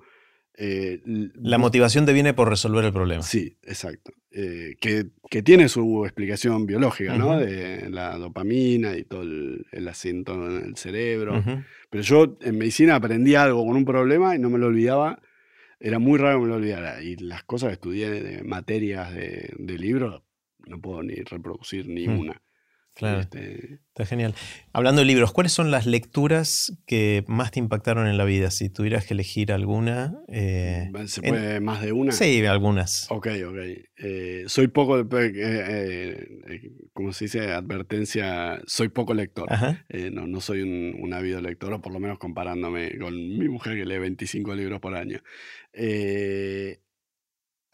Eh, la motivación te viene por resolver el problema. Sí, exacto. Eh, que, tiene su explicación biológica, ¿no? De la dopamina y todo el, el asiento en el cerebro. Pero yo en medicina aprendí algo con un problema y no me lo olvidaba. Era muy raro que me lo olvidara. Y las cosas que estudié de materias de, de libros, no puedo ni reproducir ni una. Claro. Este, Está genial. Hablando de libros, ¿cuáles son las lecturas que más te impactaron en la vida? Si tuvieras que elegir alguna. Eh, ¿Se puede más de una? Sí, algunas. Ok, ok. Eh, soy poco, eh, como se dice, advertencia, soy poco lector. no, no soy un, un, ávido lector, o por lo menos comparándome con mi mujer que lee 25 libros por año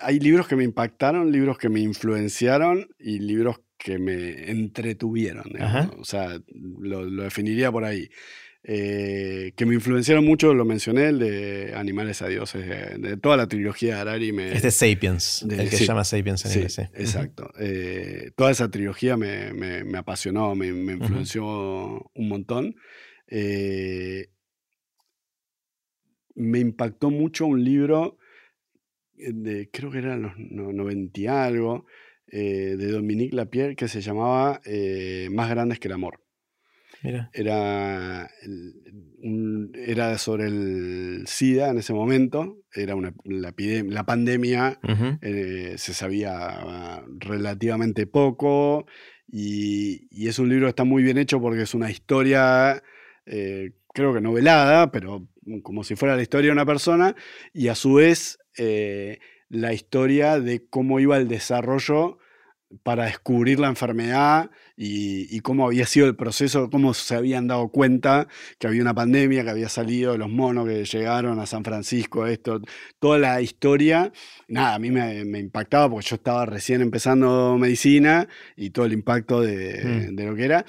hay libros que me impactaron, libros que me influenciaron y libros que me entretuvieron. O sea, lo, definiría por ahí. Eh, que me influenciaron mucho, lo mencioné, el de Animales a Dioses, de, toda la trilogía de Harari. Me, es de Sapiens, el que se llama Sapiens en sí, Exacto. Eh, toda esa trilogía me, me, apasionó, me, influenció un montón. Eh, me impactó mucho un libro creo que eran los 90 y algo, eh, de Dominique Lapierre, que se llamaba eh, Más grandes que el amor. Era, era sobre el SIDA en ese momento, era una, la, la pandemia, eh, se sabía relativamente poco y, y, es un libro que está muy bien hecho porque es una historia, creo que novelada, pero como si fuera la historia de una persona y a su vez eh, la historia de cómo iba el desarrollo para descubrir la enfermedad y, cómo había sido el proceso, cómo se habían dado cuenta que había una pandemia, que había salido los monos que llegaron a San Francisco, esto, toda la historia. Nada, a mí me, impactaba porque yo estaba recién empezando medicina y todo el impacto de, mm. de lo que era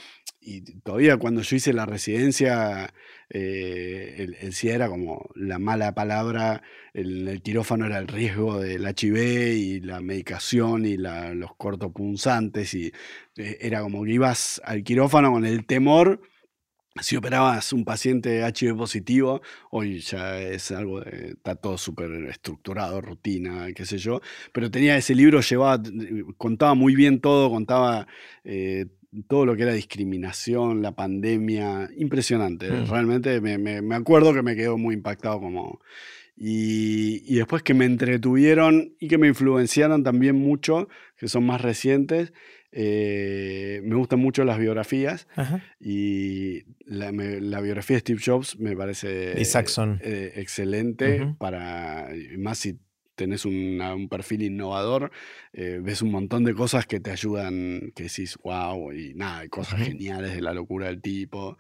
y todavía cuando yo hice la residencia, eh, el, el, era como la mala palabra, el, quirófano era el riesgo del HIV y la medicación y los cortopunzantes, y eh, era como que ibas al quirófano con el temor. Si operabas un paciente HIV positivo, hoy ya es algo, de, está todo súper estructurado, rutina, qué sé yo, pero tenía ese libro, llevaba, contaba muy bien todo, contaba eh, todo lo que era discriminación, la pandemia, impresionante. Mm. Realmente me, acuerdo que me quedó muy impactado como... Y, después que me entretuvieron y que me influenciaron también mucho, que son más recientes. Eh, me gustan mucho las biografías y la, biografía de Steve Jobs me parece eh, excelente para más si tenés un perfil innovador, eh, ves un montón de cosas que te ayudan, que decís, wow, y nada, hay cosas geniales de la locura del tipo.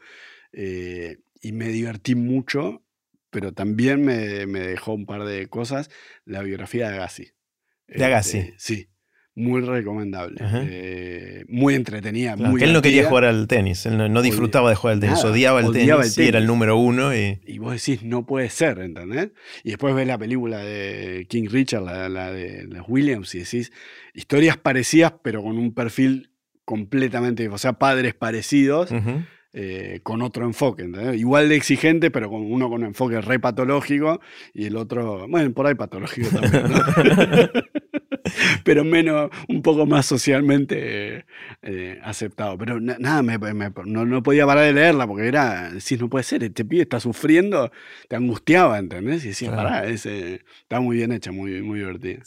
Eh, y me divertí mucho, pero también me, dejó un par de cosas. La biografía de Agassi. ¿De Agassi? Este, sí. Muy recomendable. Eh, muy entretenida. muy él no quería jugar al tenis, él no, disfrutaba de jugar al tenis, odiaba, el, tenis, y era el número uno. Y... y... vos decís, no puede ser, ¿entendés? Y después ves la película de King Richard, la, de los Williams, y decís, historias parecidas, pero con un perfil completamente, o sea, padres parecidos. Eh, con otro enfoque, igual de exigente, pero con uno con un enfoque re patológico y el otro, bueno, por ahí patológico también, pero menos, un poco más socialmente eh, aceptado. Pero nada, no, podía parar de leerla porque era, decís, no puede ser, este pibe está sufriendo, te angustiaba, ¿entendés? Y decís, pará, está muy bien hecha, muy, muy divertida.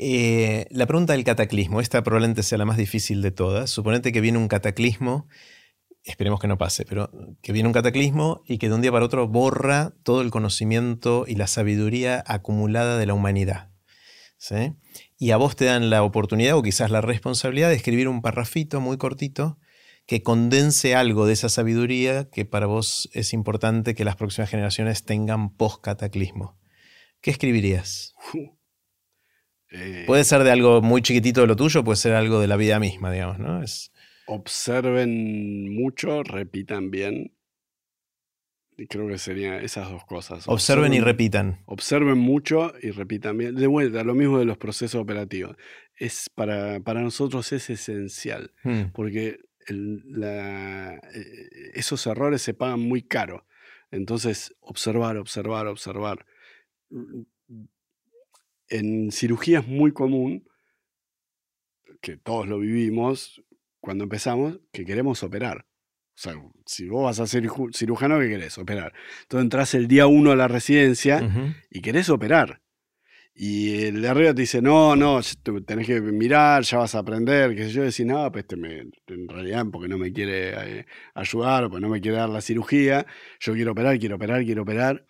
Eh, la pregunta del cataclismo, esta probablemente sea la más difícil de todas. Suponete que viene un cataclismo esperemos que no pase, pero que viene un cataclismo y que de un día para otro borra todo el conocimiento y la sabiduría acumulada de la humanidad. Y a vos te dan la oportunidad o quizás la responsabilidad de escribir un parrafito muy cortito que condense algo de esa sabiduría que para vos es importante que las próximas generaciones tengan post-cataclismo. ¿Qué escribirías? Eh, puede ser de algo muy chiquitito de lo tuyo, puede ser algo de la vida misma, digamos, ¿no? Es, observen mucho, repitan bien. Creo que serían esas dos cosas. Observen, y repitan. Observen mucho y repitan bien. De vuelta, lo mismo de los procesos operativos. Es para, para nosotros es esencial, hmm. porque eh, esos errores se pagan muy caro. Entonces, observar, observar, observar. En cirugía es muy común, que todos lo vivimos, cuando empezamos que queremos operar. O sea, si vos vas a ser cirujano, ¿qué querés? Operar. Entonces entras el día uno a la residencia y querés operar. Y el de arriba te dice, no, no, tenés que mirar, ya vas a aprender, qué sé yo. Decís, no, pues este en realidad porque no me quiere eh, ayudar, porque no me quiere dar la cirugía. Yo quiero operar, quiero operar, quiero operar.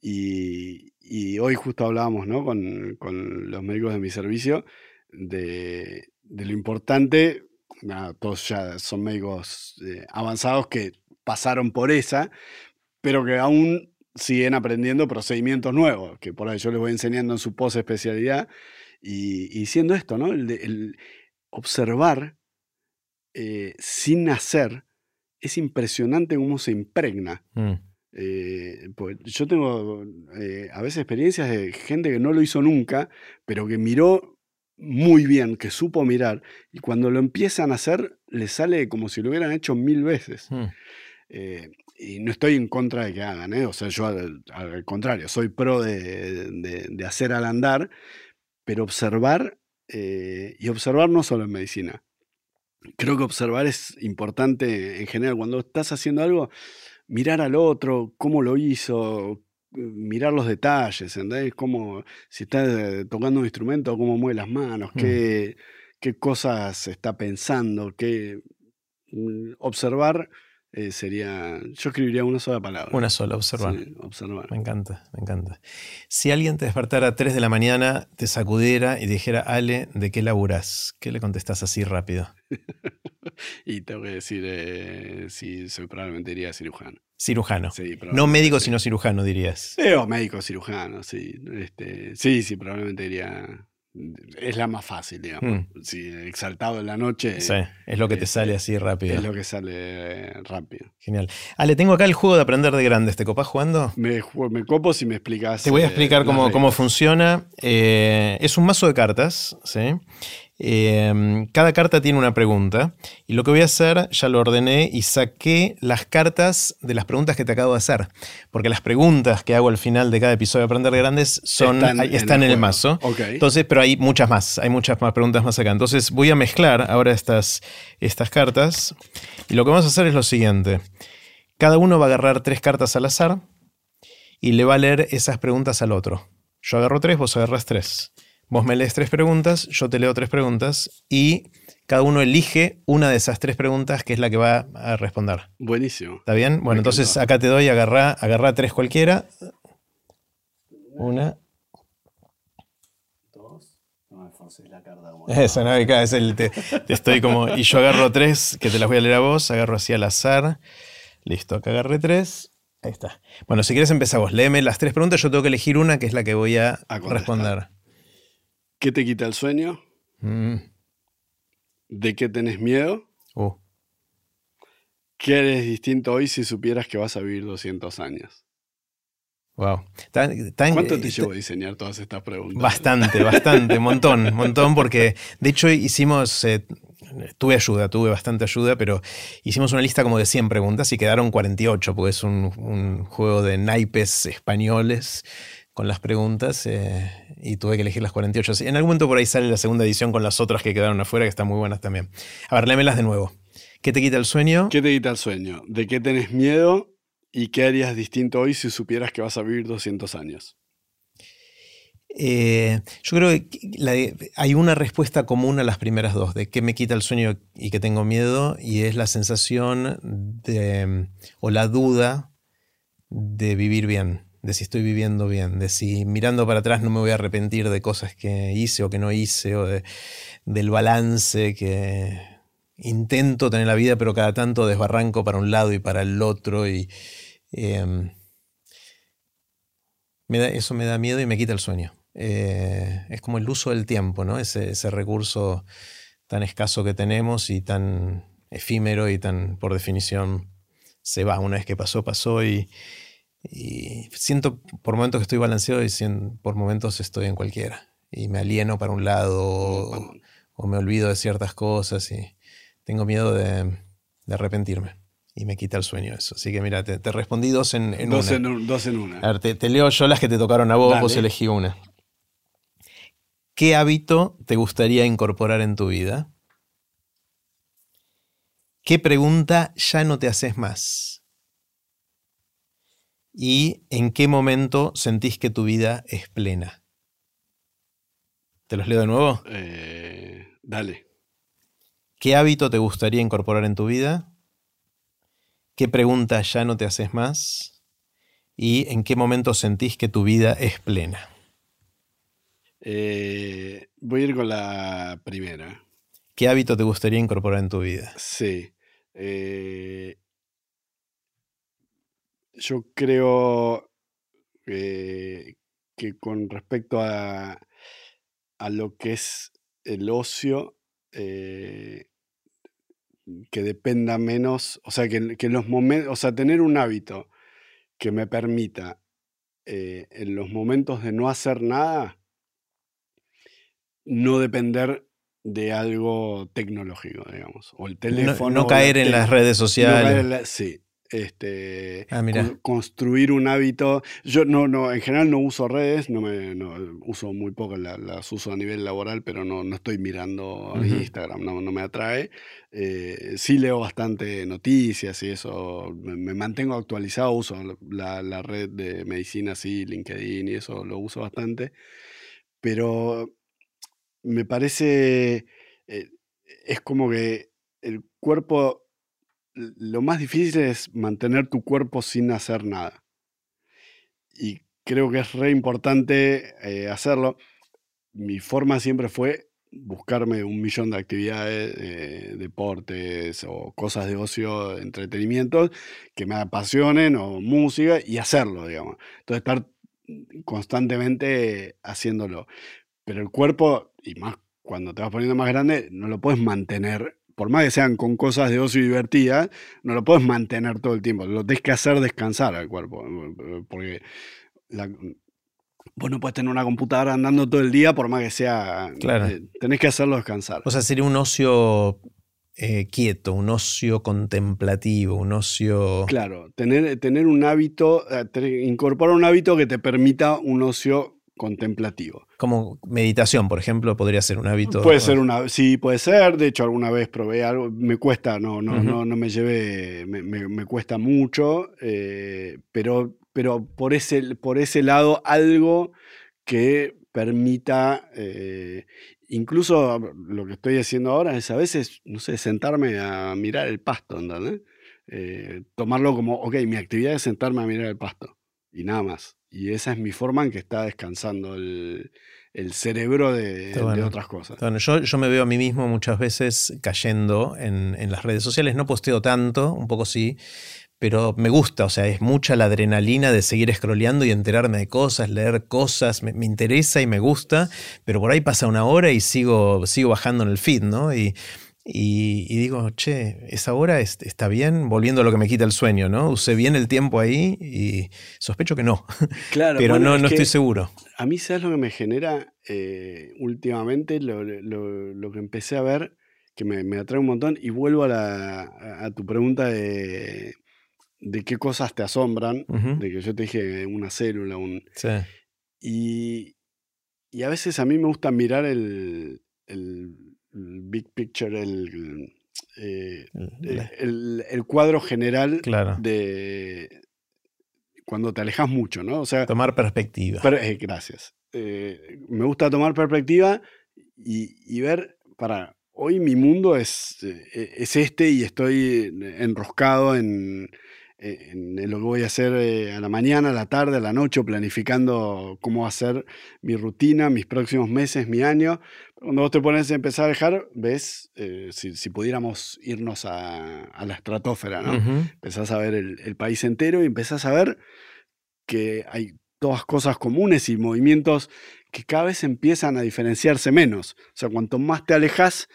Y, y hoy justo hablábamos ¿no? con, con, los médicos de mi servicio de, de lo importante todos ya son médicos eh, avanzados que pasaron por esa, pero que aún siguen aprendiendo procedimientos nuevos, que por ahí yo les voy enseñando en su post especialidad, y, siendo esto, ¿no? El, observar eh, sin hacer es impresionante cómo se impregna. Mm. Eh, pues yo tengo a veces experiencias de gente que no lo hizo nunca, pero que miró muy bien, que supo mirar, y cuando lo empiezan a hacer, le sale como si lo hubieran hecho mil veces. Hmm. Eh, y no estoy en contra de que hagan, ¿eh? o sea, yo al, contrario, soy pro de, hacer al andar, pero observar, eh, y observar no solo en medicina. Creo que observar es importante en general. Cuando estás haciendo algo, mirar al otro, cómo lo hizo, mirar los detalles, ¿entendés? Cómo, si está eh, tocando un instrumento, cómo mueve las manos, mm. qué, qué, cosas está pensando, qué mm, observar eh, sería, yo escribiría una sola palabra. Una sola, observar. observar. Me encanta, me encanta. Si alguien te despertara a 3 de la mañana, te sacudiera y dijera, Ale, ¿de qué laburas? ¿Qué le contestas así rápido? y tengo que decir, eh, soy probablemente diría cirujano. Cirujano. no médico, sino cirujano, dirías. Sí, o médico cirujano, sí. Este, sí, sí, probablemente diría es la más fácil, digamos. Mm. Si exaltado en la noche. Sí, es lo que te sale así rápido. Es lo que sale rápido. Genial. Ale, tengo acá el juego de aprender de grandes. ¿Te copas jugando? Me, me copo si me explicas. Te voy a eh, explicar cómo, cómo, funciona. Eh, es un mazo de cartas, ¿sí? Em, cada carta tiene una pregunta y lo que voy a hacer, ya lo ordené y saqué las cartas de las preguntas que te acabo de hacer. Porque las preguntas que hago al final de cada episodio de Aprender de Grandes son, están, en, el, mazo. Entonces, pero hay muchas más, hay muchas más preguntas más acá. Entonces voy a mezclar ahora estas, estas cartas y lo que vamos a hacer es lo siguiente. Cada uno va a agarrar tres cartas al azar y le va a leer esas preguntas al otro. Yo agarro tres, vos agarras tres. Vos me lees tres preguntas, yo te leo tres preguntas y cada uno elige una de esas tres preguntas que es la que va a responder. Buenísimo. ¿Está bien? Bueno, entonces acá te doy, agarra, agarra tres cualquiera. Una. Dos. No me forces la carta como. Eso, no, es el. Te, estoy como. Y yo agarro tres, que te las voy a leer a vos, agarro así al azar. Listo, acá agarré tres. Ahí está. Bueno, si quieres empezamos. Léeme las tres preguntas, yo tengo que elegir una que es la que voy a responder. ¿Qué te quita el sueño? Mm. ¿De qué tenés miedo? Uh. ¿Qué eres distinto hoy si supieras que vas a vivir 200 años? Wow. ¿Cuánto te llevó a diseñar todas estas preguntas? Bastante, bastante, montón, montón, porque de hecho hicimos, eh, tuve ayuda, tuve bastante ayuda, pero hicimos una lista como de 100 preguntas y quedaron 48, porque es un, juego de naipes españoles con las preguntas eh, y tuve que elegir las 48. En algún momento por ahí sale la segunda edición con las otras que quedaron afuera, que están muy buenas también. A ver, lémelas de nuevo. ¿Qué te quita el sueño? ¿Qué te quita el sueño? ¿De qué tenés miedo? ¿Y qué harías distinto hoy si supieras que vas a vivir 200 años? Eh, yo creo que hay una respuesta común a las primeras dos, de qué me quita el sueño y que tengo miedo, y es la sensación de, o la duda de vivir bien, de si estoy viviendo bien, de si mirando para atrás no me voy a arrepentir de cosas que hice o que no hice, o del balance que, intento tener la vida, pero cada tanto desbarranco para un lado y para el otro. Y em, eso me da miedo y me quita el sueño. Eh, es como el uso del tiempo, ¿no? Ese, recurso tan escaso que tenemos y tan efímero y tan, por definición, se va. Una vez que pasó, pasó y, siento por momentos que estoy balanceado y por momentos estoy en cualquiera. Y me alieno para un lado o, o me olvido de ciertas cosas y tengo miedo de, arrepentirme. Y me quita el sueño eso. Así que mira, te, respondí dos en, dos una. En, dos en una. A ver, te, leo yo las que te tocaron a vos, vos elegí una. ¿Qué hábito te gustaría incorporar en tu vida? ¿Qué pregunta ya no te haces más? ¿Y en qué momento sentís que tu vida es plena? ¿Te los leo de nuevo? Eh, dale. ¿Qué hábito te gustaría incorporar en tu vida? ¿Qué pregunta ya no te haces más? ¿Y en qué momento sentís que tu vida es plena? Eh, voy a ir con la primera. ¿Qué hábito te gustaría incorporar en tu vida? Sí. Eh, yo creo que con respecto a, a, lo que es el ocio, eh, que dependa menos, o sea, que, que, los momentos, o sea, tener un hábito que me permita eh, en los momentos de no hacer nada, no depender de algo tecnológico, digamos, o el teléfono. No, caer en las redes sociales. sí, este, ah, construir un hábito. Yo no, no, en general no uso redes, no me, uso muy poco, las, uso a nivel laboral, pero no, no estoy mirando Instagram, no, no, me atrae. Eh, sí leo bastante noticias y eso, me, mantengo actualizado, uso la, red de medicina, sí, LinkedIn y eso lo uso bastante, pero me parece, eh, es como que el cuerpo lo más difícil es mantener tu cuerpo sin hacer nada. Y creo que es re importante eh, hacerlo. Mi forma siempre fue buscarme un millón de actividades, eh, deportes o cosas de ocio, entretenimiento que me apasionen o música y hacerlo, digamos. Entonces estar constantemente haciéndolo. Pero el cuerpo, y más cuando te vas poniendo más grande, no lo puedes mantener por más que sean con cosas de ocio y divertidas, no lo puedes mantener todo el tiempo. Lo tienes que hacer descansar al cuerpo. Porque vos no puedes tener una computadora andando todo el día, por más que sea. Claro. Eh, tenés que hacerlo descansar. O sea, sería un ocio eh, quieto, un ocio contemplativo, un ocio. Claro, tener, tener un hábito, eh, incorporar un hábito que te permita un ocio contemplativo. Como meditación, por ejemplo, podría ser un hábito. Puede ser una, sí, puede ser. De hecho, alguna vez probé algo, me cuesta, no, no, no, no me llevé, me, cuesta mucho, eh, pero, pero por, ese, por ese lado algo que permita, eh, incluso lo que estoy haciendo ahora es a veces, no sé, sentarme a mirar el pasto, ¿entendés? Eh, tomarlo como, ok, mi actividad es sentarme a mirar el pasto y nada más. Y esa es mi forma en que está descansando el, cerebro de, otras cosas. Bueno, yo, yo, me veo a mí mismo muchas veces cayendo en, las redes sociales. No posteo tanto, un poco sí, pero me gusta, o sea, es mucha la adrenalina de seguir scrolleando y enterarme de cosas, leer cosas, me, interesa y me gusta, pero por ahí pasa una hora y sigo, sigo bajando en el feed, ¿no? Y, y, digo, che, esa hora está bien, volviendo a lo que me quita el sueño, ¿no? Usé bien el tiempo ahí y sospecho que no. Claro, pero no, no estoy seguro. A mí, ¿sabes lo que me genera eh, últimamente? Lo, lo, que empecé a ver, que me, me, atrae un montón, y vuelvo a, la, a tu pregunta de de qué cosas te asombran, de que yo te dije una célula, un... Sí. Y, y, a veces a mí me gusta mirar el, el, big picture, el, eh, el, el, cuadro general de cuando te alejas mucho, ¿no? O sea, tomar perspectiva. Eh, gracias. Eh, me gusta tomar perspectiva y, y, ver, para, hoy mi mundo es, es este y estoy enroscado en, eh, en lo que voy a hacer eh, a la mañana, a la tarde, a la noche, planificando cómo va a ser mi rutina, mis próximos meses, mi año. Cuando vos te pones a empezar a dejar, ves, eh, si, pudiéramos irnos a, la estratosfera, ¿no? Empezás a ver el, el, país entero y empezás a ver que hay todas cosas comunes y movimientos que cada vez empiezan a diferenciarse menos. O sea, cuanto más te alejas,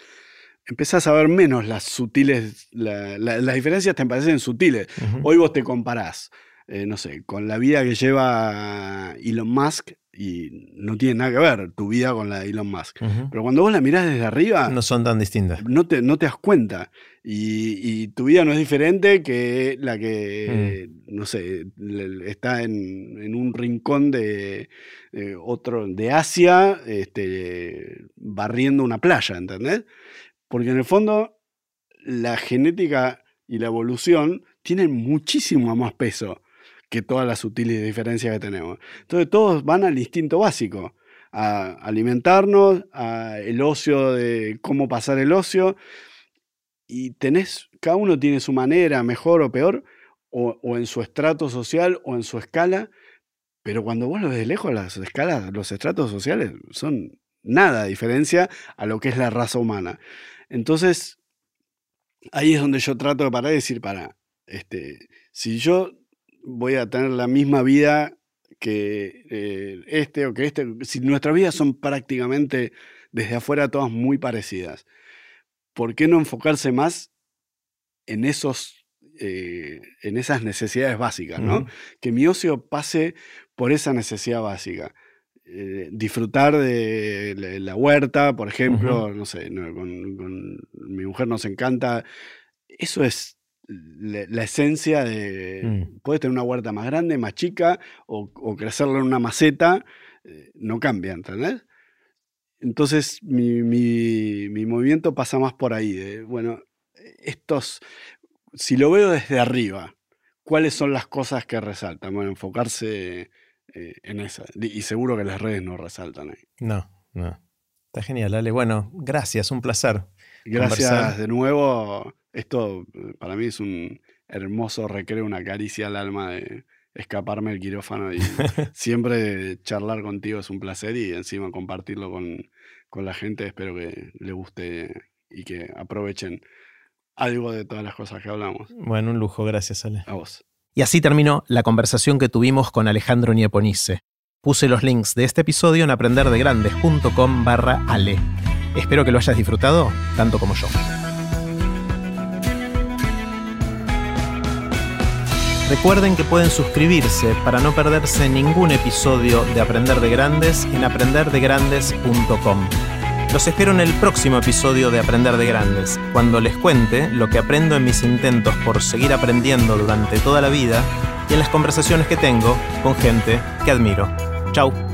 empezás a ver menos las sutiles, las diferencias te parecen sutiles. Hoy vos te comparás, eh, no sé, con la vida que lleva Elon Musk y no tiene nada que ver tu vida con la de Elon Musk. Pero cuando vos la mirás desde arriba... No son tan distintas. No te, no te das cuenta. Y, tu vida no es diferente que la que, mm. no sé, está en, un rincón de, otro, de Asia, este, barriendo una playa, ¿entendés? Porque en el fondo la genética y la evolución tienen muchísimo más peso que todas las sutiles diferencias que tenemos. Entonces todos van al instinto básico, a alimentarnos, a el ocio de cómo pasar el ocio, y tenés, cada uno tiene su manera, mejor o peor, o, en su estrato social o en su escala, pero cuando vos lo ves de lejos, las escalas, los estratos sociales son nada diferencia a lo que es la raza humana. Entonces, ahí es donde yo trato de parar y decir, para, este, si yo voy a tener la misma vida que eh, este o que este, si nuestras vidas son prácticamente desde afuera todas muy parecidas, ¿por qué no enfocarse más en esos eh, en esas necesidades básicas, ¿no? Que mi ocio pase por esa necesidad básica. Eh, disfrutar de la, huerta, por ejemplo, no sé, con, mi mujer nos encanta. Eso es la, esencia de... Mm. Puedes tener una huerta más grande, más chica, o, o crecerla en una maceta, eh, no cambia, ¿entendés? Entonces mi, mi, movimiento pasa más por ahí, bueno, estos, si lo veo desde arriba, ¿cuáles son las cosas que resaltan? Bueno, enfocarse eh, en esa. Y seguro que las redes no resaltan ahí. No, no. Está genial, Ale. Bueno, gracias, un placer. Gracias de nuevo. Esto eh, para mí es un hermoso recreo, una caricia al alma de escaparme del quirófano y siempre charlar contigo es un placer y encima compartirlo con, con la gente. Espero que le guste y que aprovechen algo de todas las cosas que hablamos. Bueno, un lujo, gracias Ale. A vos. Y así terminó la conversación que tuvimos con Alejandro Nieponice. Puse los links de este episodio en aprenderdegrandes.com barra ale. Espero que lo hayas disfrutado tanto como yo. Recuerden que pueden suscribirse para no perderse ningún episodio de Aprender de Grandes en aprenderdegrandes.com. Los espero en el próximo episodio de Aprender de Grandes, cuando les cuente lo que aprendo en mis intentos por seguir aprendiendo durante toda la vida y en las conversaciones que tengo con gente que admiro. Chau.